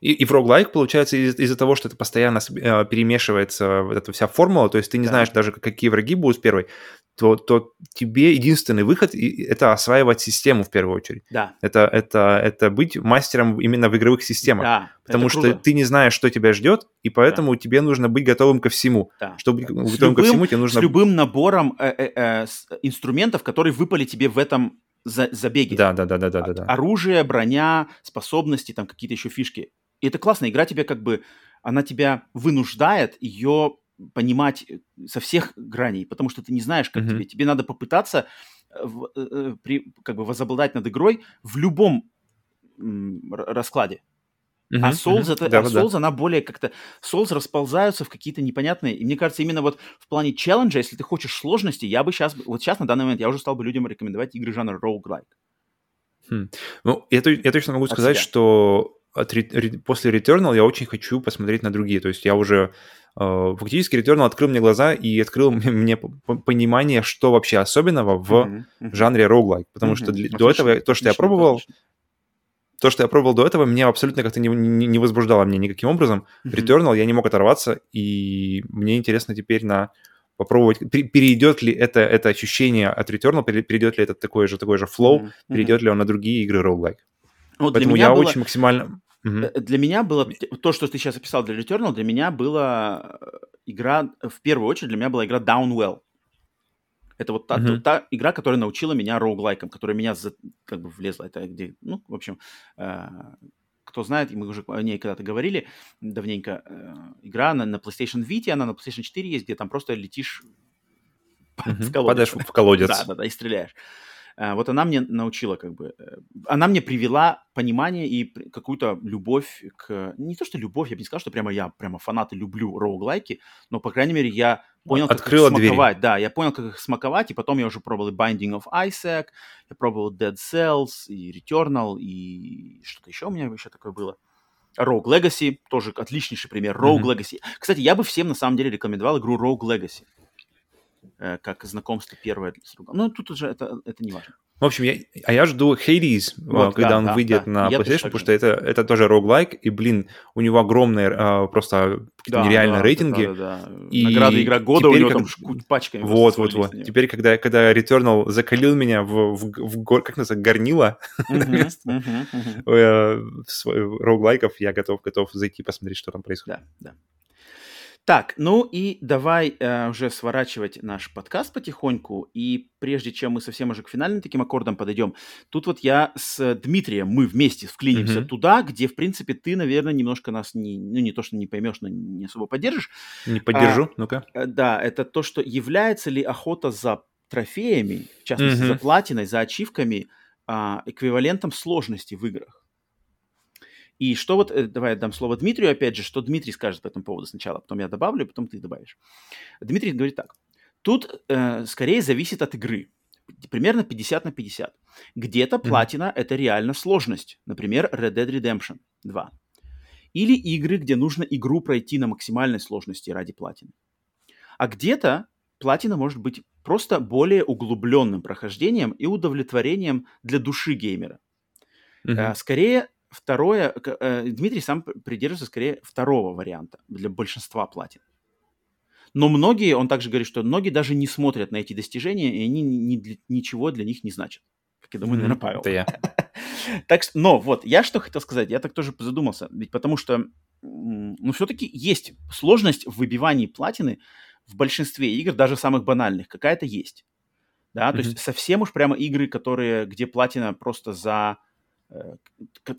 И, и в роглайк, получается, из- из-за того, что это постоянно с- э, перемешивается вот эта вся формула, то есть ты не Да. знаешь даже, какие враги будут первой, то, то тебе единственный выход это осваивать систему в первую очередь. Да. Это, это, это быть мастером именно в игровых системах. Да, Потому что круто. ты не знаешь, что тебя ждет, и поэтому тебе нужно быть готовым ко всему. Да. Чтобы быть С готовым ко любым- всему, тебе С нужно... любым набором э, э, э, с- инструментов, которые выпали тебе в этом за- забеге. Да, да, да, да, да, да, да. Оружие, броня, способности, там какие-то еще фишки. И это классно. Игра тебя как бы, она тебя вынуждает ее понимать э, со всех граней, потому что ты не знаешь, как Мгм. тебе. Тебе надо попытаться э, в- э, при, как бы возобладать над игрой в любом м, раскладе. Мгм, А Souls, мгм. это, Да, а да, да. Souls, она более как-то... Souls расползаются в какие-то непонятные... И мне кажется, именно вот в плане челленджа, если ты хочешь сложности, я бы сейчас... Вот сейчас, на данный момент, я уже стал бы людям рекомендовать игры жанра roguelike. Ну, я, я точно могу От сказать, себя. что от после Returnal я очень хочу посмотреть на другие. То есть я уже э, фактически Returnal открыл мне глаза и открыл *laughs* мне, понимание, что вообще особенного в жанре roguelike. Потому что для- до Отлично, этого то, что я пробовал, отлично. то, что я пробовал до этого, меня абсолютно как-то не, не- не возбуждало мне никаким образом. Мгм. Returnal я не мог оторваться, и мне интересно теперь на попробовать, пе- перейдет ли это, это ощущение от Returnal, пере- перейдет ли это такой же, такой же flow, Мгм, мгм. перейдет ли он на другие игры roguelike. Вот Поэтому я было- очень максимально... Э, Для меня было то, что ты сейчас описал для Returnal, для меня была э, игра, в первую очередь для меня была игра Downwell. Это вот та, Мгм. та игра, которая научила меня роуглайкам, которая меня за- как бы влезла. Это где, ну, в общем, э, кто знает, мы уже о ней когда-то говорили давненько, э, игра на, на PlayStation Vita, она на PlayStation 4 есть, где там просто летишь *laughs* Мгм. в колодец. Падаешь в колодец. Да, да, да, и стреляешь. А, Вот она мне научила, как бы, э, она мне привела понимание и какую-то любовь к... Не то, что любовь, я бы не сказал, что прямо я прямо фанат и люблю роуглайки, но, по крайней мере, я понял, как Открыла их двери. смаковать. Да, я понял, как их смаковать, и потом я уже пробовал и Binding of Isaac, я пробовал Dead Cells, и Returnal, и что-то еще у меня еще такое было. Rogue Legacy, тоже отличнейший пример. Rogue Мгм. Legacy. Кстати, я бы всем, на самом деле, рекомендовал игру Rogue Legacy. Э, как знакомство первое с другом. Ну, тут уже это, это не важно. В общем, я, а я жду Hades, Вот, когда да, он да, выйдет да. на Я PlayStation, потому что это, это тоже роглайк, и, блин, у него огромные а, просто какие-то нереальные рейтинги. Да, да, да. И Награда игра года у него как- там пачками. Вот, вот, вот. Теперь, когда, когда Returnal закалил меня в, в, в гор- как называется, горнило *laughs* э, роглайков, я готов, готов зайти посмотреть, что там происходит. Да, да. Так, ну и давай э, уже сворачивать наш подкаст потихоньку. И прежде чем мы совсем уже к финальным таким аккордам подойдем, тут вот я с Дмитрием, мы вместе вклинимся Мгм. туда, где, в принципе, ты, наверное, немножко нас не, ну, не то, что не поймешь, но не особо поддержишь. Не поддержу, ну-ка. Э, Да, это то, что является ли охота за трофеями, в частности, за Мгм. платиной, за ачивками, а, эквивалентом сложности в играх. И что вот, э, давай я дам слово Дмитрию, опять же, что Дмитрий скажет по этому поводу сначала, потом я добавлю, потом ты добавишь. Дмитрий говорит так. Тут э, скорее зависит от игры. Примерно 50 на 50. Где-то платина это реально сложность. Например, Red Dead Redemption 2. Или игры, где нужно игру пройти на максимальной сложности ради платины. А где-то платина может быть просто более углубленным прохождением и удовлетворением для души геймера. Э, Скорее, второе, э, Дмитрий сам придерживается скорее второго варианта для большинства платин. Но многие, он также говорит, что многие даже не смотрят на эти достижения, и они ни- ни ничего для них не значат. Как я думаю, наверное, Павел. Это я. *laughs* Так что, но вот, я что хотел сказать, я так тоже задумался, ведь потому что, ну, все-таки есть сложность в выбивании платины в большинстве игр, даже самых банальных, какая-то есть. Да, то есть совсем уж прямо игры, которые, где платина просто за,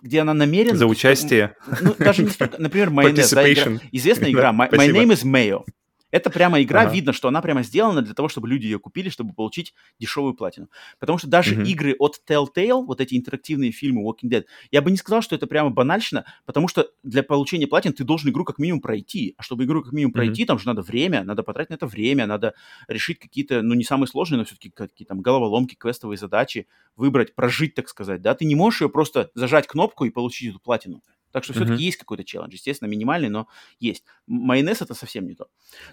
где она намерена... За участие. Ну, даже не столько, например, *laughs* майонез, да, игра- известная игра My, My. Name is Mayo. Это прямо игра, Ага. видно, что она прямо сделана для того, чтобы люди ее купили, чтобы получить дешевую платину. Потому что даже Мгм. игры от Telltale, вот эти интерактивные фильмы Walking Dead, я бы не сказал, что это прямо банальщина, потому что для получения платин ты должен игру как минимум пройти. А чтобы игру как минимум пройти, там же надо время, надо потратить на это время, надо решить какие-то, ну, не самые сложные, но все-таки какие там головоломки, квестовые задачи, выбрать, прожить, так сказать, да. Ты не можешь ее просто зажать кнопку и получить эту платину. Так что все-таки Мгм. есть какой-то челлендж. Естественно, минимальный, но есть. Майонез это совсем не то.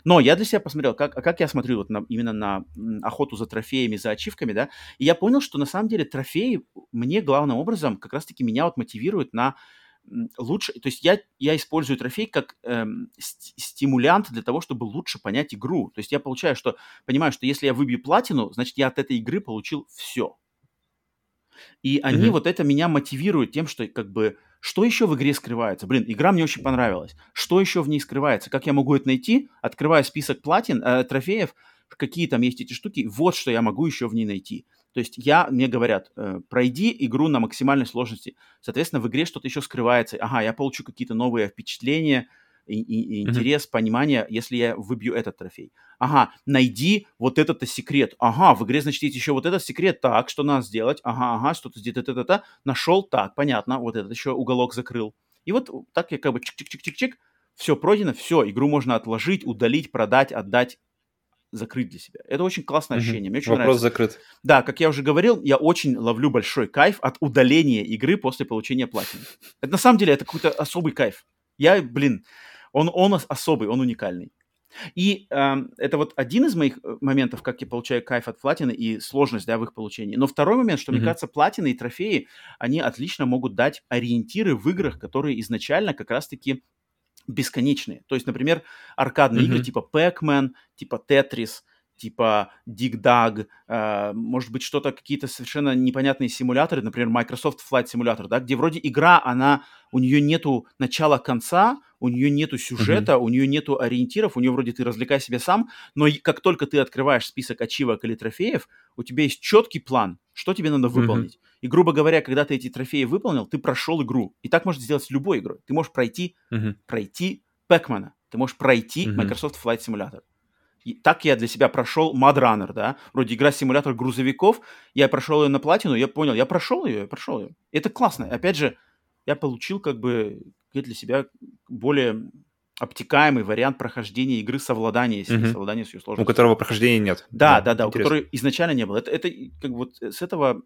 Но я для себя посмотрел, как, а как я смотрю вот на, именно на охоту за трофеями, за ачивками, да, и я понял, что на самом деле трофеи мне главным образом как раз-таки меня вот мотивируют на лучше, то есть я, я использую трофей как эм, ст- стимулянт для того, чтобы лучше понять игру. То есть я получаю, что понимаю, что если я выбью платину, значит я от этой игры получил все. И они Мгм. вот это меня мотивируют тем, что как бы что еще в игре скрывается? Блин, игра мне очень понравилась. Что еще в ней скрывается? Как я могу это найти? Открываю список платин, э, трофеев, какие там есть эти штуки. Вот что я могу еще в ней найти. То есть я, мне говорят, э, пройди игру на максимальной сложности. Соответственно, в игре что-то еще скрывается. Ага, я получу какие-то новые впечатления, и, и- интерес, понимание, если я выбью этот трофей. Ага, найди вот этот-то секрет. Ага, в игре, значит, есть еще вот этот секрет. Так, что надо сделать? Ага, ага, что-то здесь, это-то-то. Нашел, так, понятно, вот этот еще уголок закрыл. И вот так я как бы чик-чик-чик-чик-чик, все пройдено, все, игру можно отложить, удалить, продать, отдать, закрыть для себя. Это очень классное Мгм. ощущение, мне очень Вопрос нравится. закрыт. Да, как я уже говорил, я очень ловлю большой кайф от удаления игры после получения платины. Это на самом деле это какой-то особый кайф. Я, блин, он, он ос- особый, он уникальный. И эм, это вот один из моих э, моментов, как я получаю кайф от платины и сложность да, в их получении. Но второй момент, что, мне Мгм. кажется, платины и трофеи, они отлично могут дать ориентиры в играх, которые изначально как раз-таки бесконечные. То есть, например, аркадные игры Мгм. типа Pac-Man, типа Tetris, типа Dig Dug, э, может быть, что-то, какие-то совершенно непонятные симуляторы, например, Microsoft Flight Simulator, да, где вроде игра, она, у нее нету начала-конца, у нее нету сюжета, у нее нету ориентиров, у нее вроде ты развлекай себя сам, но как только ты открываешь список ачивок или трофеев, у тебя есть четкий план, что тебе надо выполнить. И, грубо говоря, когда ты эти трофеи выполнил, ты прошел игру. И так можно сделать с любой игрой. Ты можешь пройти Мгм. пройти Пэкмана, ты можешь пройти Мгм. Microsoft Flight Simulator. И так я для себя прошел Mud Runner, да, вроде игра симулятор грузовиков, я прошел ее на платину, я понял, я прошел ее, я прошел ее. Это классно. Опять же, я получил как бы для себя более обтекаемый вариант прохождения игры совладания с ней, Мгм. совладания с ее У сложностью. которого прохождения нет. Да, да, да, у интересно. которой изначально не было. Это, это как бы вот с этого...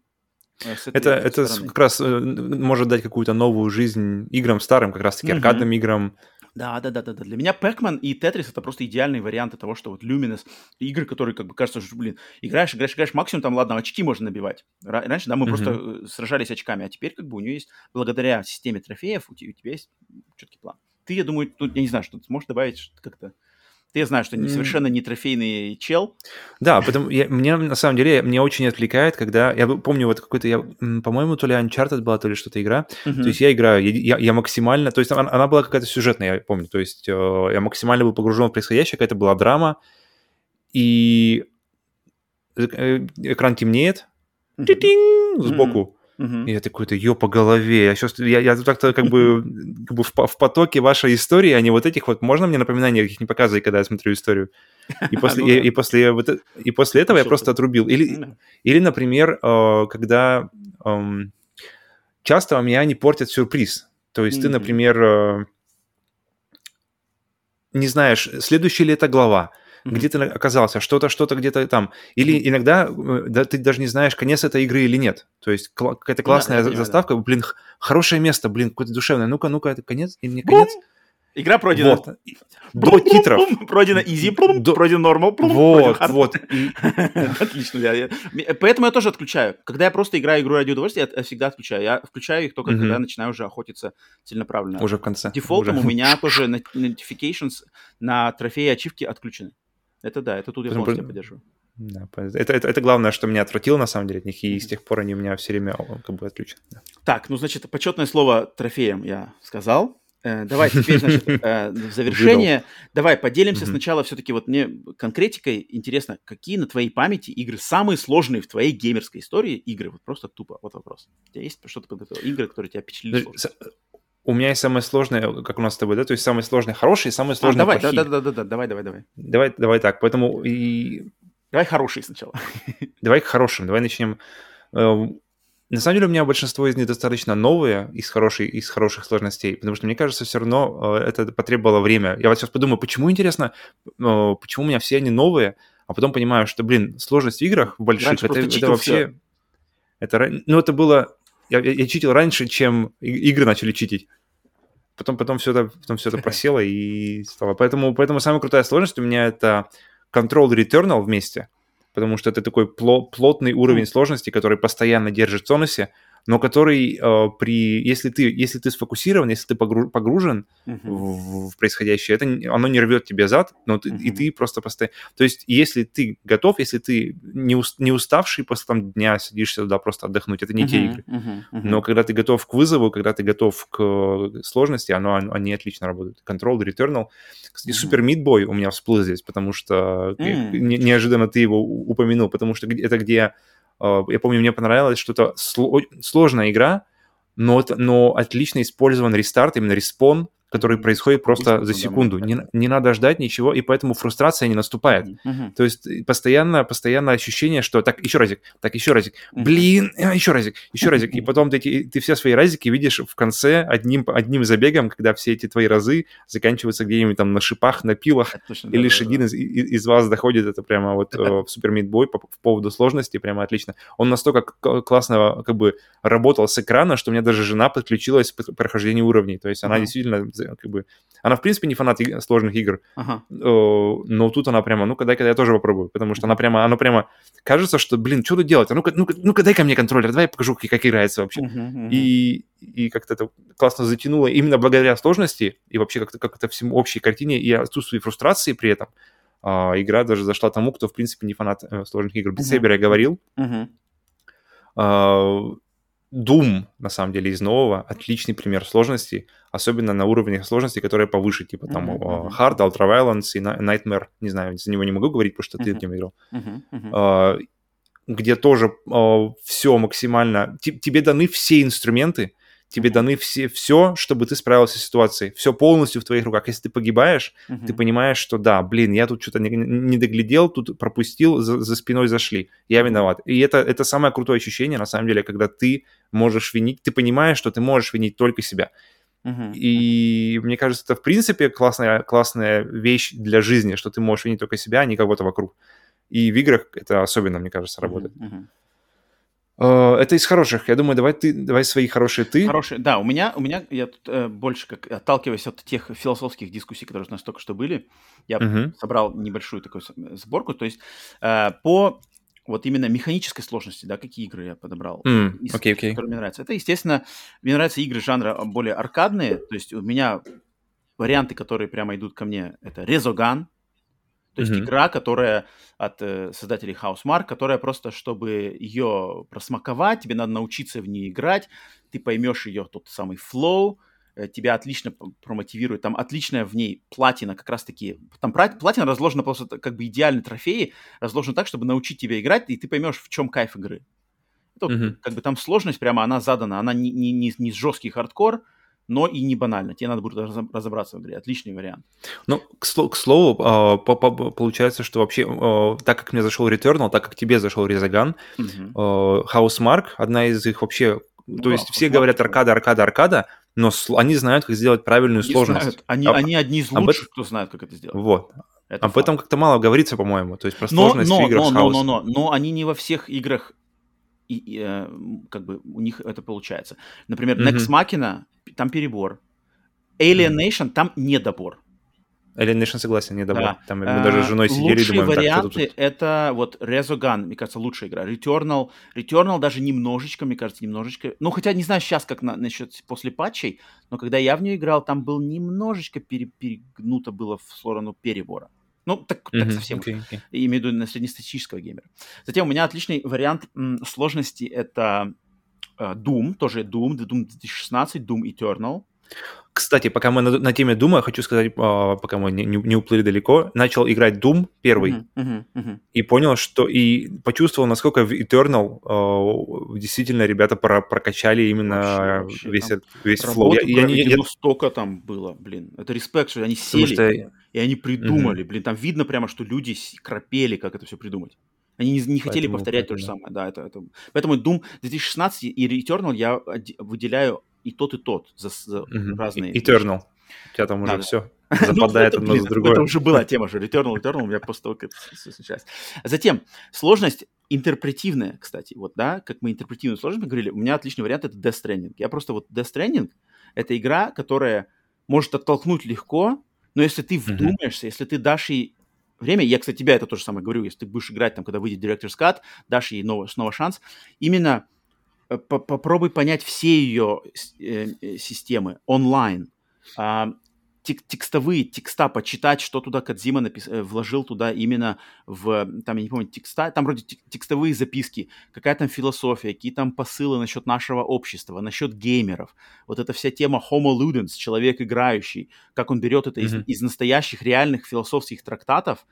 э, Это, это стороны. как раз э, может дать какую-то новую жизнь играм старым, как раз-таки Мгм. аркадным играм. Да, да, да, да, да. Для меня Pac-Man и Tetris это просто идеальные варианты того, что вот Luminous, игры, которые, как бы, кажется, что, блин, играешь, играешь, играешь, максимум там, ладно, очки можно набивать. Ра- раньше, да, мы Мгм. просто э, сражались очками, а теперь, как бы, у нее есть, благодаря системе трофеев, у тебя, у тебя есть четкий план. Ты, я думаю, тут, я не знаю, что ты сможешь добавить как-то... Ты, я знаю, что не, совершенно не трофейный чел. Да, потому я, мне на самом деле мне очень отвлекает, когда я помню вот какой-то я, по-моему, то ли Uncharted была, то ли что-то игра. Мгм. То есть я играю, я, я- максимально, то есть она, она была какая-то сюжетная, я помню. То есть э, я максимально был погружен в происходящее, какая-то была драма, и э, экран темнеет, ти-тинь, сбоку. Мгм. И я такой-то, ё по голове. Я, сейчас, я, я так-то как бы, *laughs* как бы в, в потоке вашей истории, а не вот этих вот. Можно мне напоминания каких не показывать, когда я смотрю историю? И *laughs* после, Ну да. и, и после, вот, э- и после этого я просто отрубил. Или, или например, э, когда эм, часто у меня не портят сюрприз. То есть ты, например, э, не знаешь, следующая ли это глава, Мгм. где ты оказался, что-то, что-то где-то там. Или Мгм. иногда э, да, ты даже не знаешь, конец этой игры или нет. То есть кла- какая-то Ну да, классная да. заставка, блин, х- хорошее место, блин, какое-то душевное. Ну-ка, ну-ка, это конец или не конец? Игра пройдена. Вот. До титров. Пройдена easy, До- пройден normal, пройден Вот, hard. вот. И- *laughs* Отлично, я, я- Поэтому я тоже отключаю. Когда я просто играю игру ради удовольствия, я, я всегда отключаю. Я включаю их только, когда я начинаю уже охотиться целенаправленно. Уже в конце. Дефолтом Уже. у меня *laughs* тоже notifications на трофеи и ачивки отключены. Это да, это тут я полностью поддерживаю. Да, это, это, это главное, что меня отвратило на самом деле от них, и с тех пор они у меня все время как бы отключены. Да. Так, ну, значит, почетное слово трофеем я сказал. Э, давай теперь, значит, *laughs* э, в завершение, давай поделимся сначала все-таки вот мне конкретикой интересно, какие на твоей памяти игры самые сложные в твоей геймерской истории игры? Вот просто тупо, вот вопрос. У тебя есть что-то подготовил? Игры, которые тебя впечатлили? У меня есть самое сложное, как у нас с тобой, да, то есть самые сложные хорошие, самые А, сложные давай, да, плохие. да, да, да, да, давай, давай, давай. Давай, давай так, поэтому и Давай хорошие сначала. *laughs* давай к хорошим, давай начнем. Эм, На самом деле у меня большинство из них достаточно новые из, хорошей, из хороших сложностей, потому что мне кажется, все равно э, это потребовало время. Я вот сейчас подумаю, почему интересно, э, почему у меня все они новые, а потом понимаю, что, блин, сложность в играх больших, Раньше это, это вообще... всё. Это, ну, это было... Я, я- читил раньше, чем игры начали читить. Потом, потом все это, потом все это просело и стало. Поэтому, поэтому самая крутая сложность у меня это Control Returnal вместе, потому что это такой пло- плотный уровень сложности, который постоянно держит в тонусе, но который э, при... Если ты, если ты сфокусирован, если ты погру- погружен Мгм. в, в происходящее, это, оно не рвет тебе зад, но ты, и Мгм. ты просто постоянно... То есть если ты готов, если ты не, ус- не уставший после там дня садишься туда просто отдохнуть, это не те Мгм, игры. мгм, мгм. Но когда ты готов к вызову, когда ты готов к э, сложности, оно, оно- они отлично работают. Control, Returnal. Кстати. Супер Meat Boy у меня всплыл здесь, потому что не- неожиданно ты его упомянул, потому что это где, я помню, мне понравилось что-то сло- сложная игра, но, это- но отлично использован рестарт, именно респон, который происходит просто за да, секунду. Не, не надо ждать ничего, и поэтому фрустрация не наступает. Мгм, То есть э, постоянно, постоянно ощущение, что так, еще разик, так, еще разик, блин, а, еще разик, еще *laughs* разик. И потом ты, ты все свои разики видишь в конце одним, одним забегом, когда все эти твои разы заканчиваются где-нибудь там на шипах, на пилах, Это точно, и да, лишь да, да. один из, из, из вас доходит, это прямо вот э, в Супер Meat Boy по, по поводу сложности, прямо отлично. Он настолько классно как бы работал с экрана, что у меня даже жена подключилась к прохождению уровней. То есть она действительно как бы... Она, в принципе, не фанат иг- сложных игр, Ага. Э, но тут она прямо, ну-ка, дай-ка я тоже попробую, потому что она прямо, она прямо, кажется, что, блин, что тут делать? А ну-ка, ну-ка, ну-ка дай-ка мне контроллер, давай я покажу, как, как играется вообще. Мгм, мгм. И, и как-то это классно затянуло именно благодаря сложности и вообще как-то как-то всему общей картине и отсутствию фрустрации при этом. а, игра даже зашла тому, кто, в принципе, не фанат э, сложных игр. Мгм. Saber я говорил. А, Doom, на самом деле, из нового, отличный пример сложности, особенно на уровнях сложности, которые повыше, типа там а, мгм. Hard, Ultraviolence и Nightmare, не знаю, за него не могу говорить, потому что ты Мгм. в нем играл, мгм. А, где тоже все максимально... те- Тебе даны все инструменты, тебе даны все, все, чтобы ты справился с ситуацией. Все полностью в твоих руках. Если ты погибаешь, Мгм. ты понимаешь, что да, блин, я тут что-то не, не доглядел, тут пропустил, за, за спиной зашли. Я виноват. И это, это самое крутое ощущение, на самом деле, когда ты можешь винить, ты понимаешь, что ты можешь винить только себя. Мгм. И мне кажется, это в принципе классная, классная вещь для жизни, что ты можешь винить только себя, а не кого-то вокруг. И в играх это особенно, мне кажется, работает. Мгм. Э, Это из хороших. Я думаю, давай ты, давай свои хорошие ты. Хорошие, да, у меня, у меня, я тут э, больше как отталкиваясь от тех философских дискуссий, которые у нас только что были, я Мгм. собрал небольшую такую сборку, то есть э, по вот именно механической сложности, да, какие игры я подобрал, М, из тех, окей. которые мне нравятся. Это, естественно, мне нравятся игры жанра более аркадные, то есть у меня варианты, которые прямо идут ко мне, это Резоган, то есть игра, которая от э, создателей Housemark, которая просто, чтобы ее просмаковать, тебе надо научиться в ней играть, ты поймешь ее тот самый flow, э, тебя отлично промотивирует, там отличная в ней платина, как раз-таки, там пра- платина разложена просто как бы идеальные трофеи, разложена так, чтобы научить тебя играть, и ты поймешь, в чем кайф игры. Это Мгм. как бы там сложность прямо, она задана, она не, не, не, не жесткий хардкор, но и не банально. Тебе надо будет разоб- разобраться в игре. Отличный вариант. Ну, к, сло- к слову, а, по- по- получается, что вообще, а, так как мне зашел Returnal, так как тебе зашел Резаган, Мгм. Housemark, одна из их вообще... Ну то да, есть все говорят да. аркада, аркада, аркада, но они знают, как сделать правильную Они сложность. знают. Они, Об- они одни из лучших, этом- кто знает, как это сделать. Вот. Это Об факт. этом как-то мало говорится, по-моему. То есть про но, сложность но, в играх но, но, но, но, но они не во всех играх, и, и, э, как бы у них это получается. Например, Мгм. Next Machina, там перебор. Alien Nation, там недобор. Alien Nation согласен, не добро. Да. Там мы даже с А, женой сидели и Лучшие думаем, так, что варианты тут... это вот Resogun, мне кажется, лучшая игра. Returnal, Returnal даже немножечко, мне кажется, немножечко. Ну, хотя не знаю сейчас, как на, насчет после патчей, но когда я в нее играл, там был немножечко пере- перегнуто было в сторону перебора. Ну, так, так Мгм, совсем. окей, окей. Я имею в виду на среднестатистического геймера. Затем у меня отличный вариант м, сложности это э, Doom, тоже Doom, Doom 2016, Doom Eternal. Кстати, пока мы на, на теме Дума, я хочу сказать, а, пока мы не, не- не уплыли далеко, начал играть Doom первый Мгм, мгм, мгм. и понял, что и почувствовал, насколько в Eternal а, действительно ребята про- прокачали именно Вообще, вообще, весь, там весь флоу. Я, я я- проведено столько там было, блин. Это респект, что они потому сели что и они придумали, блин. Там видно прямо, что люди кропели, как это все придумать. Они не, не хотели Поэтому- повторять то же поэтому- самое, да, это, это... Поэтому Doom 2016 и Returnal я выделяю и тот, и тот за, за Мгм. разные... Eternal. У тебя там Да, уже да. все *laughs* Ну, западает это, одно блин, за другое. Это уже была тема же. Returnal, Returnal, у меня это всё случилось. Затем, сложность интерпретивная, кстати. Вот, да, как мы интерпретивную сложность говорили, у меня отличный вариант — это Death Stranding. Я просто вот Death Stranding — это игра, которая может оттолкнуть легко, но если ты вдумаешься, если ты дашь ей время, я, кстати, тебя это тоже самое говорю, если ты будешь играть там, когда выйдет Director's Cut, дашь ей ново- снова шанс, именно э, по- попробуй понять все ее э, системы онлайн, а, тек- текстовые текста почитать, что туда Кадзима напис... э, вложил туда именно в, там, я не помню, текста, там вроде тек- текстовые записки, какая там философия, какие там посылы насчет нашего общества, насчет геймеров. Вот эта вся тема homo ludens, человек играющий, как он берет это из, Мгм. из настоящих реальных философских трактатов,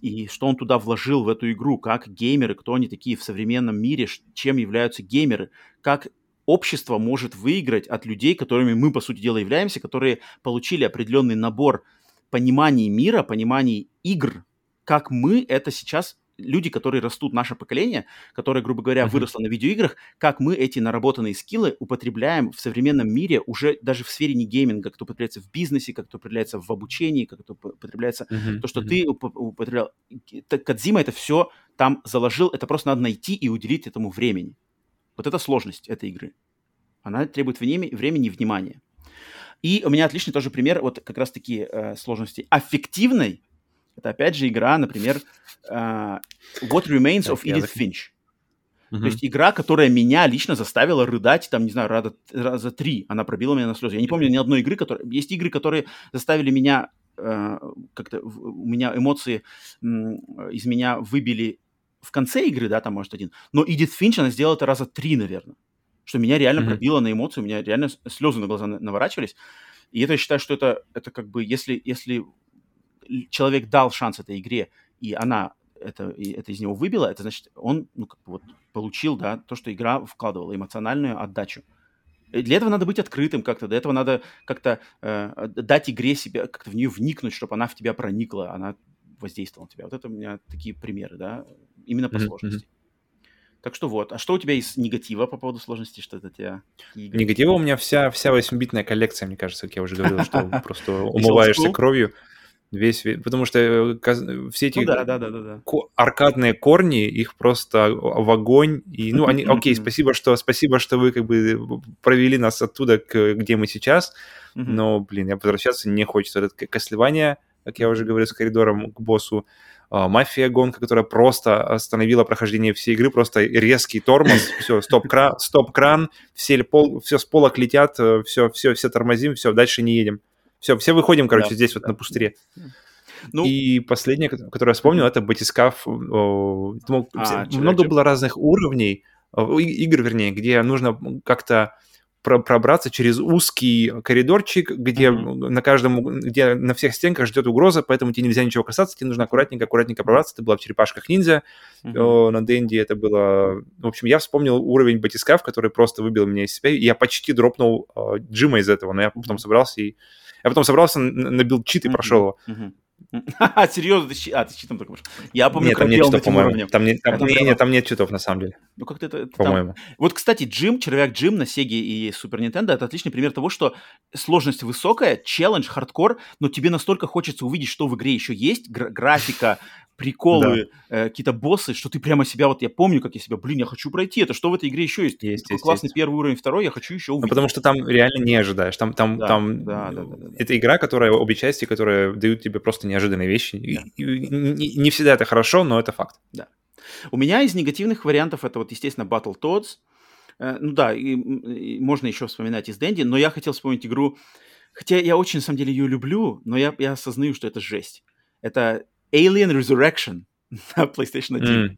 и что он туда вложил в эту игру, как геймеры, кто они такие в современном мире, чем являются геймеры, как общество может выиграть от людей, которыми мы, по сути дела, являемся, которые получили определенный набор пониманий мира, пониманий игр, как мы это сейчас люди, которые растут, наше поколение, которое, грубо говоря, Мгм. выросло на видеоиграх, как мы эти наработанные скиллы употребляем в современном мире уже даже в сфере не гейминга, как это употребляется в бизнесе, как это употребляется в обучении, как это употребляется Мгм, то, что мгм. ты уп- употреблял. Кадзима это все там заложил, это просто надо найти и уделить этому времени. Вот это сложность этой игры. Она требует времени, и внимания. И у меня отличный тоже пример вот как раз-таки э, сложности аффективной. Это опять же игра, например, э, What Remains of Edith Finch. Мгм. То есть игра, которая меня лично заставила рыдать, там, не знаю, раза, раза три. Она пробила меня на слезы. Я не помню ни одной игры, которые... Есть игры, которые заставили меня... э, как-то у меня эмоции м, из меня выбили в конце игры, да, там, может, один. Но Эдит Финч, она сделала это раза три, наверное. Что меня реально Мгм. пробило на эмоции, у меня реально слезы на глаза на- наворачивались. И это я считаю, что это, это как бы, если, если человек дал шанс этой игре, и она это, и это из него выбила, это значит, он ну, как бы вот, получил да, то, что игра вкладывала, эмоциональную отдачу. И для этого надо быть открытым как-то, для этого надо как-то э, дать игре себе, как-то в нее вникнуть, чтобы она в тебя проникла, она воздействовала на тебя. Вот это у меня такие примеры, да, именно по Мгм, сложности. Так что вот. А что у тебя из негатива по поводу сложности? Что это тебя игры? Негатива у меня вся, вся 8-битная коллекция, мне кажется, как я уже говорил, что *laughs* просто умываешься кровью. Весь, ве- потому что э, все эти Ну да, да, да, да, аркадные корни, их просто в огонь. И, ну, они, окей, спасибо, что, спасибо, что вы как бы провели нас оттуда, к, где мы сейчас. Но, блин, я возвращаться не хочется. Это Кослевание, как я уже говорил, с коридором к боссу. Мафия гонка, которая просто остановила прохождение всей игры, просто резкий тормоз, *laughs* все, стоп-кран, стоп-кран, все, пол, все с полок летят, все, все, все тормозим, все, дальше не едем. Все, все выходим, короче, Да, здесь вот да. на пустыре. Ну, И последнее, ко- которое я вспомнил, это батискаф. думал, А, человек много было разных уровней, и- игр, вернее, где нужно как-то про- пробраться через узкий коридорчик, где Мгм. на каждом, где на всех стенках ждет угроза, поэтому тебе нельзя ничего касаться, тебе нужно аккуратненько, аккуратненько пробраться. Это было в черепашках ниндзя, о, на Денди это было... В общем, я вспомнил уровень батискаф, который просто выбил меня из себя, и я почти дропнул э, Джима из этого, но я потом собрался и... Я потом собрался, набил чит и Мгм. прошел его. Мгм. *laughs* Серьезно, ты, щи- а, ты с читом только пошел. Я помню, Нет, там нет читов, по-моему. Там, не, там, не, не, там нет читов, на самом деле, Ну, как-то это... там- по-моему. Вот, кстати, Джим, червяк Джим на Sega и Super Nintendo, это отличный пример того, что сложность высокая, челлендж, хардкор, но тебе настолько хочется увидеть, что в игре еще есть, гра- графика, приколы, э, какие-то боссы, что ты прямо себя, вот я помню, как я себя, блин, я хочу пройти, это что в этой игре еще есть? Есть, есть, классный есть. первый уровень, второй, я хочу еще Ну, увидеть. потому что там реально не ожидаешь. Там, там, Да, там да, да, да, да, да. это игра, которая обе части, которые дают тебе просто неожиданные вещи. И- и не, не всегда это хорошо, но это факт. У меня из негативных вариантов это вот, естественно, Battletoads. Э, Ну да, и, и можно еще вспоминать из Дэнди, но я хотел вспомнить игру, хотя я очень, на самом деле, ее люблю, но я, я осознаю, что это жесть. Это Alien Resurrection на *laughs* PlayStation 1. Mm.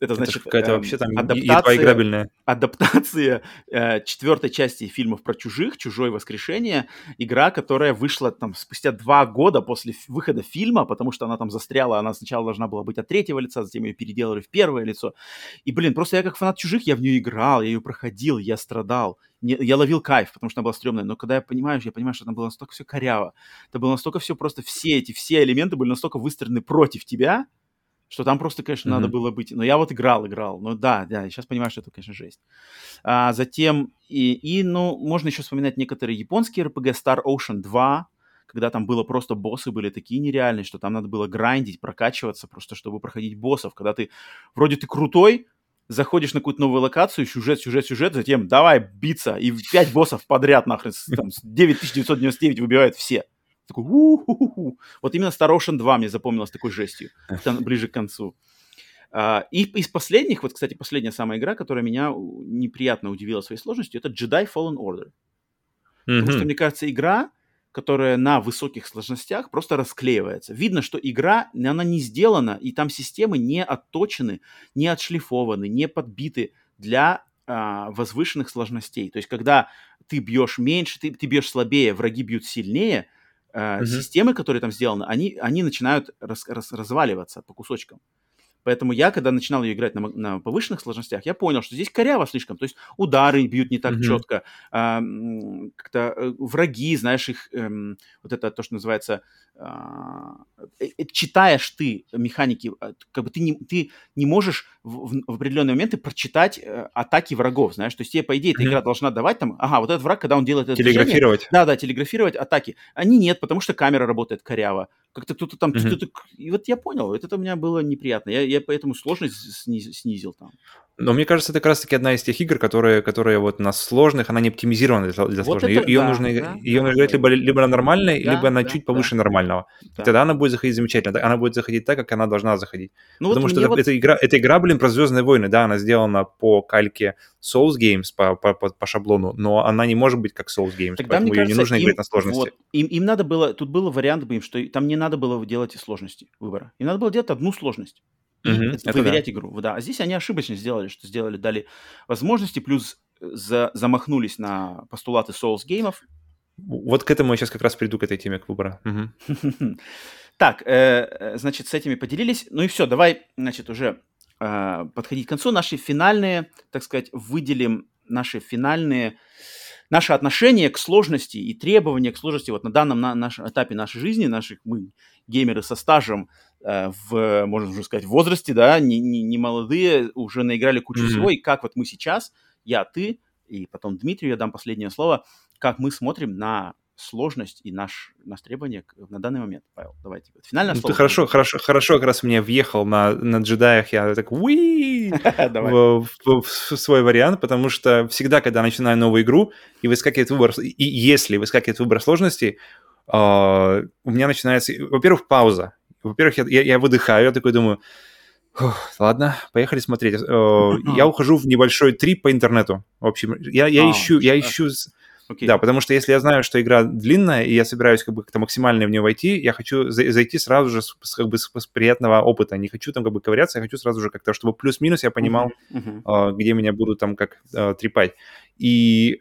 Это, значит, какая-то эм, вообще там адаптация, играбельная. адаптация э, четвертой части фильмов про чужих, Чужое воскрешение, игра, которая вышла там спустя два года после выхода фильма, потому что она там застряла, она сначала должна была быть от третьего лица, затем ее переделали в первое лицо. И, блин, просто я как фанат чужих, я в нее играл, я ее проходил, я страдал. Не- я ловил кайф, потому что она была стрёмная, но когда я понимаю, я понимаю, что там было настолько все коряво, это было настолько все просто, все эти, все элементы были настолько выстроены против тебя, что там просто, конечно, надо Мгм. было быть. Но я вот играл, играл. Ну да, да, сейчас понимаю, что это, конечно, жесть. А затем, и, и, ну, можно еще вспоминать некоторые японские RPG, Star Ocean 2, когда там было просто боссы были такие нереальные, что там надо было грандить, прокачиваться, просто чтобы проходить боссов. Когда ты, вроде ты крутой, заходишь на какую-то новую локацию, сюжет, сюжет, сюжет, затем давай биться, и пять боссов подряд нахрен, там, с 9999 выбивают все. Такой, у-ху-ху-ху. Вот именно Ocean 2 мне запомнилась такой жестью, ближе к концу. А, и из последних, вот, кстати, последняя самая игра, которая меня неприятно удивила своей сложностью, это Jedi Fallen Order. Потому что, мне кажется, игра, которая на высоких сложностях, просто расклеивается. Видно, что игра, она не сделана, и там системы не отточены, не отшлифованы, не подбиты для а, возвышенных сложностей. То есть, когда ты бьешь меньше, ты, ты бьешь слабее, враги бьют сильнее, Мгм. системы, которые там сделаны, они, они начинают рас- рас- разваливаться по кусочкам. Поэтому я, когда начинал ее играть на, на повышенных сложностях, я понял, что здесь коряво слишком. То есть удары бьют не так Мгм. четко, м, как-то э, враги, знаешь, их эм, вот это то, что называется, а, э, э, читаешь ты механики, а, как бы ты не, ты не можешь в, в- определенные моменты прочитать э, атаки врагов, знаешь. То есть тебе, по идее, эта Мгм. игра должна давать там, ага, вот этот враг, когда он делает это Телеграфировать. да, да, телеграфировать атаки. Они нет, потому что камера работает коряво. Как-то кто-то там... Тык-тык. И вот я понял, вот это у меня было неприятно. Я, я поэтому сложность сниз- снизил там. Но мне кажется, это как раз-таки одна из тех игр, которые, которые вот на сложных, она не оптимизирована для, для Вот сложных. это Ее, да, нужно, да, ее да, нужно играть да. либо, либо на нормальной, Да, либо на да, чуть да. повыше нормального. Да. Тогда она будет заходить замечательно. Она будет заходить так, как она должна заходить. Ну вот Потому что мне это, вот- эта, игра, эта игра, блин, про Звездные войны, да, она сделана по кальке Souls Games, по, по, по, по шаблону, но она не может быть как Souls Games, Тогда, поэтому мне ее кажется, не нужно им, играть на сложности. вот, им, им надо было, тут был вариант бы им, что там не надо было делать сложности выбора. Им надо было делать одну сложность. И это это выверять игру. Да. А здесь они ошибочно сделали, что сделали, дали возможности, плюс э, за, замахнулись на постулаты Souls геймов. Вот к этому я сейчас как раз приду, к этой теме, к выбору. Мгм. *laughs* Так, э, значит, с этими поделились. Ну и все, давай, значит, уже э, подходить к концу. Наши финальные, так сказать, выделим наши финальные, наше отношение к сложности и требования к сложности вот на данном на, нашем этапе нашей жизни, наших мы геймеры со стажем в, можно уже сказать, возрасте, да, не, не, не молодые, уже наиграли кучу Мгм. всего, и как вот мы сейчас, я, ты, и потом Дмитрию я дам последнее слово, как мы смотрим на сложность и наш, наш требование на данный момент. Павел, давайте. Финальное ну, слово. Ты хорошо, хорошо, хорошо как раз мне въехал на, на джедаях, я так уи *laughs* в, в, в свой вариант, потому что всегда, когда начинаю новую игру, и выскакивает выбор, и если выскакивает выбор сложности, uh, у меня начинается, во-первых, пауза. Во-первых, я, я, я выдыхаю, я такой думаю, ладно, поехали смотреть. Uh, *laughs* я ухожу в небольшой трип по интернету. В общем, я, я а, ищу, я ищу Okay. Да, потому что если я знаю, что игра длинная, и я собираюсь как бы как-то максимально в нее войти, я хочу за- зайти сразу же с, как бы с, с приятного опыта. Не хочу там как бы ковыряться, я хочу сразу же как-то, чтобы плюс-минус я понимал, uh-huh. Uh-huh. Э, где меня будут там как э, трепать. И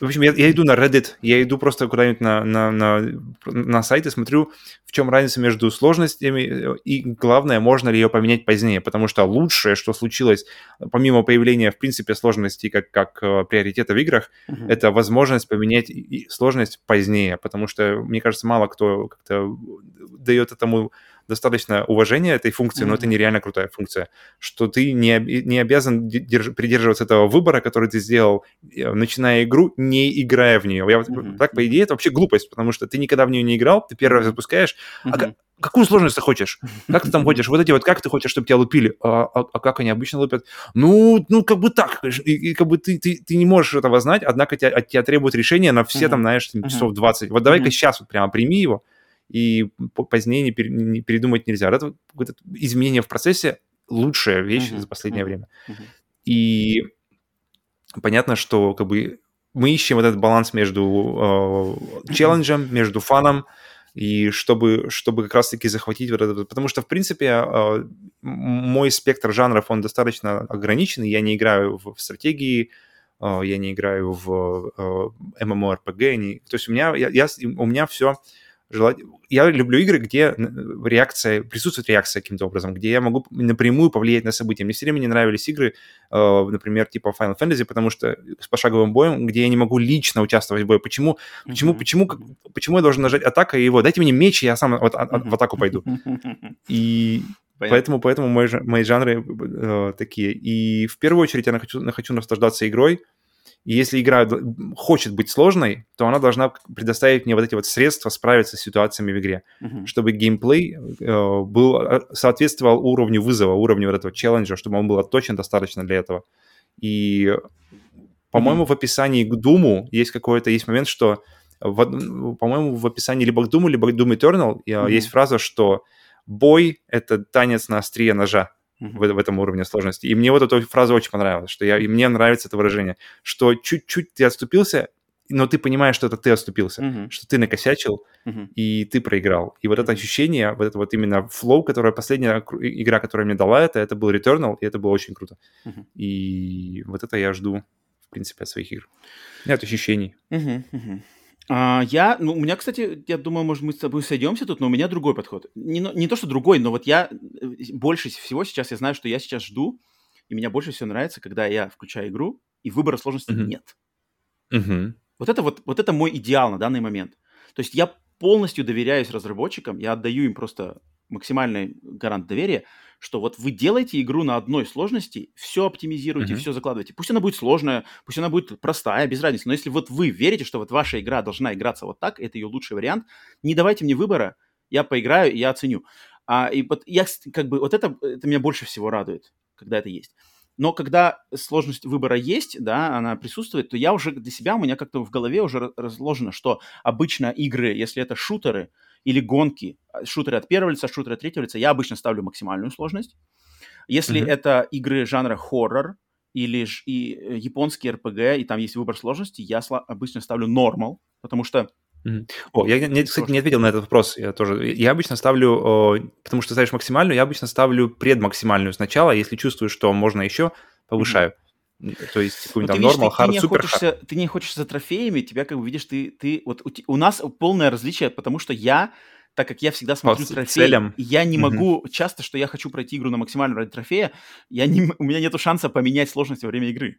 в общем, я, я иду на Reddit, я иду просто куда-нибудь на, на, на, на сайт и смотрю, в чем разница между сложностями и, главное, можно ли ее поменять позднее, потому что лучшее, что случилось, помимо появления, в принципе, сложности как, как э, приоритета в играх, uh-huh. это возможность поменять сложность позднее, потому что, мне кажется, мало кто как-то дает этому достаточно уважения этой функции, но это нереально крутая функция, что ты не, не обязан держ, придерживаться этого выбора, который ты сделал, э, начиная игру, не играя в нее. Я, mm-hmm. Так, по идее, это вообще глупость, потому что ты никогда в нее не играл, ты первый раз запускаешь, mm-hmm. а какую сложность ты хочешь? *laughs* Как ты там хочешь? Вот эти вот, как ты хочешь, чтобы тебя лупили? А, а, а как они обычно лупят? Ну, ну, как бы так. И, и как бы ты, ты, ты не можешь этого знать, однако тебя, от тебя требуют решения на все mm-hmm. там, знаешь, часов 20. Вот давай-ка mm-hmm. сейчас вот прямо прими его, и позднее не, пере, не передумать нельзя. Это, это изменение в процессе лучшая вещь uh-huh, за последнее uh-huh, время. Uh-huh. И понятно, что как бы мы ищем этот баланс между э, челленджем, между фаном, и чтобы, чтобы как раз-таки захватить вот это. Потому что, в принципе, э, мой спектр жанров, он достаточно ограниченный. Я не играю в, в стратегии, э, я не играю в э, MMORPG. Не... То есть у меня, я, я, у меня все желать... Я люблю игры, где реакция, присутствует реакция каким-то образом, где я могу напрямую повлиять на события. Мне все время не нравились игры, э, например, типа Final Fantasy, потому что с пошаговым боем, где я не могу лично участвовать в бою. Почему, mm-hmm. почему, почему, почему я должен нажать атака и его? Дайте мне меч, и я сам вот, а, в атаку *laughs* пойду. И Понятно. Поэтому, поэтому мои, мои жанры э, такие. И в первую очередь я хочу, хочу наслаждаться игрой, и если игра хочет быть сложной, то она должна предоставить мне вот эти вот средства справиться с ситуациями в игре, uh-huh. чтобы геймплей э, был, э, соответствовал уровню вызова, уровню вот этого челленджа, чтобы он был отточен достаточно для этого. И, по-моему, uh-huh. в описании к Думу есть какой-то, есть момент, что, в, по-моему, в описании либо к Думу, либо к Doom Eternal uh-huh. есть фраза, что бой — это танец на острие ножа в, в этом уровне сложности. И мне вот эта фраза очень понравилась, что я, и мне нравится это выражение, что чуть-чуть ты отступился, но ты понимаешь, что это ты отступился, uh-huh. что ты накосячил, uh-huh. и ты проиграл. И вот это ощущение, вот это вот именно флоу, которое последняя игра, которая мне дала это, это был Returnal, и это было очень круто. Uh-huh. И вот это я жду, в принципе, от своих игр. Нет ощущений. Uh-huh. Uh-huh. А, я, ну, у меня, кстати, я думаю, может, мы с тобой сойдемся тут, но у меня другой подход. Не, не то, что другой, но вот я э, больше всего сейчас, я знаю, что я сейчас жду, и меня больше всего нравится, когда я включаю игру, и выбора сложности uh-huh. нет. Uh-huh. Вот это вот, вот это мой идеал на данный момент. То есть я полностью доверяюсь разработчикам, я отдаю им просто максимальный гарант доверия, что вот вы делаете игру на одной сложности, все оптимизируете, uh-huh. все закладываете. Пусть она будет сложная, пусть она будет простая, без разницы. Но если вот вы верите, что вот ваша игра должна играться вот так, это ее лучший вариант, не давайте мне выбора, я поиграю, я оценю. А, и вот я как бы вот это, это меня больше всего радует, когда это есть. Но когда сложность выбора есть, да, она присутствует, то я уже для себя, у меня как-то в голове уже разложено, что обычно игры, если это шутеры, или гонки, а, шутеры от первого лица, шутеры от третьего лица, я обычно ставлю максимальную сложность. Если mm-hmm. это игры жанра хоррор или ж, и э, японский RPG, и там есть выбор сложности, я сла- обычно ставлю нормал, потому что Mm-hmm. О, я, не, кстати, не ответил на этот вопрос. Я тоже. Я обычно ставлю, потому что ставишь максимальную, я обычно ставлю предмаксимальную сначала. Если чувствую, что можно еще, повышаю. Mm-hmm. То есть какой-нибудь там нормал, хард, супер hard. Ты не хочешь за трофеями, тебя как бы видишь, ты, ты вот у, у нас полное различие, потому что я так как я всегда смотрю По трофей, целям. я не могу mm-hmm. часто, что я хочу пройти игру на максимальном ради трофея, я не, у меня нет шанса поменять сложность во время игры.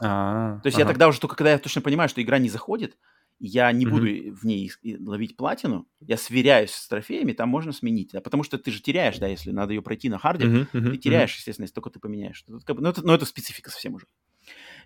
А-а-а. То есть ага. я тогда уже только когда я точно понимаю, что игра не заходит, я не mm-hmm. буду в ней ловить платину, я сверяюсь с трофеями, там можно сменить, да, потому что ты же теряешь, да, если надо ее пройти на харде, mm-hmm. ты теряешь, естественно, если только ты поменяешь. Ну, это, ну, это специфика совсем уже.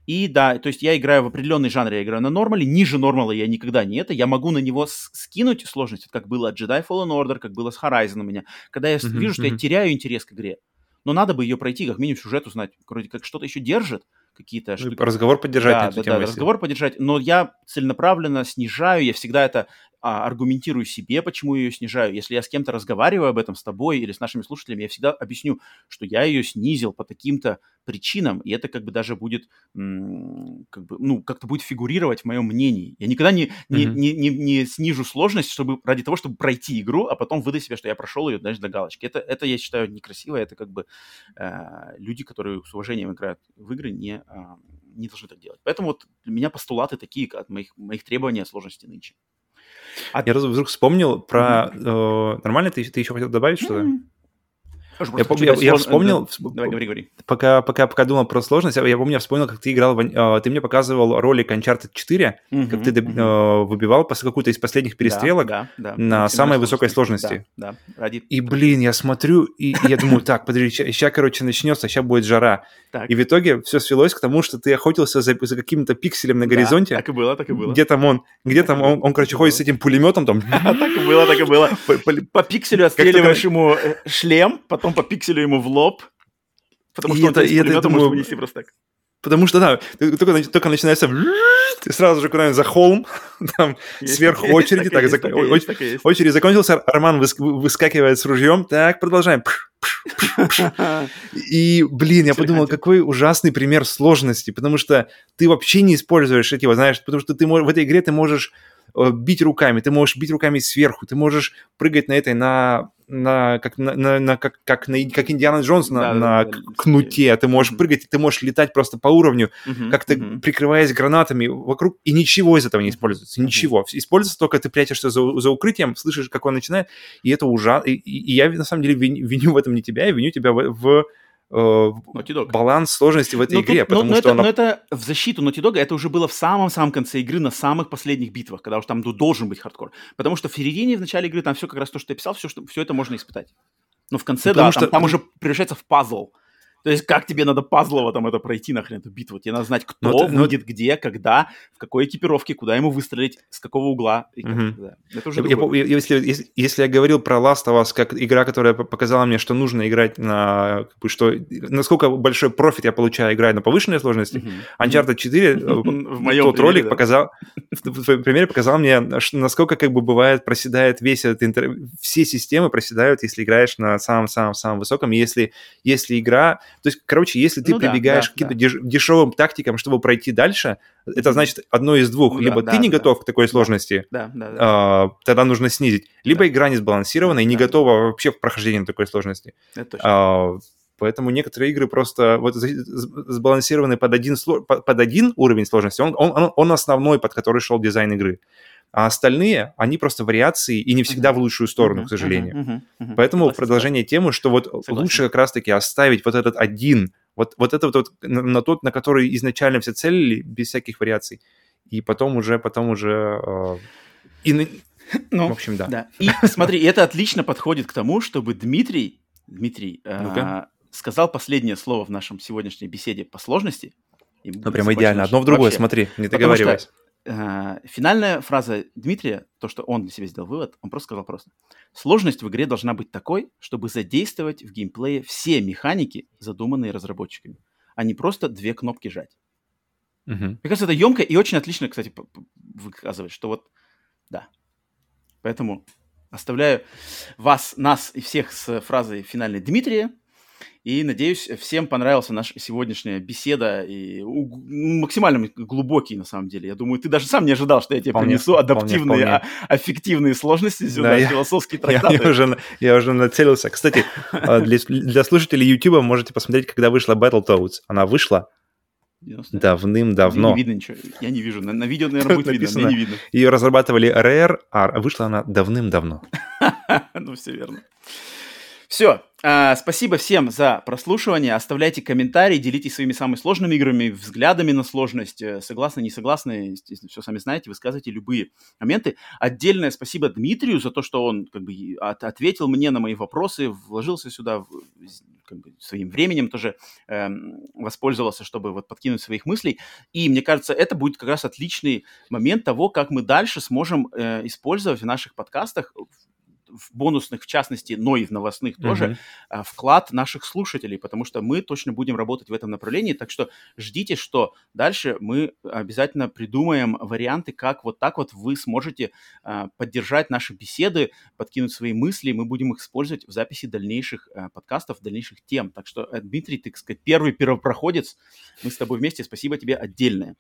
И да, то есть я играю в определенный жанр, я играю на нормале, ниже нормала я никогда не это, я могу на него скинуть сложность, как было от Jedi Fallen Order, как было с Horizon у меня, когда я uh-huh, вижу, что я теряю интерес к игре. Но надо бы ее пройти, как минимум сюжет узнать, вроде как что-то еще держит, какие-то ну, штуки. Разговор поддержать. Да, да, да, разговор поддержать. Но я целенаправленно снижаю, я всегда это а, аргументирую себе, почему я ее снижаю. Если я с кем-то разговариваю об этом с тобой или с нашими слушателями, я всегда объясню, что я ее снизил по таким-то причинам, и это как бы даже будет, как бы, ну, как-то будет фигурировать в моем мнении. Я никогда не, не, mm-hmm. не, не, не снижу сложность чтобы, ради того, чтобы пройти игру, а потом выдать себе, что я прошел ее, знаешь, до галочки. Это, это я считаю некрасиво, это как бы э, люди, которые с уважением играют в игры, не, э, не должны так делать. Поэтому вот для меня постулаты такие от моих, моих требований от сложности нынче. А... Я вдруг вспомнил про... Mm-hmm. Э, нормально? Ты, ты еще хотел добавить что-то? Mm-hmm. Я, помню, я, я вспомнил, Давай, говори, говори. Пока, пока, пока думал про сложность, я помню, я вспомнил, как ты играл, в, ты мне показывал ролик Uncharted 4, угу, как ты угу. выбивал после какую-то из последних перестрелок да, да, да. на самой высокой сложности. Да, да. Ради... И, блин, я смотрю, и, и я думаю, так, подожди, сейчас, короче, начнется, сейчас будет жара. Так. И в итоге все свелось к тому, что ты охотился за, за каким-то пикселем на горизонте. Да, так и было, так и было. Где там он, где там он, он короче, ходит с этим пулеметом, там... *laughs* Так и было, так и было. По пикселю отстреливаешь ему э, шлем, потом по пикселю ему в лоб, потому что это, он и это, думаю, может вынести просто так. Потому что, да, только, только начинается ты сразу же куда-нибудь за холм, *laughs* там есть, сверху есть, очереди, так, так, зак... есть, так есть. очередь закончился, Арман выс... выскакивает с ружьем, так, продолжаем. И, блин, я подумал, какой ужасный пример сложности, потому что ты вообще не используешь эти, вот, знаешь, потому что ты в этой игре ты можешь э, бить руками, ты можешь бить руками сверху, ты можешь прыгать на этой, на на, как, на, на, на, как, как, на, как Индиана Джонс на, да, на да, кнуте, да. ты можешь прыгать, ты можешь летать просто по уровню, uh-huh, как-то uh-huh. прикрываясь гранатами вокруг, и ничего из этого не используется, uh-huh. ничего. Используется только ты прячешься за, за укрытием, слышишь, как он начинает, и это ужасно. И, и я на самом деле виню, *laughs* виню в этом не тебя, я виню тебя в, в э, баланс сложности в этой но ну, игре, тут, потому но, что но она... Но это в защиту Naughty Dog, это уже было в самом-самом конце игры, на самых последних битвах, когда уж там ну, должен быть хардкор. Потому что в середине, в начале игры там все как раз то, что ты писал, все, что, все это можно испытать. Но в конце, Потому да, что... там, там уже превращается в пазл. То есть как тебе надо пазлово там это пройти нахрен, эту битву? Тебе надо знать, кто но, выйдет но... где, когда, в какой экипировке, куда ему выстрелить, с какого угла. И как, угу. да. Это уже я, я, если, если, если я говорил про Last of Us как игра, которая показала мне, что нужно играть на... Что, насколько большой профит я получаю, играя на повышенной сложности, угу. Uncharted 4, *laughs* в моем тот ролик показал, в твоем примере показал мне, насколько как бы бывает, проседает весь этот интер... Все системы проседают, если играешь на самом-самом-самом высоком. Если, если игра то есть, короче, если ты ну, прибегаешь да, к каким-то да. дешевым тактикам, чтобы пройти дальше, это значит одно из двух. Ну, либо да, ты да, не да. готов к такой сложности, да, да, да. А, тогда нужно снизить. Либо да. игра не сбалансирована и не да. готова вообще к прохождению такой сложности. Это точно. А, Поэтому некоторые игры просто вот сбалансированы под один, под один уровень сложности. Он, он, он основной, под который шел дизайн игры. А остальные, они просто вариации и не всегда uh-huh. в лучшую сторону, uh-huh. к сожалению. Uh-huh. Uh-huh. Поэтому Согласен. продолжение темы, что вот Согласен. лучше как раз-таки оставить вот этот один, вот, вот это вот на, на тот, на который изначально все целили, без всяких вариаций. И потом уже, потом уже... Э, и, *laughs* ну, в общем, да. да. И смотри, это отлично подходит к тому, чтобы Дмитрий, Дмитрий э, сказал последнее слово в нашем сегодняшней беседе по сложности. Ну, прям идеально. Одно в другое, вообще. смотри, не договаривайся. Э, финальная фраза Дмитрия, то, что он для себя сделал вывод, он просто сказал просто. Сложность в игре должна быть такой, чтобы задействовать в геймплее все механики, задуманные разработчиками, а не просто две кнопки жать. Угу. Мне кажется, это емко и очень отлично, кстати, выказывает, что вот, да. Поэтому оставляю вас, нас и всех с фразой финальной Дмитрия. И надеюсь, всем понравилась наша сегодняшняя беседа и максимально глубокий, на самом деле. Я думаю, ты даже сам не ожидал, что я тебе вполне, принесу адаптивные, вполне, вполне. А, аффективные сложности сюда, да, философские я, трактаты. Я, я, уже, я уже нацелился. Кстати, *laughs* а, для, для слушателей YouTube можете посмотреть, когда вышла Battletoads. Она вышла Давным-давно. Не видно ничего. Я не вижу. На, на видео, наверное, будет видно, мне не видно. Ее разрабатывали Rare, а вышла она давным-давно. *laughs* ну, все верно. Все. А, спасибо всем за прослушивание. Оставляйте комментарии, делитесь своими самыми сложными играми, взглядами на сложность. Э, согласны, не согласны, естественно, все сами знаете. Высказывайте любые моменты. Отдельное спасибо Дмитрию за то, что он как бы от, ответил мне на мои вопросы, вложился сюда, бы своим временем тоже э, воспользовался, чтобы вот подкинуть своих мыслей. И мне кажется, это будет как раз отличный момент того, как мы дальше сможем э, использовать в наших подкастах в бонусных, в частности, но и в новостных mm-hmm. тоже, а, вклад наших слушателей, потому что мы точно будем работать в этом направлении. Так что ждите, что дальше мы обязательно придумаем варианты, как вот так вот вы сможете а, поддержать наши беседы, подкинуть свои мысли, мы будем их использовать в записи дальнейших а, подкастов, дальнейших тем. Так что, э, Дмитрий, ты, так сказать, первый *laughs* первопроходец, мы с тобой вместе, спасибо тебе отдельное.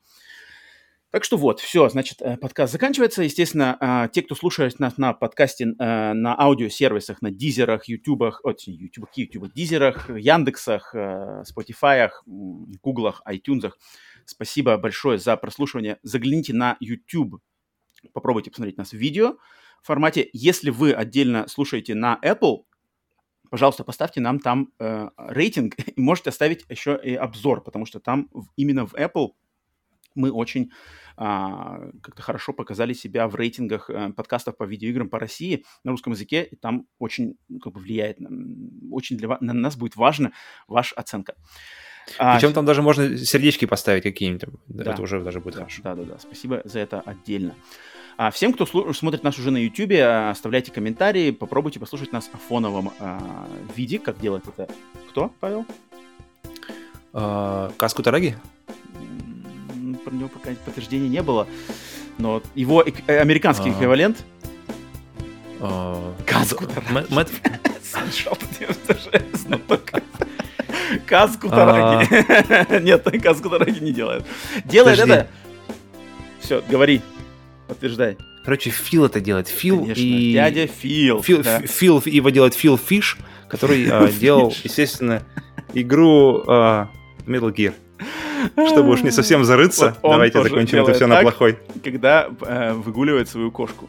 Так что вот, все, значит, э, подкаст заканчивается. Естественно, а, те, кто слушает нас на подкасте, э, на аудиосервисах, на дизерах, ютубах, от, ютубах, ютубах, дизерах, яндексах, э, спотифаях, гуглах, айтюнзах, спасибо большое за прослушивание. Загляните на YouTube, попробуйте посмотреть нас в видео формате. Если вы отдельно слушаете на Apple, пожалуйста, поставьте нам там э, рейтинг и можете оставить еще и обзор, потому что там именно в Apple мы очень как-то хорошо показали себя в рейтингах а, подкастов по видеоиграм по России на русском языке, и там очень как бы влияет, очень для, на нас будет важна ваша оценка. Причем а, там даже можно сердечки поставить какие-нибудь, да, это уже даже будет да, хорошо. Да-да-да, спасибо за это отдельно. А всем, кто смотрит нас уже на YouTube, оставляйте комментарии, попробуйте послушать нас в фоновом а, виде, как делает это кто, Павел? А, Каску Тараги? Про него пока подтверждения не было. Но его э американский эквивалент... А. Казку Тараги. А. *laughs* Нет, Казку Тараги не делает. Делает это... Все, говори. Подтверждай. Короче, Фил это делает. Фил Конечно, и... дядя Фил. Фил, да. Фил его делает Фил Фиш, который а, делал, естественно, игру а, Metal Gear. Чтобы уж не совсем зарыться, вот давайте закончим это все на плохой. Когда э, выгуливает свою кошку.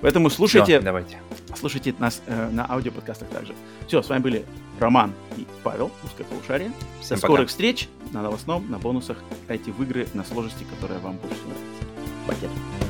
Поэтому слушайте, все, давайте. слушайте нас э, на аудиоподкастах также. Все, с вами были Роман и Павел, Узкое полушарие. Всем До скорых встреч на новостном, на бонусах. Играйте в игры на сложности, которая вам больше нравится. Пакет.